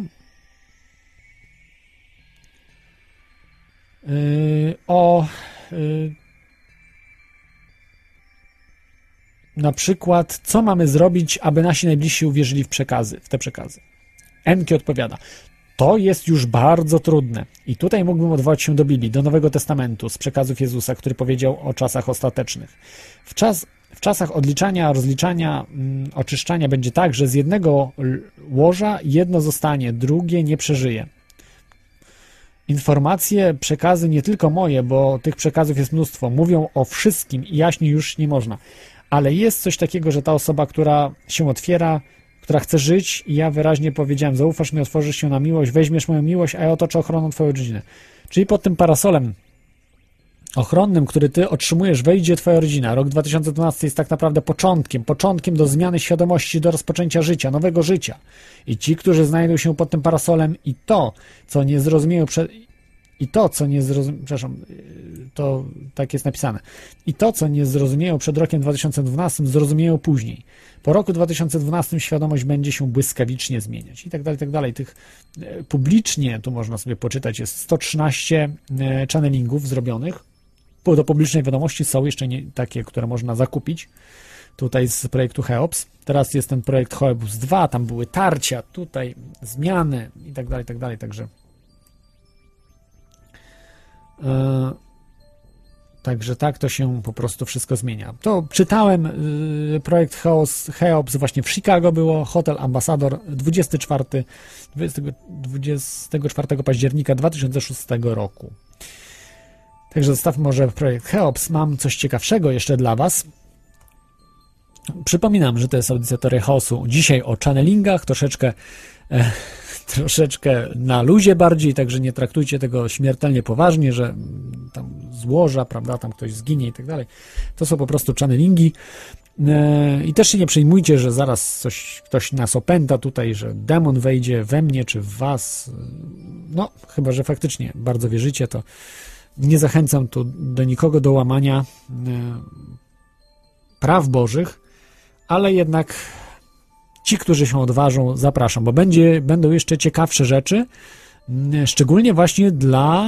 O na przykład, co mamy zrobić, aby nasi najbliżsi uwierzyli w przekazy, w te przekazy. Enki odpowiada. To jest już bardzo trudne. I tutaj mógłbym odwołać się do Biblii, do Nowego Testamentu, z przekazów Jezusa, który powiedział o czasach ostatecznych. W czas w czasach odliczania, rozliczania, mm, oczyszczania będzie tak, że z jednego łoża jedno zostanie, drugie nie przeżyje. Informacje, przekazy nie tylko moje, bo tych przekazów jest mnóstwo, mówią o wszystkim i jaśniej już nie można. Ale jest coś takiego, że ta osoba, która się otwiera, która chce żyć i ja wyraźnie powiedziałem, zaufasz mi, otworzysz się na miłość, weźmiesz moją miłość, a ja otoczę ochroną twoją rodzinę. Czyli pod tym parasolem ochronnym, który ty otrzymujesz, wejdzie twoja rodzina. Rok 2012 jest tak naprawdę początkiem, początkiem do zmiany świadomości, do rozpoczęcia życia, nowego życia. I ci, którzy znajdą się pod tym parasolem i to, co nie zrozumieją przed... I to, co nie zrozumieją, przepraszam, yy, to tak jest napisane. I to, co nie zrozumieją przed rokiem 2012, zrozumieją później. Po roku 2012 świadomość będzie się błyskawicznie zmieniać i tak dalej, i tak dalej. Tych e, publicznie, tu można sobie poczytać, jest 113 e, channelingów zrobionych. Do publicznej wiadomości są jeszcze nie, takie, które można zakupić. Tutaj z projektu Cheops. Teraz jest ten projekt Cheops 2, tam były tarcia, tutaj zmiany i tak dalej, i tak dalej. Także Także tak to się po prostu wszystko zmienia. To czytałem y, projekt Cheops, Cheops właśnie w Chicago było, Hotel Ambassador 24, 20, 24 października 2006 roku. Także zostawmy może projekt Cheops. Mam coś ciekawszego jeszcze dla Was. Przypominam, że to jest audycja Teoria Chaosu. Dzisiaj o channelingach, troszeczkę, e, troszeczkę na luzie bardziej, także nie traktujcie tego śmiertelnie poważnie, że mm, tam złoża, prawda, tam ktoś zginie i tak dalej. To są po prostu channelingi. E, I też się nie przejmujcie, że zaraz coś, ktoś nas opęta tutaj, że demon wejdzie we mnie czy w was. No, chyba, że faktycznie bardzo wierzycie, to nie zachęcam tu do nikogo do łamania e, praw Bożych, ale jednak ci, którzy się odważą, zapraszam, bo będzie, będą jeszcze ciekawsze rzeczy, m, szczególnie właśnie dla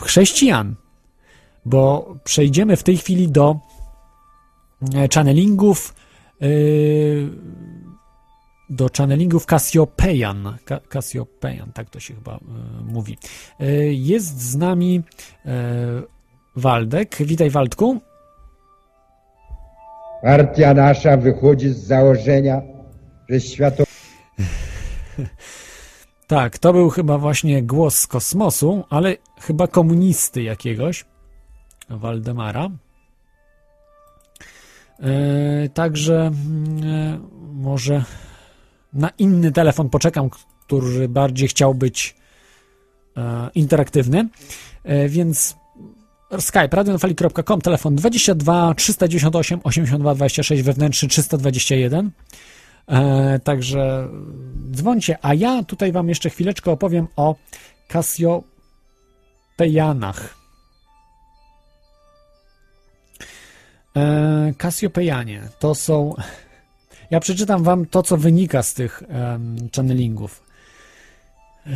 chrześcijan, bo przejdziemy w tej chwili do e, channelingów yy, do channelingów Cassiopean. Cassiopean, tak to się chyba y, mówi. Jest z nami Waldek. Witaj Waldku. Partia nasza wychodzi z założenia, że światowa Tak, to był chyba właśnie głos z kosmosu, ale chyba komunisty jakiegoś. Waldemara. E, także e, może na inny telefon poczekam, który bardziej chciał być e, interaktywny. Więc Skype, radionafali.com, telefon 22 398 82 26, wewnętrzny 321. E, także dzwońcie, a ja tutaj wam jeszcze chwileczkę opowiem o Kasiopejanach. E, Kasiopejanie to są. Ja przeczytam wam to, co wynika z tych channelingów. E,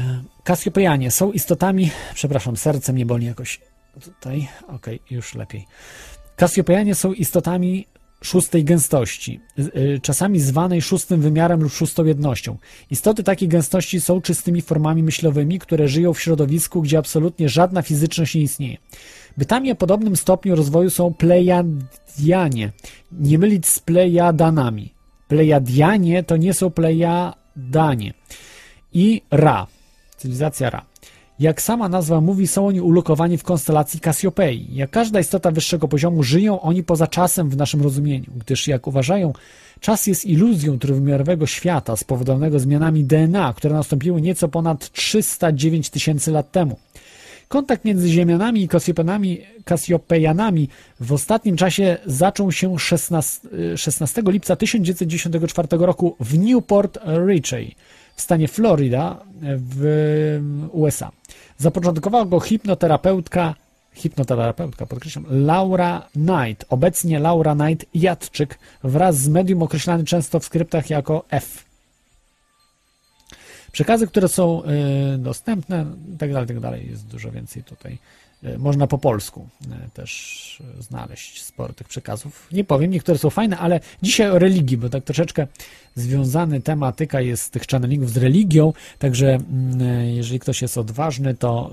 Kasiopejanie są istotami. Przepraszam, serce mnie boli jakoś tutaj. Okej, już lepiej. Kasiopejanie są istotami szóstej gęstości, y, czasami zwanej szóstym wymiarem lub szóstą jednością. Istoty takiej gęstości są czystymi formami myślowymi, które żyją w środowisku, gdzie absolutnie żadna fizyczność nie istnieje. Bytami o podobnym stopniu rozwoju są plejadianie, nie mylić z plejadanami. Plejadianie to nie są plejadanie. I Ra, cywilizacja Ra. Jak sama nazwa mówi, są oni ulokowani w konstelacji Kasiopei. Jak każda istota wyższego poziomu, żyją oni poza czasem w naszym rozumieniu, gdyż jak uważają, czas jest iluzją trójwymiarowego świata spowodowanego zmianami DNA, które nastąpiły nieco ponad 309 tysięcy lat temu. Kontakt między Ziemianami i Kasiopejanami w ostatnim czasie zaczął się 16, y, 16 lipca 1994 roku w Newport Richey w stanie Florida w USA. Zapoczątkowała go hipnoterapeutka, hipnoterapeutka, podkreślam, Laura Knight, obecnie Laura Knight Jadczyk, wraz z medium określany często w skryptach jako F. Przekazy, które są y, dostępne, tak dalej, tak dalej, jest dużo więcej tutaj. Y, Można po polsku y, też y, znaleźć sporo tych przekazów. Nie powiem, niektóre są fajne, ale dzisiaj o religii, bo tak troszeczkę związany tematyka jest tych channelingów z religią, także mm, jeżeli ktoś jest odważny, to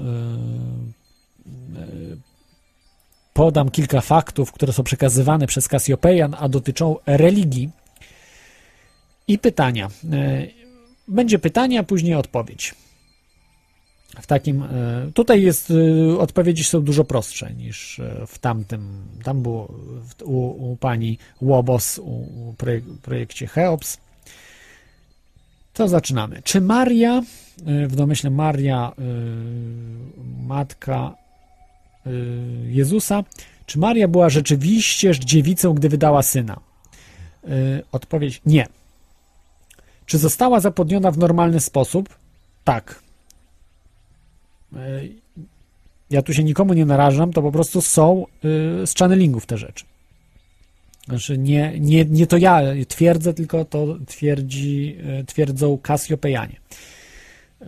podam kilka faktów, które są przekazywane przez Kasjopejan, a dotyczą religii i pytania. E, Będzie pytanie, a później odpowiedź. W takim, e, tutaj jest, e, odpowiedzi są dużo prostsze niż e, w tamtym, tam było u, u pani Łobos, u, u projek, projekcie Cheops. To zaczynamy. Czy Maria, w domyśle Maria, matka Jezusa, czy Maria była rzeczywiście dziewicą, gdy wydała syna? Odpowiedź nie. Czy została zapłodniona w normalny sposób? Tak. Y, Ja tu się nikomu nie narażam, to po prostu są y, z channelingów te rzeczy. Znaczy nie, nie, nie to ja twierdzę, tylko to twierdzi, e, twierdzą Kasjopejanie. E,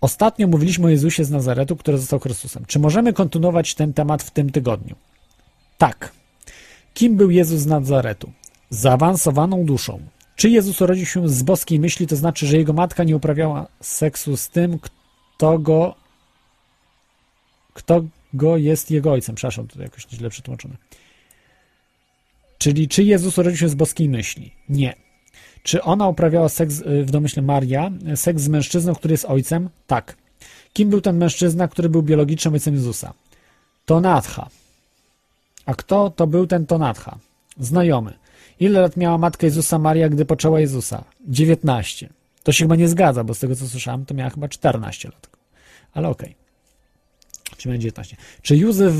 Ostatnio mówiliśmy o Jezusie z Nazaretu, który został Chrystusem. Czy możemy kontynuować ten temat w tym tygodniu? Tak. Kim był Jezus z Nazaretu? Zaawansowaną duszą. Czy Jezus urodził się z boskiej myśli, to znaczy, że jego matka nie uprawiała seksu z tym, kto go, kto go jest jego ojcem? Przepraszam, to jakoś źle przetłumaczone. Czyli czy Jezus urodził się z boskiej myśli? Nie. Czy ona uprawiała seks, y, w domyśle Maria, seks z mężczyzną, który jest ojcem? Tak. Kim był ten mężczyzna, który był biologicznym ojcem Jezusa? Tonatcha. A kto to był ten Tonatcha? Znajomy. Ile lat miała matka Jezusa Maria, gdy poczęła Jezusa? 19. To się chyba nie zgadza, bo z tego co słyszałem, to miała chyba 14 lat. Ale okej. Czy będzie 19. Czy Józef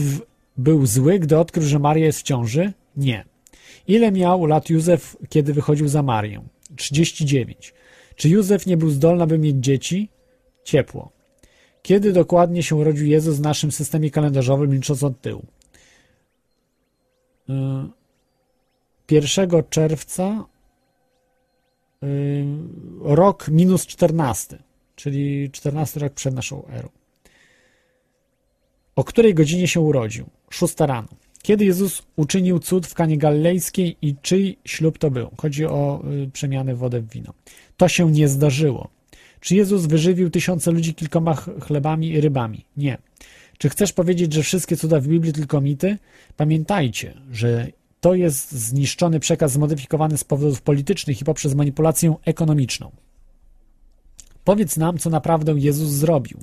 był zły, gdy odkrył, że Maria jest w ciąży? Nie. Ile miał lat Józef, kiedy wychodził za Marię? 39. Czy Józef nie był zdolny, aby mieć dzieci? Ciepło. Kiedy dokładnie się urodził Jezus w naszym systemie kalendarzowym, licząc od tyłu? Y, 1 czerwca y, rok minus 14, czyli 14 rok przed naszą erą. O której godzinie się urodził? 6 rano. Kiedy Jezus uczynił cud w Kanie Galilejskiej i czyj ślub to był? Chodzi o y, przemianę wodę w wino. To się nie zdarzyło. Czy Jezus wyżywił tysiące ludzi kilkoma ch- chlebami i rybami? Nie. Czy chcesz powiedzieć, że wszystkie cuda w Biblii tylko mity? Pamiętajcie, że to jest zniszczony przekaz zmodyfikowany z powodów politycznych i poprzez manipulację ekonomiczną. Powiedz nam, co naprawdę Jezus zrobił.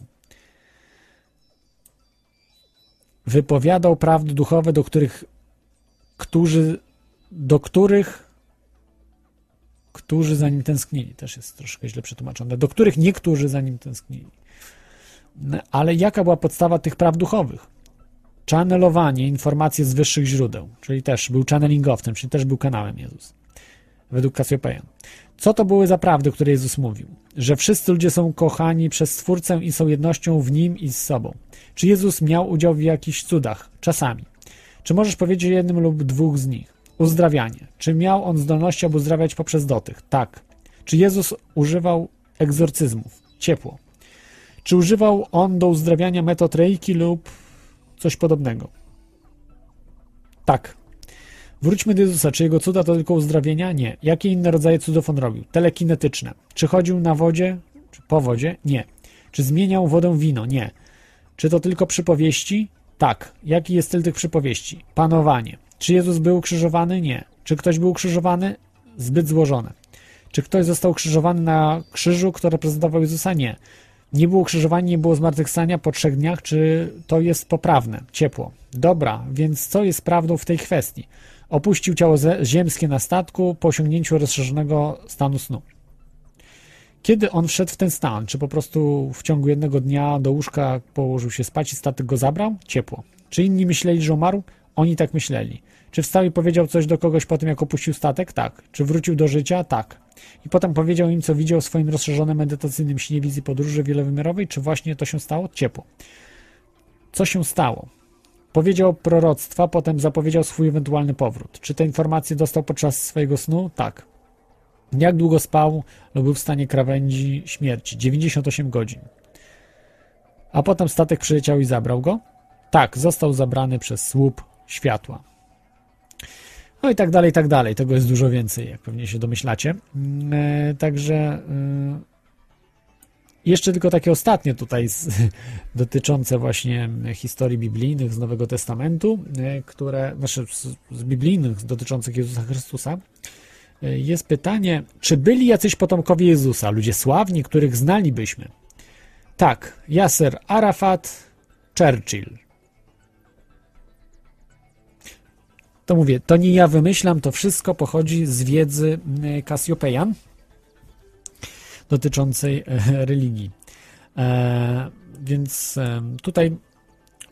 Wypowiadał prawdy duchowe, do których, którzy, do których, którzy za nim tęsknili. Też jest troszkę źle przetłumaczone. Do których niektórzy za nim tęsknili. Ale jaka była podstawa tych praw duchowych? Channelowanie informacji z wyższych źródeł, czyli też był channelingowcem, czyli też był kanałem Jezus, według Kasjopejan. Co to były za prawdy, które Jezus mówił? Że wszyscy ludzie są kochani przez Stwórcę i są jednością w Nim i z sobą. Czy Jezus miał udział w jakichś cudach? Czasami. Czy możesz powiedzieć o jednym lub dwóch z nich? Uzdrawianie. Czy miał on zdolności, aby uzdrawiać poprzez dotyk? Tak. Czy Jezus używał egzorcyzmów? Ciepło. Czy używał on do uzdrawiania metod reiki lub coś podobnego? Tak. Wróćmy do Jezusa. Czy jego cuda to tylko uzdrowienia? Nie. Jakie inne rodzaje cudów on robił? Telekinetyczne. Czy chodził na wodzie? Czy po wodzie? Nie. Czy zmieniał wodę wino? Nie. Czy to tylko przypowieści? Tak. Jaki jest styl tych przypowieści? Panowanie. Czy Jezus był ukrzyżowany? Nie. Czy ktoś był ukrzyżowany? Zbyt złożone. Czy ktoś został ukrzyżowany na krzyżu, kto reprezentował Jezusa? Nie. Nie było ukrzyżowania, nie było zmartwychwstania po trzech dniach. Czy to jest poprawne? Ciepło. Dobra, więc co jest prawdą w tej kwestii? Opuścił ciało ziemskie na statku po osiągnięciu rozszerzonego stanu snu. Kiedy on wszedł w ten stan? Czy po prostu w ciągu jednego dnia do łóżka położył się spać i statek go zabrał? Ciepło. Czy inni myśleli, że umarł? Oni tak myśleli. Czy wstał i powiedział coś do kogoś po tym, jak opuścił statek? Tak. Czy wrócił do życia? Tak. I potem powiedział im, co widział w swoim rozszerzonym medytacyjnym śnie wizji podróży wielowymiarowej? Czy właśnie to się stało? Ciepło. Co się stało? Powiedział proroctwa, potem zapowiedział swój ewentualny powrót. Czy te informacje dostał podczas swojego snu? Tak. Jak długo spał lub był w stanie krawędzi śmierci? 98 godzin. A potem statek przyleciał i zabrał go? Tak, został zabrany przez słup światła. No i tak dalej, i tak dalej. Tego jest dużo więcej, jak pewnie się domyślacie. E, Także Jeszcze tylko takie ostatnie tutaj z, dotyczące właśnie historii biblijnych z Nowego Testamentu, e, które, znaczy z, z biblijnych dotyczących Jezusa Chrystusa. E, Jest pytanie, czy byli jacyś potomkowie Jezusa, ludzie sławni, których znalibyśmy? Tak, Yasser Arafat, Churchill. To mówię, to nie ja wymyślam, to wszystko pochodzi z wiedzy e, Kasjopejan dotyczącej e, religii. E, więc e, tutaj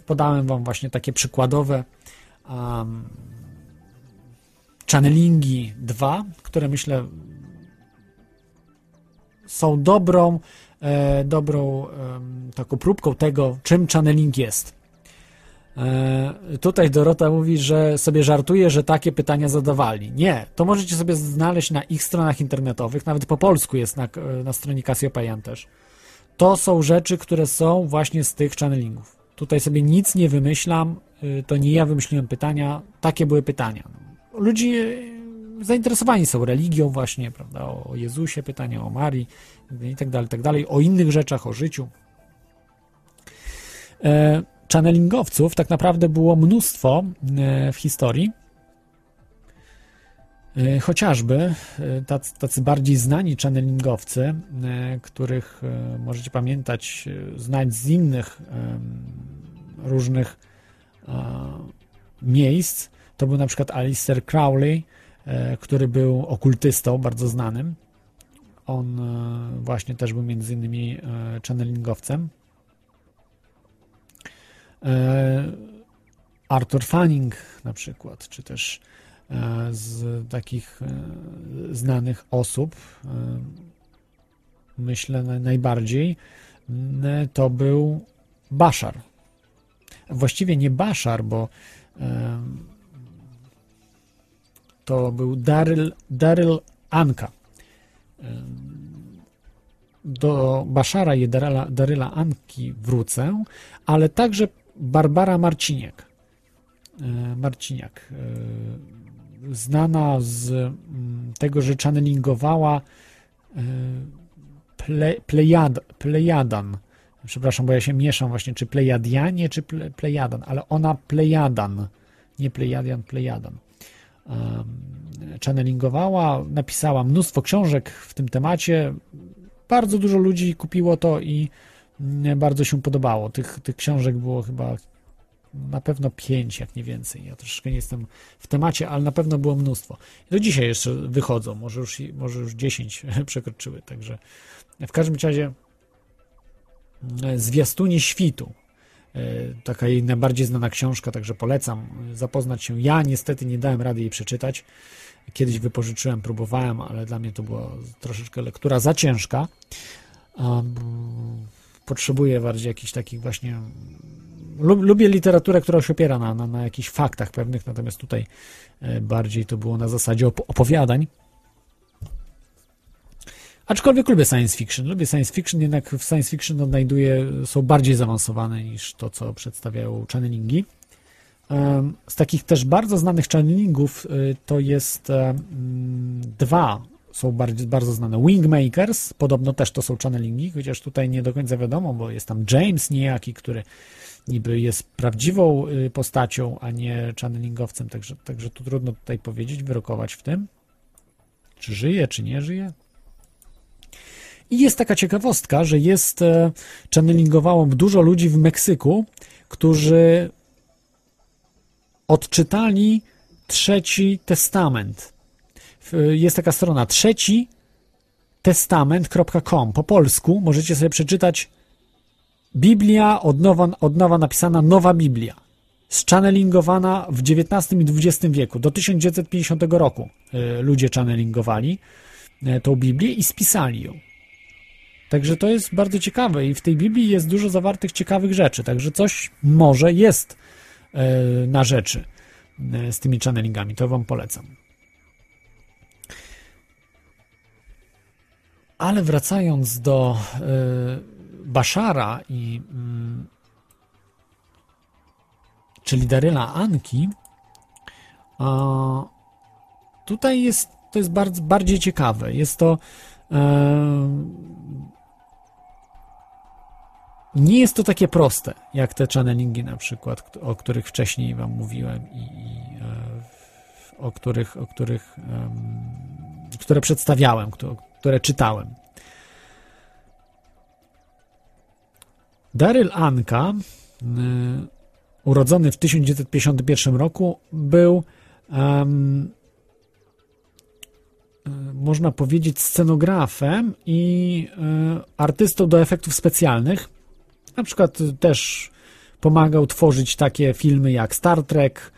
podałem Wam właśnie takie przykładowe um, channelingi 2, które myślę są dobrą, e, dobrą taką próbką tego, czym channeling jest. E, Tutaj Dorota mówi, że sobie żartuje, że takie pytania zadawali. Nie, to możecie sobie znaleźć na ich stronach internetowych, nawet po polsku jest na, na stronie Cassiopeia też. To są rzeczy, które są właśnie z tych channelingów. Tutaj sobie nic nie wymyślam, y, to nie ja wymyśliłem pytania, takie były pytania. Ludzie zainteresowani są religią właśnie, prawda, o Jezusie, pytania o Marii i tak dalej, tak dalej, o innych rzeczach, o życiu. E, channelingowców tak naprawdę było mnóstwo e, w historii. E, Chociażby e, tacy, tacy bardziej znani channelingowcy, których możecie pamiętać, znać z innych różnych miejsc, to był na przykład Alistair Crowley, który był okultystą bardzo znanym. On właśnie też był między innymi channelingowcem. E, Arthur Fanning na przykład, czy też e, z takich e, znanych osób, myślę na- najbardziej, to był Bashar. Właściwie nie Bashar, bo to był Daryl, Daryl Anka. Do Baszara i Daryla Anki wrócę, ale także Barbara Marciniak. E, Marciniak. e, Znana z mm, tego, że channelingowała e, ple, plejad, Plejadan. Przepraszam, bo ja się mieszam właśnie, czy Plejadianie, czy ple, Plejadan, ale ona Plejadan, nie Plejadian, Plejadan. Channelingowała, napisała mnóstwo książek w tym temacie. Bardzo dużo ludzi kupiło to i bardzo się podobało. Tych, tych książek było chyba na pewno pięć, jak nie więcej. Ja troszeczkę nie jestem w temacie, ale na pewno było mnóstwo. Do dzisiaj jeszcze wychodzą, może już, może już 10 przekroczyły, także w każdym razie e, Zwiastunie Świtu. E, Taka jej najbardziej znana książka, także polecam zapoznać się. Ja niestety nie dałem rady jej przeczytać. Kiedyś wypożyczyłem, próbowałem, ale dla mnie to była troszeczkę lektura za ciężka. Um, potrzebuję bardziej jakichś takich właśnie. Lub, lubię literaturę, która się opiera na, na, na jakichś faktach pewnych, natomiast tutaj e, bardziej to było na zasadzie op- opowiadań. Aczkolwiek lubię science fiction. Lubię science fiction, jednak w science fiction odnajduję, są bardziej zaawansowane niż to, co przedstawiają channelingi. Z takich też bardzo znanych channelingów y, to jest dwa są bardzo, bardzo znane. Wingmakers, podobno też to są channelingi, chociaż tutaj nie do końca wiadomo, bo jest tam James niejaki, który niby jest prawdziwą y, postacią, a nie channelingowcem, także, także tu trudno tutaj powiedzieć, wyrokować w tym, czy żyje, czy nie żyje. I jest taka ciekawostka, że jest, e, channelingowało dużo ludzi w Meksyku, którzy odczytali trzeci testament. W- Jest taka strona trzeci testament.com. Po polsku możecie sobie przeczytać Biblia od nowa, od nowa napisana Nowa Biblia. Schannelingowana w XIX i XX wieku. Do 1950 roku y, ludzie channelingowali y, tą Biblię i spisali ją. Także to jest bardzo ciekawe i w tej Biblii jest dużo zawartych ciekawych rzeczy, także coś może jest na rzeczy z tymi channelingami, to wam polecam. Ale wracając do e, Baszara i mm, czyli Daryla Anki, tutaj jest to jest bardzo, bardziej ciekawe. Jest to nie jest to takie proste, jak te channelingi na przykład, o których wcześniej wam mówiłem i, i e, o których, o których które przedstawiałem, które, czytałem. Daryl Anka, y, urodzony w 1951 roku, był y, można powiedzieć scenografem i y, artystą do efektów specjalnych. Na przykład też pomagał tworzyć takie filmy jak Star Trek,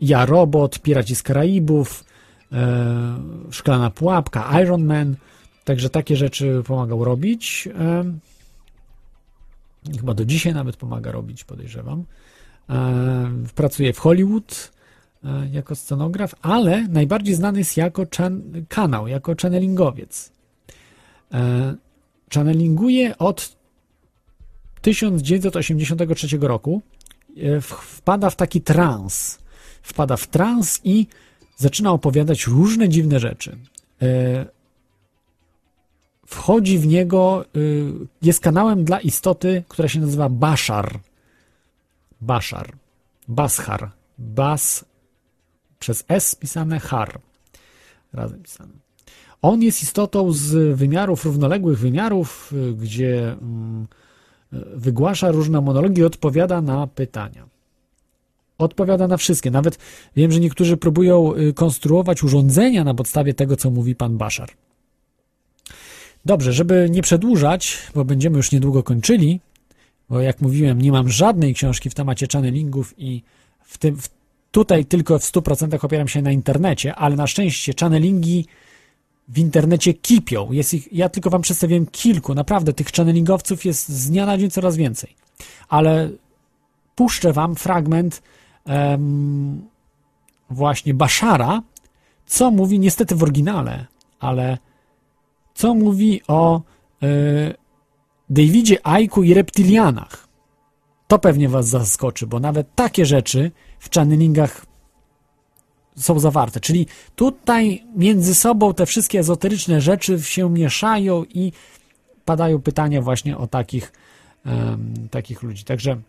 Ja Robot, Piraci z Karaibów, Szklana Pułapka, Iron Man. Także takie rzeczy pomagał robić. Em, Chyba do dzisiaj nawet pomaga robić, podejrzewam. Em, Pracuje w Hollywood e, jako scenograf, ale najbardziej znany jest jako kanał, jako channelingowiec. E, Channelinguje od 1983 roku. E, Wpada w taki trans. Wpada w trans i zaczyna opowiadać różne dziwne rzeczy. E, wchodzi w niego, y, jest kanałem dla istoty, która się nazywa Bashar. Bashar. Bashar. Bas przez S pisane har. Razem pisane. On jest istotą z wymiarów, równoległych wymiarów, y, gdzie mm, wygłasza różne monologi i odpowiada na pytania. Odpowiada na wszystkie. Nawet wiem, że niektórzy próbują y, konstruować urządzenia na podstawie tego, co mówi pan Bashar. Dobrze, żeby nie przedłużać, bo będziemy już niedługo kończyli, bo jak mówiłem, nie mam żadnej książki w temacie channelingów i w tym, w, tutaj tylko w 100% opieram się na internecie, ale na szczęście channelingi w internecie kipią. Jest ich, ja tylko wam przedstawiłem kilku. Naprawdę tych channelingowców jest z dnia na dzień coraz więcej. Ale puszczę wam fragment em, właśnie Bashara, co mówi niestety w oryginale, ale co mówi o e, Davidzie Aiku i reptilianach. To pewnie was zaskoczy, bo nawet takie rzeczy w channelingach są zawarte. Czyli tutaj między sobą te wszystkie ezoteryczne rzeczy się mieszają i padają pytania właśnie o takich, em, takich ludzi. Także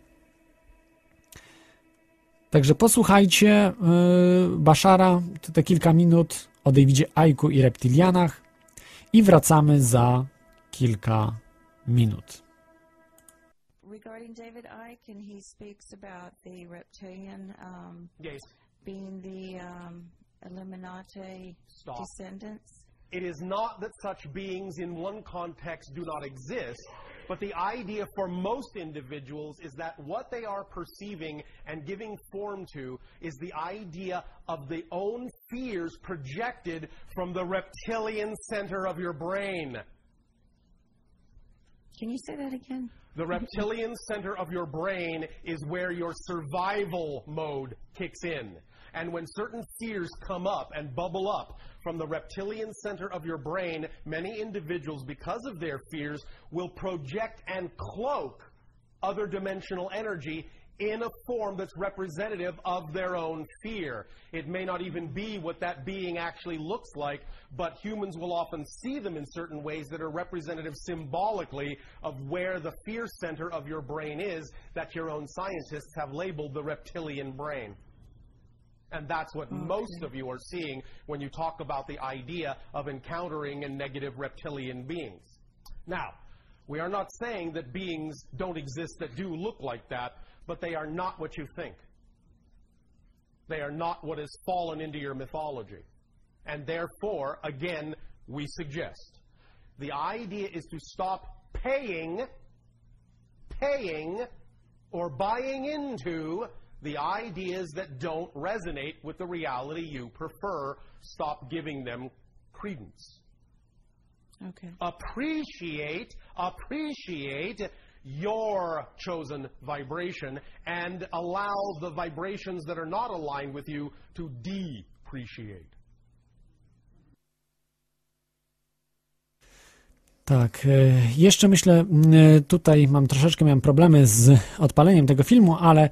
Także posłuchajcie yy, Bashara, te, te kilka minut o Davidzie Aiku i reptilianach i wracamy za kilka minut. Regarding David Icke, and he speaks about the reptilian um, Yes. being the um, Illuminati Stop. descendants. It is not that such beings in one context do not exist, but the idea for most individuals is that what they are perceiving and giving form to is the idea of the own fears projected from the reptilian center of your brain. Can you say that again? The reptilian center of your brain is where your survival mode kicks in. And when certain fears come up and bubble up from the reptilian center of your brain, many individuals, because of their fears, will project and cloak other dimensional energy in a form that's representative of their own fear. It may not even be what that being actually looks like, but humans will often see them in certain ways that are representative symbolically of where the fear center of your brain is that your own scientists have labeled the reptilian brain. And that's what oh, most of you are seeing when you talk about the idea of encountering a negative reptilian beings. Now, we are not saying that beings don't exist that do look like that, but they are not what you think. They are not what has fallen into your mythology. And therefore, again, we suggest the idea is to stop paying, paying, or buying into the ideas that don't resonate with the reality you prefer. Stop giving them credence. Okay. Appreciate, appreciate your chosen vibration and allow the vibrations that are not aligned with you to depreciate. Tak, e, jeszcze myślę, e, tutaj mam troszeczkę miałem problemy z odpaleniem tego filmu, ale e,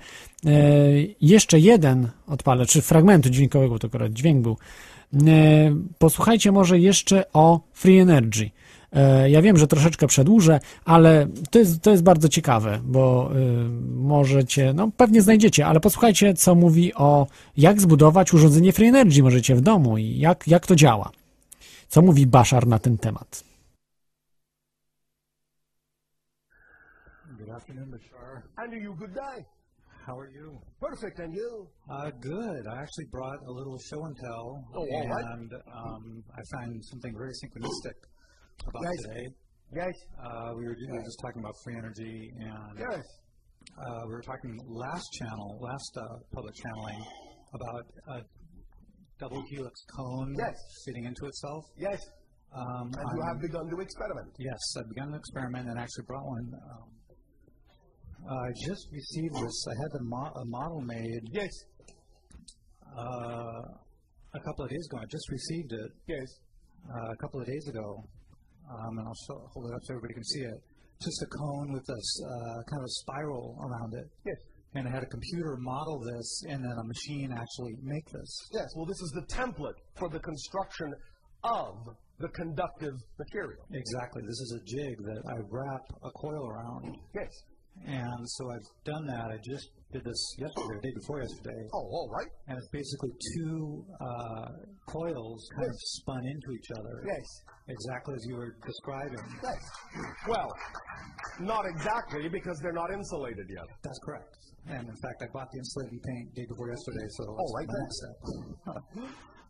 jeszcze jeden odpalę, czy fragmentu dźwiękowego, to akurat dźwięk był. Posłuchajcie może jeszcze o Free Energy. Ja wiem, że troszeczkę przedłużę, ale to jest, to jest bardzo ciekawe, bo możecie, no pewnie znajdziecie, ale posłuchajcie, co mówi o jak zbudować urządzenie Free Energy możecie w domu i jak, jak to działa. Co mówi Bashar na ten temat. You good day? How are you? Perfect, and you? Uh, good. I actually brought a little show and tell, Oh, right. and um, I found something very synchronistic about Yes. today. Yes. Uh, we, were, we were just talking about free energy, and Yes. uh, we were talking last channel, last uh, public channeling, about a double helix cone Yes. fitting into itself. Yes. Um, And you I'm- have begun to experiment. Yes, I've begun an experiment and actually brought one. Um, I just received this. I had the mo- a model made. Yes. Uh, a couple of days ago. I just received it. Yes. Uh, a couple of days ago, um, and I'll show, hold it up so everybody can see it. Just a cone with a uh, kind of a spiral around it. Yes. And I had a computer model this, and then a machine actually make this. Yes. Well, this is the template for the construction of the conductive material. Exactly. This is a jig that I wrap a coil around. Yes. And so I've done that. I just did this yesterday, the day before yesterday. Oh, all right. And it's basically two uh, coils kind of spun into each other. Yes. Exactly as you were describing. Yes. Well, not exactly because they're not insulated yet. That's correct. And in fact, I bought the insulating paint day before yesterday, so Oh, that's right next step.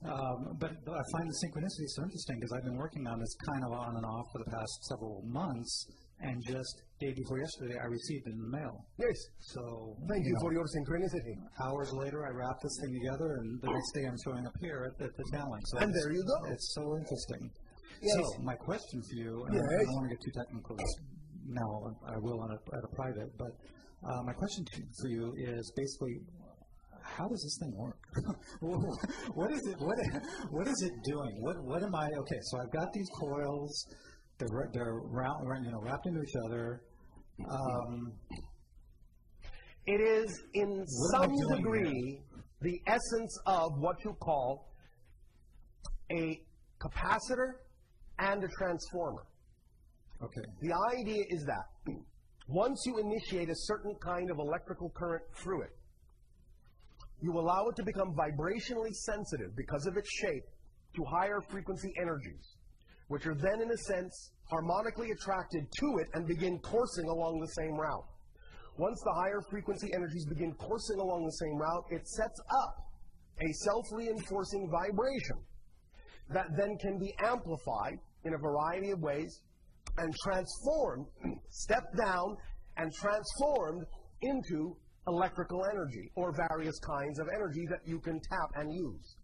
um, but, but I find the synchronicity so interesting because I've been working on this kind of on and off for the past several months, and just day before yesterday, I received it in the mail. Yes. So Thank you know, for your synchronicity. Hours later, I wrapped this thing together, and the next day I'm showing up here at the, the channeling. So And there you go. It's so interesting. Yes. So my question for you, and I- I don't want to get too technical now. I will on a, at a private, but uh, my question to, for you is basically, how does this thing work? what is it? What what is it doing? What what am I? Okay, so I've got these coils. They're they're round, you know, wrapped into each other. Um, It is in What am I some degree the essence of what you call a capacitor and a transformer. okay. The idea is that once you initiate a certain kind of electrical current through it, you allow it to become vibrationally sensitive because of its shape to higher frequency energies, which are then, in a sense, harmonically attracted to it and begin coursing along the same route. Once the higher frequency energies begin coursing along the same route, it sets up a self reinforcing vibration that then can be amplified in a variety of ways and transformed, stepped down, and transformed into electrical energy or various kinds of energy that you can tap and use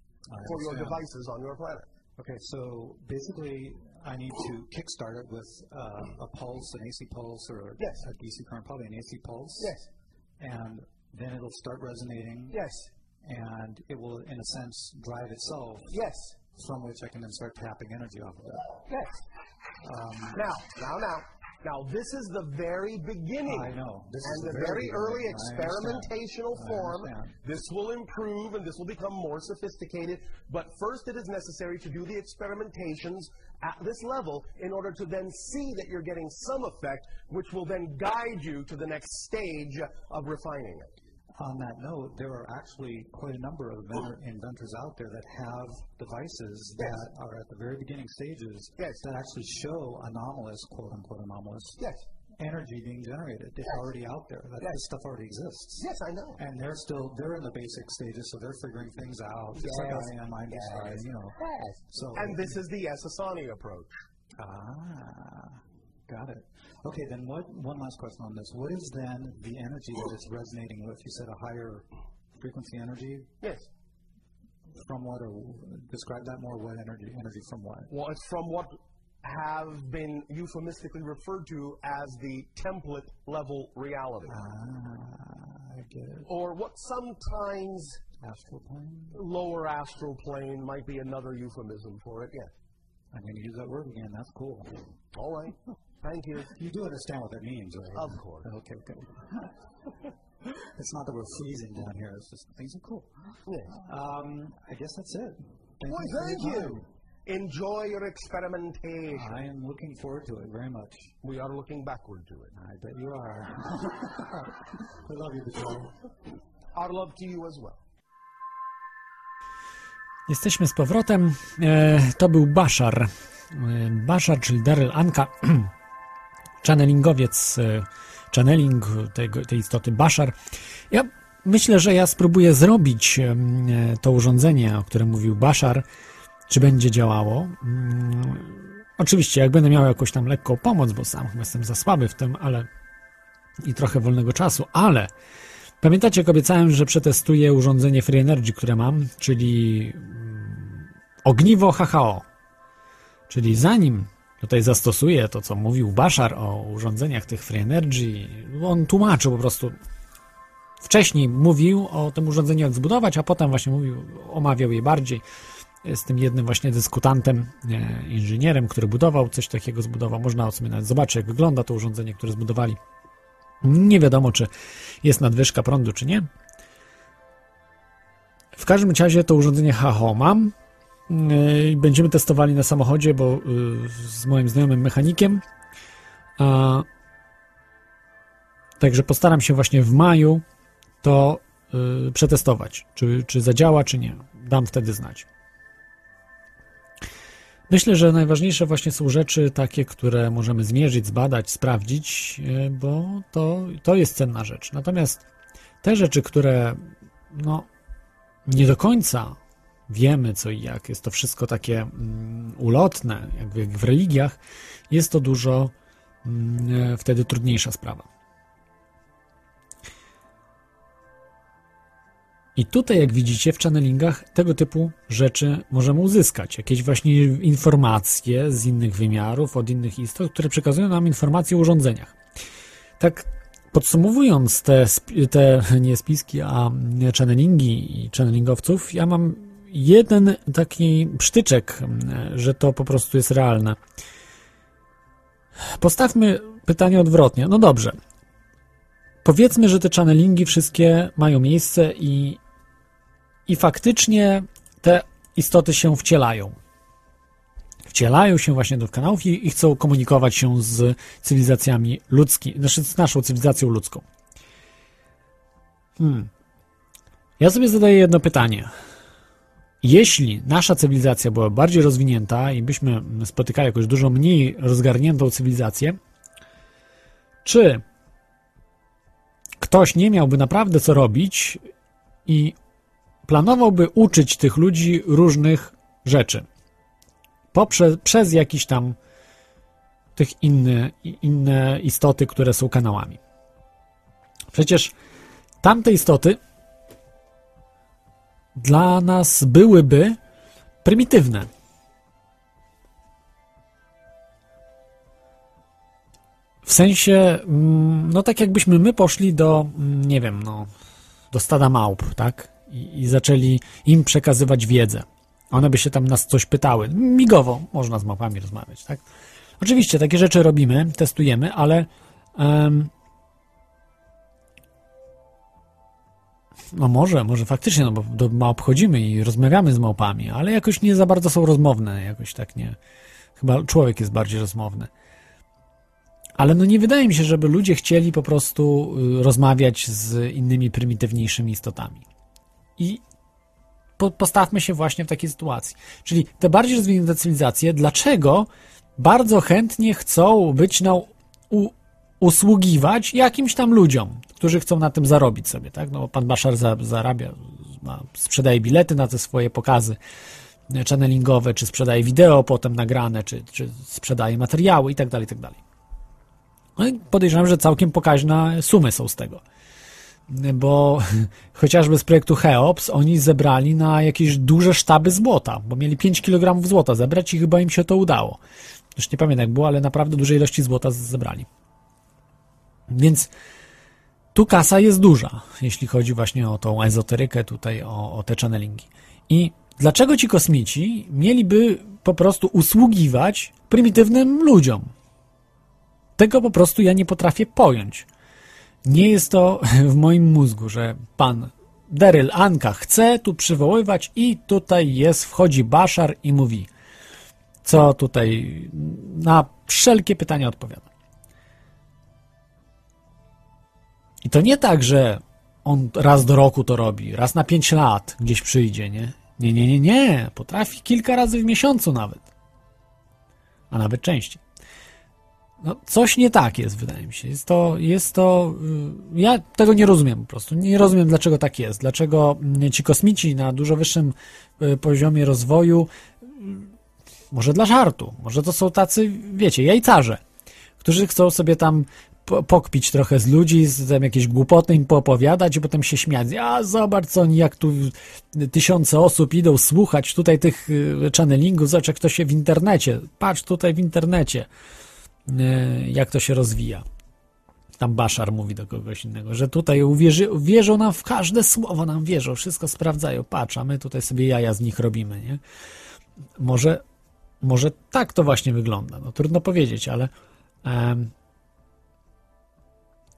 for your devices on your planet. Okay, so basically, I need to kickstart it with uh, a pulse, an AC pulse, or Yes. a DC current, probably an AC pulse. Yes. And then it'll start resonating. Yes. And it will, in a sense, drive itself. Yes. From which I can then start tapping energy off of it. Yes. Um, Now, now, now. Now, this is the very beginning. I know. This and is the the very very early. Experimentational form. This will improve and this will become more sophisticated. But first, it is necessary to do the experimentations at this level in order to then see that you're getting some effect, which will then guide you to the next stage of refining it. On that note, there are actually quite a number of inventor- inventors out there that have devices Yes. that are at the very beginning stages Yes. that actually show anomalous, quote unquote anomalous, Yes. energy being generated. It's already out there. That Yes. this stuff already exists. Yes, I know. And they're still they're in the basic stages, so they're figuring things out. Just like. I am, I'm Yes. you know. So And this is the Essassani approach. Ah, got it. Okay, then what? One last question on this. What is then the energy that it's resonating with? You said a higher frequency energy. Yes. From what, or describe that more? What energy? Energy from what? Well, it's from what have been euphemistically referred to as the template level reality. Ah, I get it. Or what sometimes Astral plane. lower astral plane might be another euphemism for it, yes. I'm going to use that word again. That's cool. All right. Thank you. You do understand what that means, right? Of course. Okay, good. it's not that we're freezing down here. It's just things are cool. Yes. Um, I guess that's it. Thank Why, you thank you. time. Enjoy your experimentation. I am looking forward to it very much. We are looking backward to it. I bet you are. I love you, Patrol. Our love to you as well. Jesteśmy z powrotem. E, to był Bashar. E, Bashar, czyli Daryl Anka, channelingowiec, e, channeling tego, tej istoty Bashar. Ja myślę, że ja spróbuję zrobić e, to urządzenie, o którym mówił Bashar, czy będzie działało. Mm, Oczywiście, jak będę miał jakąś tam lekką pomoc, bo sam chyba jestem za słaby w tym, ale i trochę wolnego czasu, ale pamiętacie, jak obiecałem, że przetestuję urządzenie Free Energy, które mam, czyli mm, ogniwo HHO. Czyli zanim tutaj zastosuję to, co mówił Bashar o urządzeniach tych Free Energy, on tłumaczył po prostu wcześniej mówił o tym urządzeniu, jak zbudować, a potem właśnie mówił, omawiał je bardziej z tym jednym właśnie dyskutantem, e, inżynierem, który budował, coś takiego zbudował. Można sobie nawet zobaczyć, jak wygląda to urządzenie, które zbudowali. Nie wiadomo, czy jest nadwyżka prądu, czy nie. W każdym razie to urządzenie HHO mam. Yy, Będziemy testowali na samochodzie, bo yy, z moim znajomym mechanikiem. A, także postaram się właśnie w maju to yy, przetestować, czy, czy zadziała, czy nie. Dam wtedy znać. Myślę, że najważniejsze właśnie są rzeczy takie, które możemy zmierzyć, zbadać, sprawdzić, yy, bo to, to jest cenna rzecz. Natomiast te rzeczy, które no, nie do końca wiemy co i jak, jest to wszystko takie mm, ulotne, jak, w religiach, jest to dużo mm, wtedy trudniejsza sprawa. I tutaj, jak widzicie, w channelingach tego typu rzeczy możemy uzyskać. Jakieś właśnie informacje z innych wymiarów, od innych istot, które przekazują nam informacje o urządzeniach. Tak podsumowując te, te nie spiski, a channelingi i channelingowców, ja mam jeden taki przytyczek, że to po prostu jest realne. Postawmy pytanie odwrotnie. No dobrze. Powiedzmy, że te channelingi wszystkie mają miejsce i, i faktycznie te istoty się wcielają. Wcielają się właśnie do kanałów i, i chcą komunikować się z cywilizacjami ludzkimi, znaczy z naszą cywilizacją ludzką. Hmm. Ja sobie zadaję jedno pytanie. Jeśli nasza cywilizacja była bardziej rozwinięta i byśmy spotykali jakąś dużo mniej rozgarniętą cywilizację, czy ktoś nie miałby naprawdę co robić i planowałby uczyć tych ludzi różnych rzeczy poprzez, przez jakiś tam tych inne, inne istoty, które są kanałami. Przecież tamte istoty dla nas byłyby prymitywne. W sensie, mm, no tak jakbyśmy my poszli do, mm, nie wiem, no, do stada małp, tak? I, I zaczęli im przekazywać wiedzę. One by się tam nas coś pytały. Migowo można z małpami rozmawiać, tak? Oczywiście takie rzeczy robimy, testujemy, ale em, no może, może faktycznie, no bo do małp chodzimy i rozmawiamy z małpami, ale jakoś nie za bardzo są rozmowne, jakoś tak nie. Chyba człowiek jest bardziej rozmowny. Ale no nie wydaje mi się, żeby ludzie chcieli po prostu y, rozmawiać z innymi prymitywniejszymi istotami. I po, postawmy się właśnie w takiej sytuacji. Czyli te bardziej rozwinięte cywilizacje, dlaczego bardzo chętnie chcą być na u, usługiwać jakimś tam ludziom, którzy chcą na tym zarobić sobie, tak? No, pan Bashar za, zarabia, ma, sprzedaje bilety na te swoje pokazy channelingowe, czy sprzedaje wideo potem nagrane, czy, czy sprzedaje materiały i tak dalej, i tak dalej. No i podejrzewam, że całkiem pokaźne sumy są z tego. Bo chociażby z projektu Cheops oni zebrali na jakieś duże sztaby złota, bo mieli 5 kg złota zebrać i chyba im się to udało. Już nie pamiętam jak było, ale naprawdę duże ilości złota zebrali. Więc tu kasa jest duża, jeśli chodzi właśnie o tą ezoterykę tutaj, o, o te channelingi. I dlaczego ci kosmici mieliby po prostu usługiwać prymitywnym ludziom? Tego po prostu ja nie potrafię pojąć. Nie jest to w moim mózgu, że pan Daryl Anka chce tu przywoływać i tutaj jest, wchodzi Bashar i mówi co tutaj na wszelkie pytania odpowiada. I to nie tak, że on raz do roku to robi, raz na pięć lat gdzieś przyjdzie, nie? Nie, nie, nie, nie. Potrafi kilka razy w miesiącu nawet. A nawet częściej. No, coś nie tak jest, wydaje mi się. Jest to, jest to. y, Ja tego nie rozumiem po prostu. Nie rozumiem, dlaczego tak jest. Dlaczego mm, ci kosmici na dużo wyższym y, poziomie rozwoju, y, może dla żartu, może to są tacy, wiecie, jajcarze, którzy chcą sobie tam pokpić trochę z ludzi, z tam jakieś głupoty im poopowiadać i potem się śmiać. A zobacz, co oni, jak tu tysiące osób idą słuchać tutaj tych y, channelingów, zobacz, jak to się w internecie, patrz tutaj w internecie, y, jak to się rozwija. Tam Baszar mówi do kogoś innego, że tutaj uwierzy, wierzą nam w każde słowo, nam wierzą, wszystko sprawdzają, patrz, a my tutaj sobie jaja z nich robimy, nie? Może, może tak to właśnie wygląda, no trudno powiedzieć, ale em,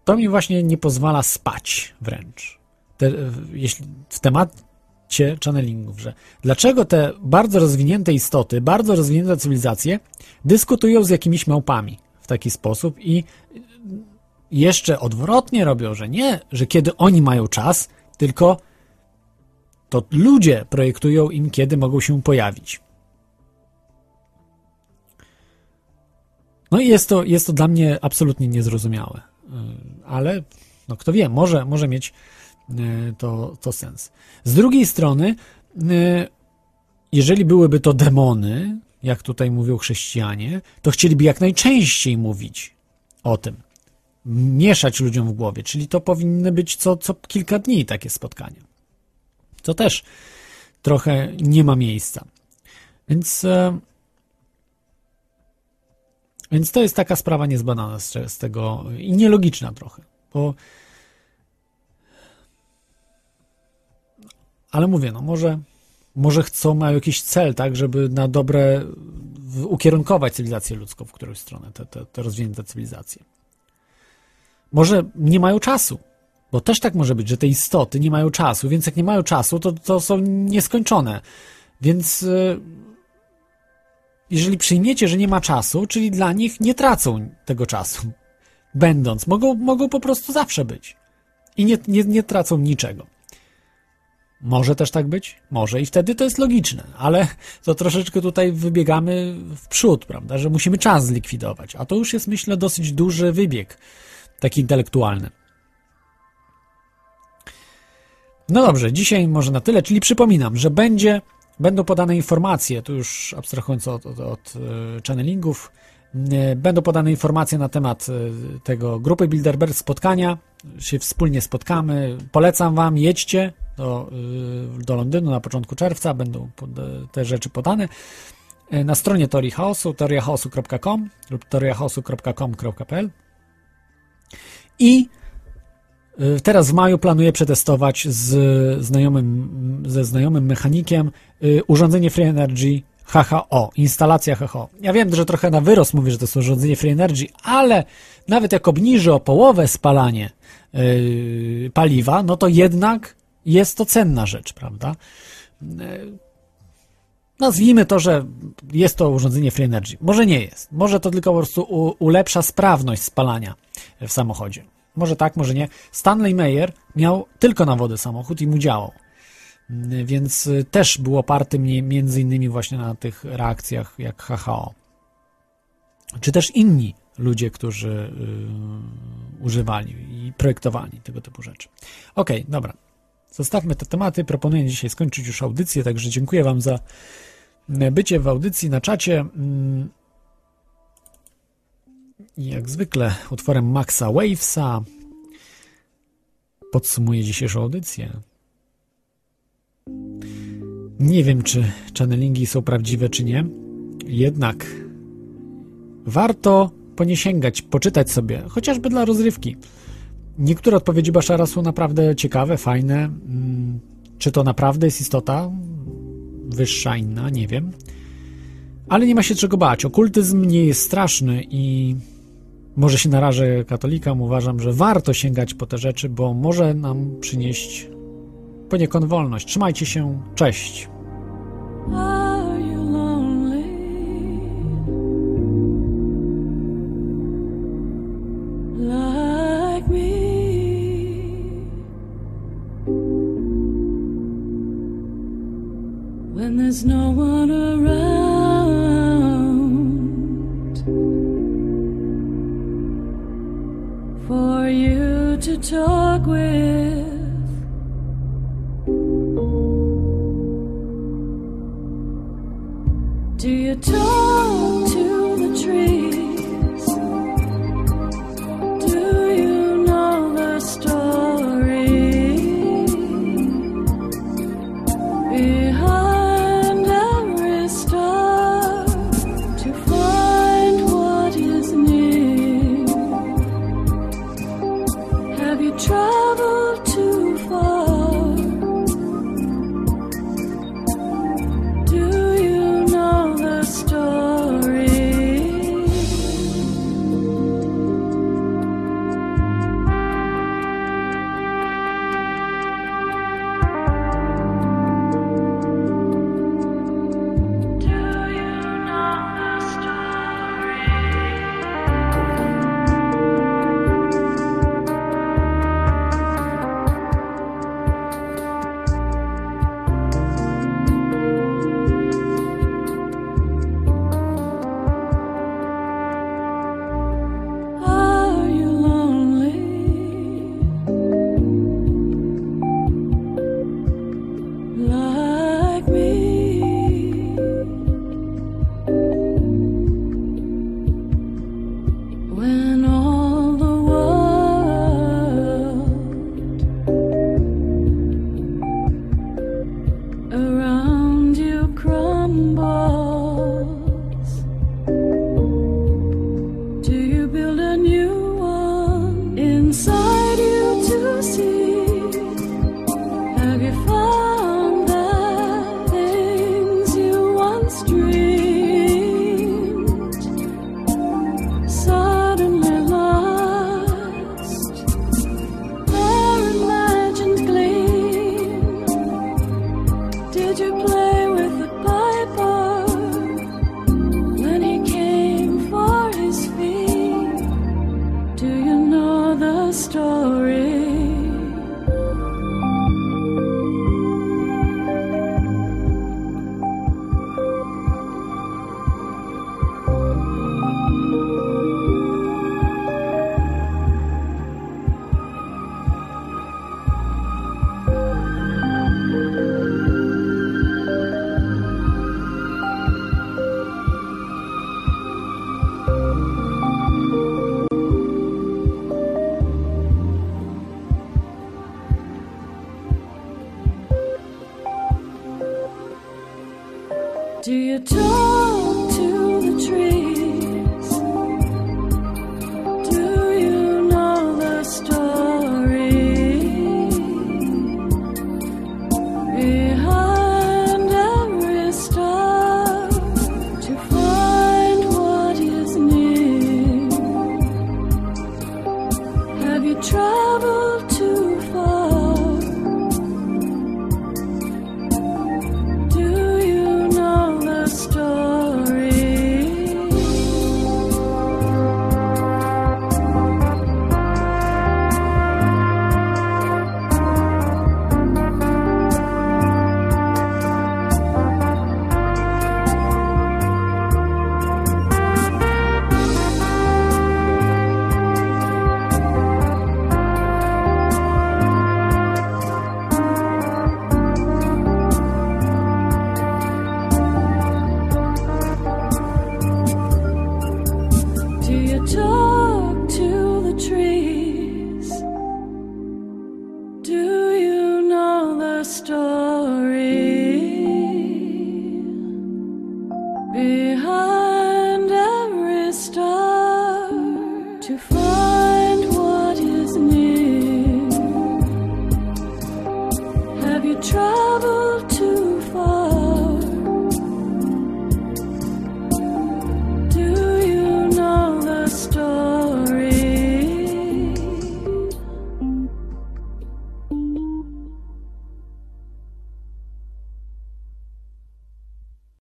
to mi właśnie nie pozwala spać wręcz. Te, jeśli w temacie channelingów, że dlaczego te bardzo rozwinięte istoty, bardzo rozwinięte cywilizacje dyskutują z jakimiś małpami w taki sposób i jeszcze odwrotnie robią, że nie, że kiedy oni mają czas, tylko to ludzie projektują im, kiedy mogą się pojawić. No i jest to, jest to dla mnie absolutnie niezrozumiałe. Y, Ale no kto wie, może, może mieć y, to, to sens. Z drugiej strony, y, jeżeli byłyby to demony, jak tutaj mówią chrześcijanie, to chcieliby jak najczęściej mówić o tym. Mieszać ludziom w głowie, czyli to powinny być co, co kilka dni takie spotkania. To też trochę nie ma miejsca. Więc, e, więc to jest taka sprawa niezbadana z, z tego i nielogiczna trochę, bo ale mówię, no może, może chcą, mają jakiś cel, tak, żeby na dobre ukierunkować cywilizację ludzką w którąś stronę, te, te, te rozwinięte cywilizacje. Może nie mają czasu, bo też tak może być, że te istoty nie mają czasu, więc jak nie mają czasu, to, to są nieskończone. Więc e, jeżeli przyjmiecie, że nie ma czasu, czyli dla nich nie tracą tego czasu, będąc, mogą, mogą po prostu zawsze być i nie, nie, nie tracą niczego. Może też tak być? Może i wtedy to jest logiczne, ale to troszeczkę tutaj wybiegamy w przód, prawda, że musimy czas zlikwidować, a to już jest myślę dosyć duży wybieg, taki intelektualny. No dobrze, dzisiaj może na tyle, czyli przypominam, że będzie, będą podane informacje, tu już abstrahując od, od, od e, channelingów, e, będą podane informacje na temat e, tego grupy Bilderberg spotkania, się wspólnie spotkamy. Polecam Wam, jedźcie do, do Londynu na początku czerwca, będą te rzeczy podane. Na stronie Teorii Chaosu, teoriachaosu.com lub teoriachaosu.com.pl i Teraz w maju planuję przetestować z znajomym, ze znajomym mechanikiem y, urządzenie Free Energy HHO, instalacja HHO. Ja wiem, że trochę na wyrost mówię, że to jest urządzenie Free Energy, ale nawet jak obniży o połowę spalanie yy, paliwa, no to jednak jest to cenna rzecz, prawda? Yy, Nazwijmy to, że jest to urządzenie Free Energy. Może nie jest. Może to tylko po prostu u, ulepsza sprawność spalania w samochodzie. Może tak, może nie. Stanley Meyer miał tylko na wodę samochód i mu działał. Mm, Więc y, też był oparty między innymi właśnie na tych reakcjach jak HHO. Czy też inni ludzie, którzy y, używali i projektowali tego typu rzeczy. Okej, dobra. Zostawmy te tematy. Proponuję dzisiaj skończyć już audycję, także dziękuję Wam za bycie w audycji na czacie. I jak zwykle utworem Maxa Wavesa podsumuję dzisiejszą audycję. Nie wiem, czy channelingi są prawdziwe, czy nie. Jednak warto po nie sięgać, poczytać sobie, chociażby dla rozrywki. Niektóre odpowiedzi Baszara są naprawdę ciekawe, fajne. Mm, Czy to naprawdę jest istota wyższa, inna, nie wiem. Ale nie ma się czego bać. Okultyzm nie jest straszny i może się narażę katolikom, uważam, że warto sięgać po te rzeczy, bo może nam przynieść poniekąd wolność. Trzymajcie się, cześć. there's no one talk with.